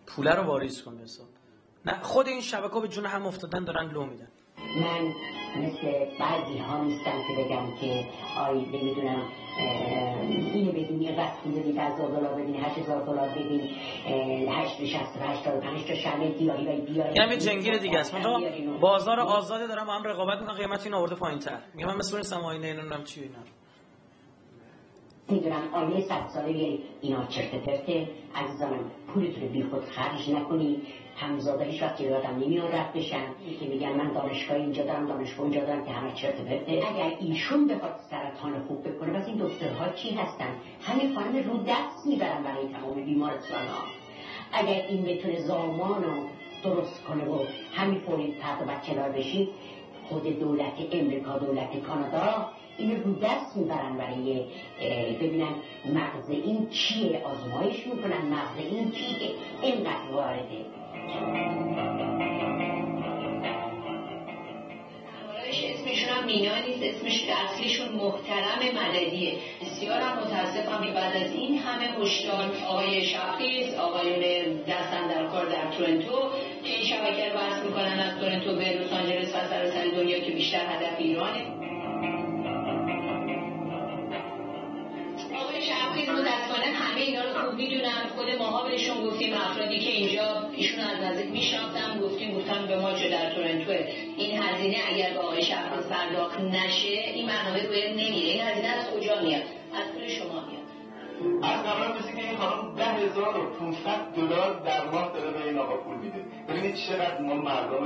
پوله رو واریز کن حساب. نه خود این شبکه به جون هم افتادن دارن لو میدن. من مثل بعضی ها نیستم که بگم که آی نمی‌دونم اینو بدین رسمی بدین از دلار بدین هشت هزار دلار بدین هشت شست و هشتاد و پنج تا شمه گیاهی و بیارین این هم یه جنگیر دیگه است. بازار آزاده دارم با هم رقابت می‌کنن قیمت این آورده پایین تر میگه من مثل نیستم آینه اینو چی اینا. می‌دونم آینه صد ساله اینا چرت پرته. عزیزانم پولتون بی خود خرج نکنید همزاده هیچ وقت جلوی آدم نمیاد رد بشن. که میگن من دانشگاه اینجا دارم دانشگاه اونجا دارم که همه چرت پرته. اگر ایشون بخواد سرطان خوب بکنه پس این دکترها چی هستن؟ همین خانم رو دست می‌برن برای تمام بیمارستان ها اگر این بتونه زامان رو درست کنه و همین فوری تحت بچه دار بشید خود دولت امریکا دولت کانادا این رو دست می‌برن برای ببینن مغز این چیه آزمایش می‌کنن مغز این چیه اینقدر وارده. اسمشون هم مینا نیست اسمش اصلیشون محترم مددیه. بسیار هم متاسفم بعد از این همه هشدار آقای شخصیز آقایون دستن در کار در تورنتو که این شبکه رو بحث می‌کنن از تورنتو به لس آنجلس و سراسر دنیا که بیشتر هدف ایرانه. آقای شرقی متاسفانه همه اینا رو خوب می‌دونن خود ماها بهشون گفتیم افرادی که اینجا ایشون از نزدیک میشناختم گفتیم گفتم به ما چه در تورنتو. این هزینه اگر به آقای شهروز پرداخت نشه این برنامه روی نمیره. این هزینه از کجا میاد؟ از پول شما میاد. از قبلا مثل که این خانم ده هزار و 500 دلار در ماه داره به این آقا پول میده. ببینید چقدر ما مردم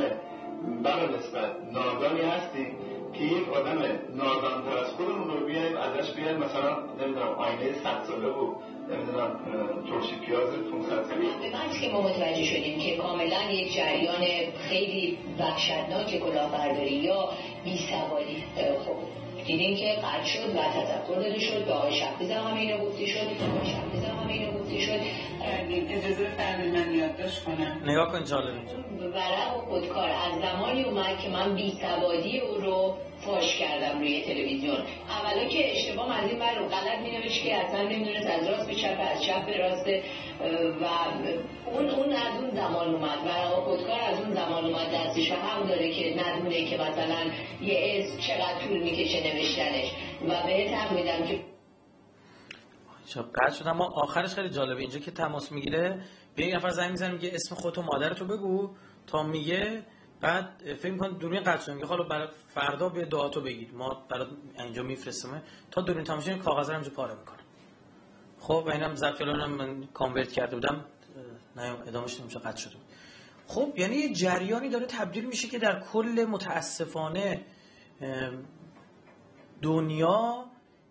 بلا نسبت نادانی هستیم. که یک آدم نادانتر از خودمون رو بیایم ازش بیایم مثلا نمی‌دونم آینه 100 ساله و نمی‌دونم ترشی پیاز 500 ساله که ما متوجه شدیم که کاملا یک جریان خیلی وحشتناک کلاهبرداری یا بیسوادی. خب دیدیم که قطع شد و تذکر داده شد به آقای شخصی هم اینو گفته شد به آقای شخصی هم اینو گفته شد. اجازه فرد من یادداشت کنم. نگاه کن جالب اینجا. ورق و خودکار از زمانی اومد که من بیسوادی او رو فاش کردم روی تلویزیون. اولا که اشتباه از این بر رو غلط مینوشت که اصلا نمی‌دونست از راست به چپ از چپ به راست. و اون اون از اون زمان اومد. و خودکار از اون زمان اومد. دستش هم داره که ندونه که مثلا یه اسم چقدر طول می‌کشه نوشتنش. و بهت هم میدم که چه قطع شد. اما آخرش خیلی جالبه. اینجا که تماس می‌گیره به این نفر زنگ می‌زنه میگه اسم خودت و مادرتو بگو. تا میگه بعد فکر می‌کنه دوربین قطع شد. حالا برای فردا به دعاتو بگیر. ما برات اینجا میفرستم تا دوربین تماس این کاغذ رو پاره می‌کنه خب و اینم ضبط کردم من کانورت کرده بودم. نه ادامهش نمیشه قطع شده خب یعنی یه جریانی داره تبدیل میشه که در کل متاسفانه دنیا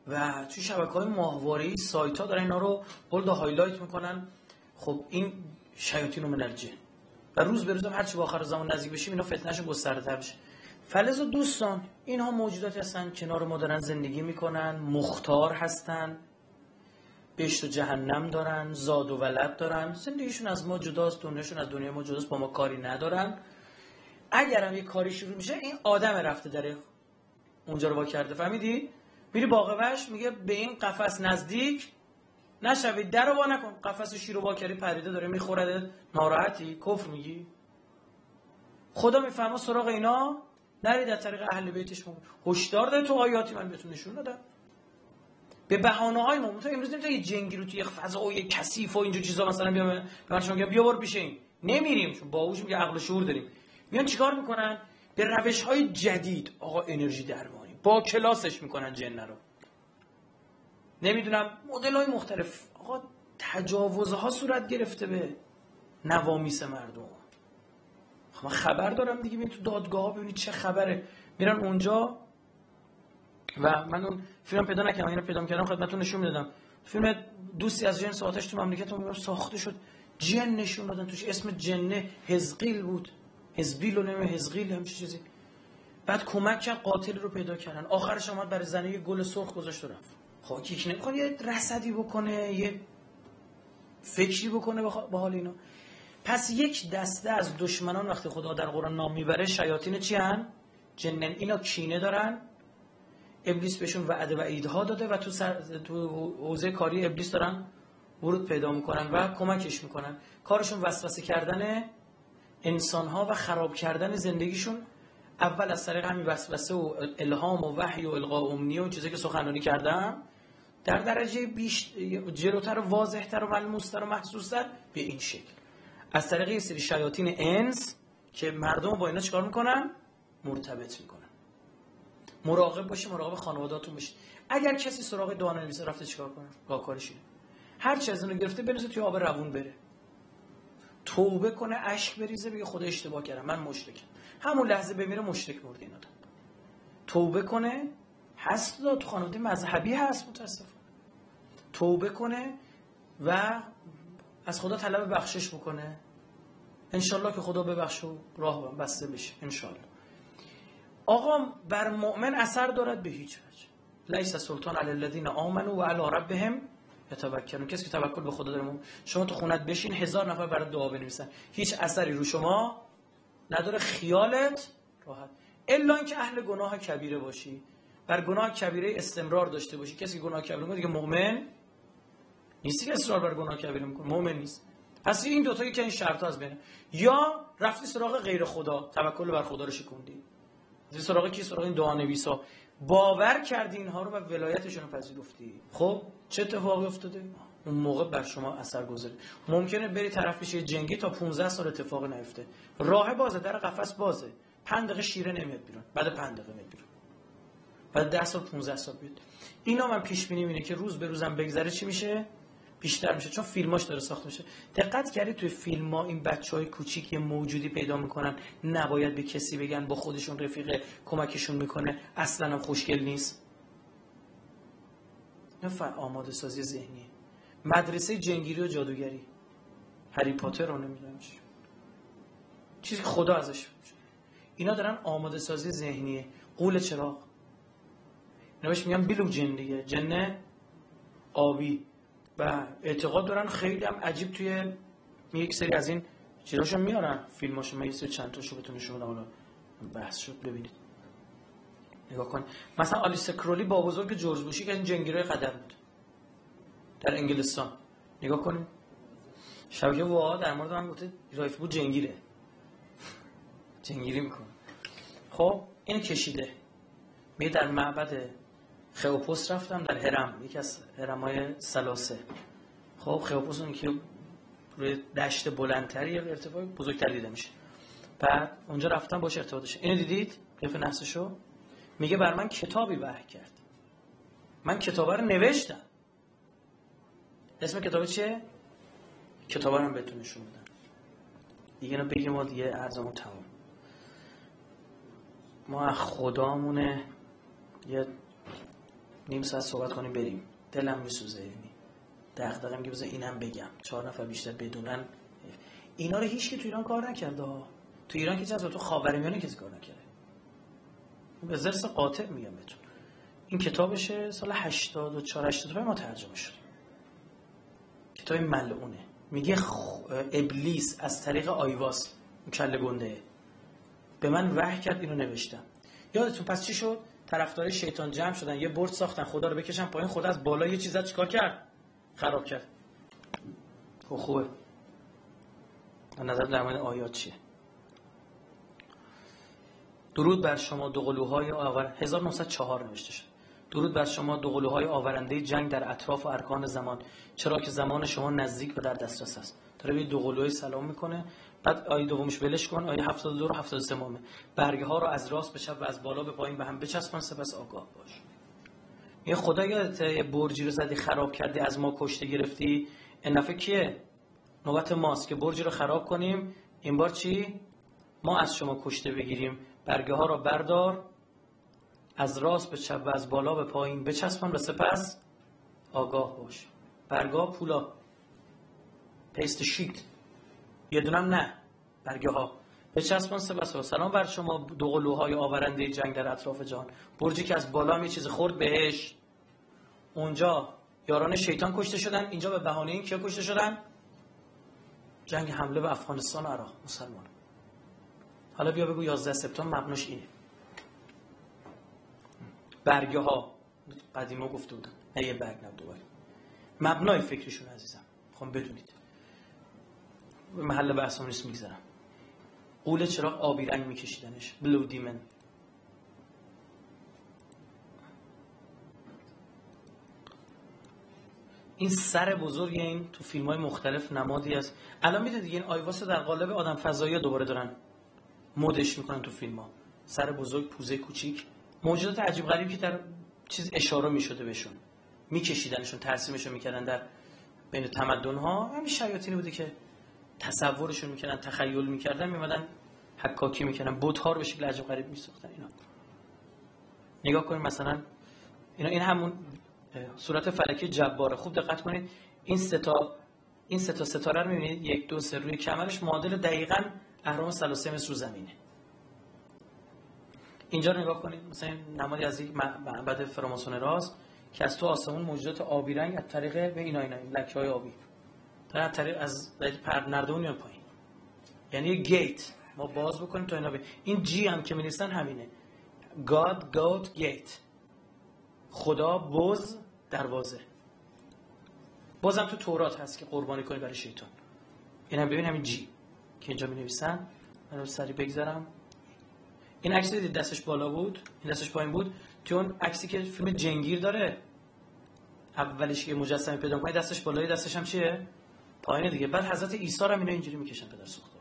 و توی شبکه های ماهواره سایت دارن اینا رو بولد و هایلایت می‌کنن. خب این شیاطین من الجن و روز به روز هم هرچی با آخر زمان نزدیک بشیم اینا فتنهشون گسترده تر بشه فلز و دوستان اینها موجوداتی هستن کنار ما دارن زندگی می‌کنن مختار هستن بهشت و جهنم دارن زاد و ولد دارن. زندگیشون از ما جداست دنیاشون از دنیا ما جداست با ما کاری ندارن. اگر هم یه کاری شروع میشه این آدم رفته داره. اونجا رو وا کرده فهمیدی؟ میری باغ وحش میگه به این قفس نزدیک نشوید در رو وا نکن. قفس شیر رو وا کردی پریده داره میخورده ناراحتی کفر میگی. خدا می‌فهمه سراغ اینا نرید در طریق اهل بیتش هشدار داره تو آیاتی من بهتون نشون دادم. به بهانه های ما تو امروز نمی‌تونی یه جنگی رو توی یه فضای کثیف و اینجور چیزا مثلا بیا به من شما بیا بیا پیش این. نمیریم چون باهوش میگه عقل و شعور داریم. میان چیکار می‌کنن؟ به روش های جدید. آقا انرژی درمانی. با کلاسش می‌کنن جن رو. نمی‌دونم مدل های مختلف. آقا تجاوزها صورت گرفته به نوامیس مردم. خب من خبر دارم دیگه. ببین تو دادگاه ببینید چه خبره. میرن اونجا و من اون فیلم پیدا نکردم. اینو پیدا کردم خدمتتون نشون می‌دادم. فیلم دوستی از جنس آتش تو مملکت ما ساخته شد. جن نشون دادن توش. اسم جنه حزقیل بود. حزبیل و نمی‌دونم حزقیل همچین چیزی. بعد کمک کرد قاتل رو پیدا کردن. آخرش اومد برای زنه گل سرخ گذاشت و رفت. یکی نمی‌خواد یه رصدی بکنه یه فکری بکنه به حال اینا. پس یک دسته از دشمنان وقتی خدا در قرآن نام می‌بره شیاطین چی هن؟ جنن اینا کینه دارن. ابلیس بهشون وعده و ایدها داده و تو, سر... تو حوزه کاری ابلیس دارن ورود پیدا می‌کنن و کمکش می‌کنن. کارشون وسوسه کردن انسان ها و خراب کردن زندگیشون. اول از طریق همین وسوسه و الهام و وحی و القا امنیه و چیزی که سخنرانی کردم در درجه بیش جلوتر و واضحتر و ملموستر و محسوستر به این شکل. از طریق یه سری شیاطین انس که مردم با اینا چیکار می‌کنن؟ مرتبط می‌کنن. مراقب باشی مراقب خانواده‌تون باشید اگر کسی سراغ دعا نویسه رفته چیکار کنه؟ گاهکارش اینه. هر چی از اونو گرفته بنویسه توی آب روون بره. توبه کنه اشک بریزه بگه خدا اشتباه کردم من مشرکم. همون لحظه بمیره مشرک مرده این آدم توبه کنه هست تو خانواده مذهبی هست متاسفانه. توبه کنه و از خدا طلب بخشش بکنه. انشالله که خدا ببخش و راه بسته بشه. انشالله. آقا بر مؤمن اثر دارد به هیچ وجه. لیس سلطان علی الذین آمنوا و علی ربهم یتوکلون کسی که توکل به خدا داره شما تو خونت بشین هزار نفر برای دعا بنویسن. هیچ اثری رو شما نداره. خیالت راحت. الا اینکه اهل گناه کبیره باشی. بر گناه کبیره استمرار داشته باشی. کسی گناه کبیره دیگه مؤمن نیستی که اصرار بر گناه کبیره می‌کنه مؤمن نیست. پس این دو تایی که این شرط از بینه یا رفتی سراغ غیر خدا توکل بر خدا رو شکوندی. سراغ کی؟ سراغ این دعا نویسا باور کردی اینها رو و ولایتشون رو پذیرفتی. خب چه اتفاقی افتاده؟ اون موقع بر شما اثر گذاره ممکنه بری طرف بشه جنگی تا 15 سال اتفاق نیفته. راه بازه در قفس بازه. 5 دقیقه شیره نمیاد بیرون. بعد 5 دقیقه میاد بیرون. بعد 10 سال 15 سال بیاد اینا من پیش بینی اینه که روز به روزم بگذره چی میشه؟ بیشتر میشه چون فیلماش داره ساخته میشه. دقت کردی توی فیلم ها این بچه های کوچیک موجودی پیدا می‌کنن؟ نباید به کسی بگن با خودشون رفیق کمکشون می‌کنه اصلا هم خوشگل نیست. نه آماده سازی ذهنی مدرسه جنگیری و جادوگری. هری پاتر رو نمی‌دونم چی. چیزی خدا ازش اینا دارن آماده سازی ذهنیه. قول چراغ. اینا بهش میگن بیلو جن دیگه. جن آبی. و اعتقاد دارن خیلی هم عجیب توی یک سری از این چیزاشو میارن. فیلماشو من یه سری چند تاشو بهتون نشون حالا بحث شد ببینید. نگاه کن. مثلا آلیس کرولی با بزرگ جورج بوشی که این جنگیرای قدر بود. در انگلستان. نگاه کنیم شبکه وا در مورد من گفته رایف بود جنگیره. جنگیری می‌کنه. خب این کشیده. می در معبد خئوپوس رفتم در هرم یکی از هرمای سلاسه خب خئوپوس اون که روی دشت بلندتری ارتفاع بزرگتر دیده میشه. بعد اونجا رفتم باش ارتباطش اینو دیدید؟ قیف نفسشو میگه بر من کتابی وحی کرد. من کتابه رو نوشتم. اسم کتاب چیه؟ کتابه رو هم بهتون نشون بدم. دیگه اینو بگیم ما دیگه ارزمون تمام. ما خدامونه یه نیم ساعت صحبت کنیم بریم. دلم میسوزه یعنی دغدغه‌ام که بذار اینم بگم. چهار نفر بیشتر بدونن. اینا رو هیچ کی تو ایران کار نکرده تو ایران کسی از تو خاورمیانه کسی کار نکرده. به زرس قاطع میگم بهتون. این کتابشه سال 84 85 ما ترجمه شد کتاب ملعونه. میگه خ... ابلیس از طریق آیواس کله گنده. به من وحی کرد اینو نوشتم. یادتون پس چی شد؟ طرفدار شیطان جمع شدن یه برد ساختن خدا رو بکشن پایین خدا از بالا یه چیزا چیکار کرد؟ خراب کرد. خب خوبه. نظر در مورد آیات چیه؟ درود بر شما دو قلوهای آور 1904 نوشته شد. درود بر شما دو قلوهای آورنده جنگ در اطراف و ارکان زمان. چرا که زمان شما نزدیک و در دسترس است. داره به سلام می‌کنه. بعد آیه دومش بلش کن آیه 72 و 73 مامه برگه ها رو از راست به چپ و از بالا به پایین به هم بچسبان سپس آگاه باش. یه خدا یادت برجی رو زدی خراب کردی از ما کشته گرفتی؟ این نفع کیه؟ نوبت ماست که برجی رو خراب کنیم. این بار چی؟ ما از شما کشته بگیریم. برگه ها را بردار از راست به چپ و از بالا به پایین بچسبان و سپس آگاه باش. برگه پولا. پیست شیت یه دونم نه. برگه ها به چسبان سپس و سلام بر شما دو قلوهای آورنده جنگ در اطراف جان برجی که از بالا یه چیز خورد بهش. اونجا یاران شیطان کشته شدن. اینجا به بهانه این کیا کشته شدن؟ جنگ حمله به افغانستان و عراق. مسلمان. حالا بیا بگو 11 سپتامبر مبناش اینه. برگه ها قدیما گفته بودم نه یه برگ نه دوباره. مبنای فکرشون عزیزم. خواهم بدونید. محل بحثم نیست می‌گذارم. قول چراغ آبی رنگ میکشیدنش؟ بلو دیمن این سر بزرگ این تو فیلم های مختلف نمادی است. الان میده دیگه این آیواس در قالب آدم فضایی دوباره دارن مدش می‌کنن تو فیلم ها سر بزرگ پوزه کوچیک. موجودات عجیب غریبی که در چیز اشاره می‌شده بهشون. میکشیدنشون ترسیمشون می‌کردن در بین تمدن ها همین شیاطینی بوده که تصورشون می‌کردن تخیل می‌کردن میمدن حکاکی می‌کردن. بوت ها رو به شکل عجیب غریب میساختن اینا. نگاه کنید مثلا اینا این همون صورت فلکی جباره. خوب دقت کنید. این ستا این ستا ستاره رو می‌بینید. یک دو سه روی کمرش معادل دقیقاً اهرام ثلاثه متر رو زمینه. اینجا نگاه کنید. مثلا نمادی از یک معبد فراماسون راست که از تو آسمون موجودات آبی رنگ از طریق به اینا اینا این لکه های آبی. از طریق از پر نردون یا پایین. یعنی یه گیت ما باز بکنیم تا اینا بی. این جی هم که می همینه. God goat gate. خدا بز دروازه. بازم تو تورات هست که قربانی کنی برای شیطان. هم ببین همین جی که اینجا می نویسن من سری بگذارم. این عکس دیدید دستش بالا بود؟ این دستش پایین بود؟ تو اون عکسی که فیلم جنگیر داره؟ اولش که مجسمه پیدا کنی دستش بالایی دستش هم چیه؟ پایین دیگه. بعد حضرت عیسی رو اینا اینجوری می‌کشن پدر سوخته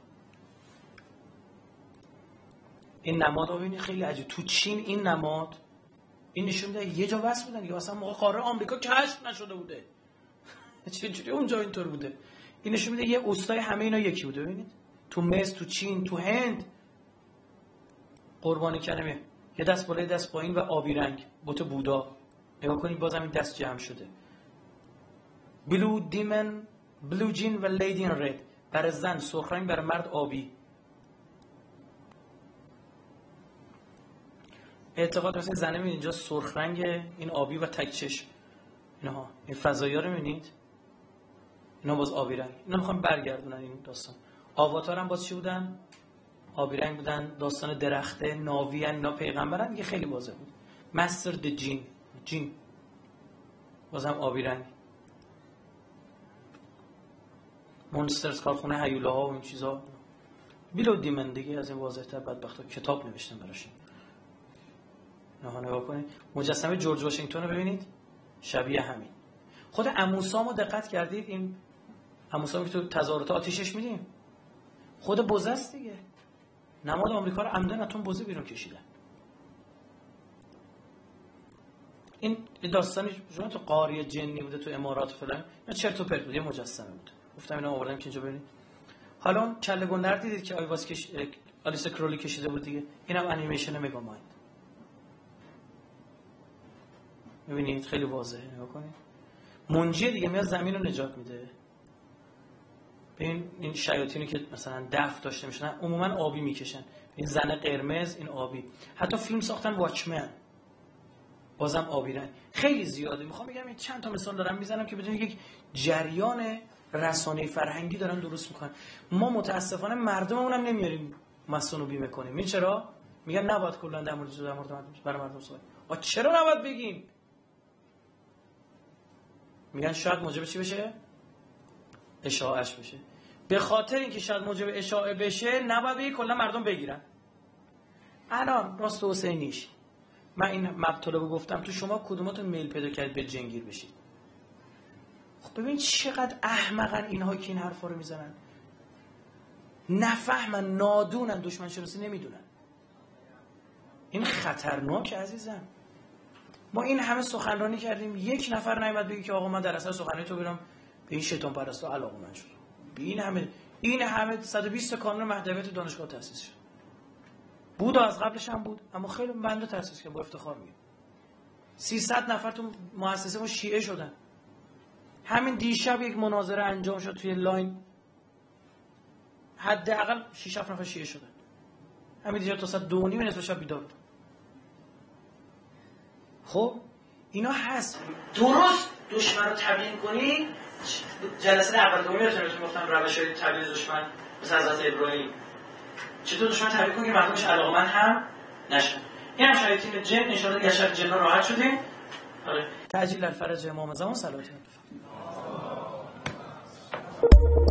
این نماد رو خیلی عجیب. تو چین این نماد این نشون میده یه جا وصل بودن دیگه. مثلا موقع قاره آمریکا کشف نشده بوده. چجوری اونجا اینطور بوده؟ این نشون میده یه اوستای همه اینا یکی بوده. ببینید. تو مصر تو چین تو هند. قربانی کلمه یه دست بالای دست پایین و آبی رنگ. بوت بودا. نگاه کنید بازم این دست جمع شده. بلو دیمن بلو جین و لیدین رد برای زن سرخ رنگ برای مرد آبی. اعتقاد مثل زنه می‌بینید اینجا سرخ رنگ این آبی و تک چشم. اینها این فضایی ها رو می‌بینید؟ اینا باز آبی رنگ. اینا می‌خوام برگردونن این داستان. آواتار هم باز چی بودن؟ آبی رنگ بودن. داستان درخته ناوی اینا پیغمبرن دیگه خیلی واضح بود. مستر د جین جین بازم آبی رنگ. مونسترز کارخونه هیوله ها و این چیزا. بیلو دیمن دیگه از این واضح تر بدبخت کتاب نوشتن براش. نه نگاه کنید. مجسمه جورج واشنگتن رو ببینید. شبیه همین. خود اموسامو دقت کردید؟ این اموسام که تو تظاهرات آتیشش میدیم خود بوزه است دیگه. نماد آمریکا رو عمدن اتون بوزه بیرون کشیدن. این داستانی شما تو قاری جنی بوده تو امارات فلان یا چرت و پرت یه مجسمه بود. گفتم اینا آوردم که اینجا ببینید حالا کله گندر دیدید که آیواز کش... آلیس کرولی کشیده بود دیگه. اینم انیمیشن مگا مایند ببینید خیلی واضحه نگاه کنید. منجی دیگه میاد زمین رو نجات میده. این این شیاطینی که مثلا دف داشته میشن عموما آبی می‌کشن. این زن قرمز این آبی. حتی فیلم ساختن واچمن. بازم آبی رنگ. خیلی زیاده. می‌خوام بگم چند تا مثال دارم می‌زنم که بدونید یک جریان رسانه فرهنگی دارن درست می‌کنن. ما متاسفانه مردممون هم نمیاریم مسئول بیمه کنیم. این چرا؟ میگن نباید کلا در مورد در مورد برای مردم صحبت چرا نباید بگیم؟ میگن شاید موجب چی بشه؟ اشاعش بشه. به خاطر اینکه شاید موجب اشاعه بشه نباید بگی کلا مردم بگیرن. الان راست حسینیش. من این مطلب گفتم تو شما کدوماتون میل پیدا کرد به جنگیر بشید؟ خب ببین چقدر احمقن اینها که این حرفا رو می‌زنن. نفهمن نادونن دشمن شناسی نمی‌دونن. این خطرناک عزیزم. ما این همه سخنرانی کردیم یک نفر نیومد بگه که آقا من در اثر سخنرانی تو برم به این شیطان پرستو علاقه من شد. به این همه این همه 120 کانون مهدویت دانشگاه تاسیس شد. بود و از قبلش هم بود اما خیلی بنده تاسیس کرد با افتخار میگم. 300 نفر تو مؤسسه ما شیعه شدن. همین دیشب یک مناظره انجام شد توی لاین. حداقل 6 7 نفر شیعه شدن. همین دیشب تا ساعت 2 نیم نصف شب بیدار بود. خب اینا هست. درست دشمن رو تبیین کنی؟ جلسه اول دومی رو بهتون گفتم روش های تبیین دشمن مثل حضرت ابراهیم. چطور دشمن تبیین کنی؟ که علاقه من هم نشن این هم شایطین جن انشاءالله گشت جن راحت شدیم. آره. تعجیل الفرج امام زمان صلوات. Thank you.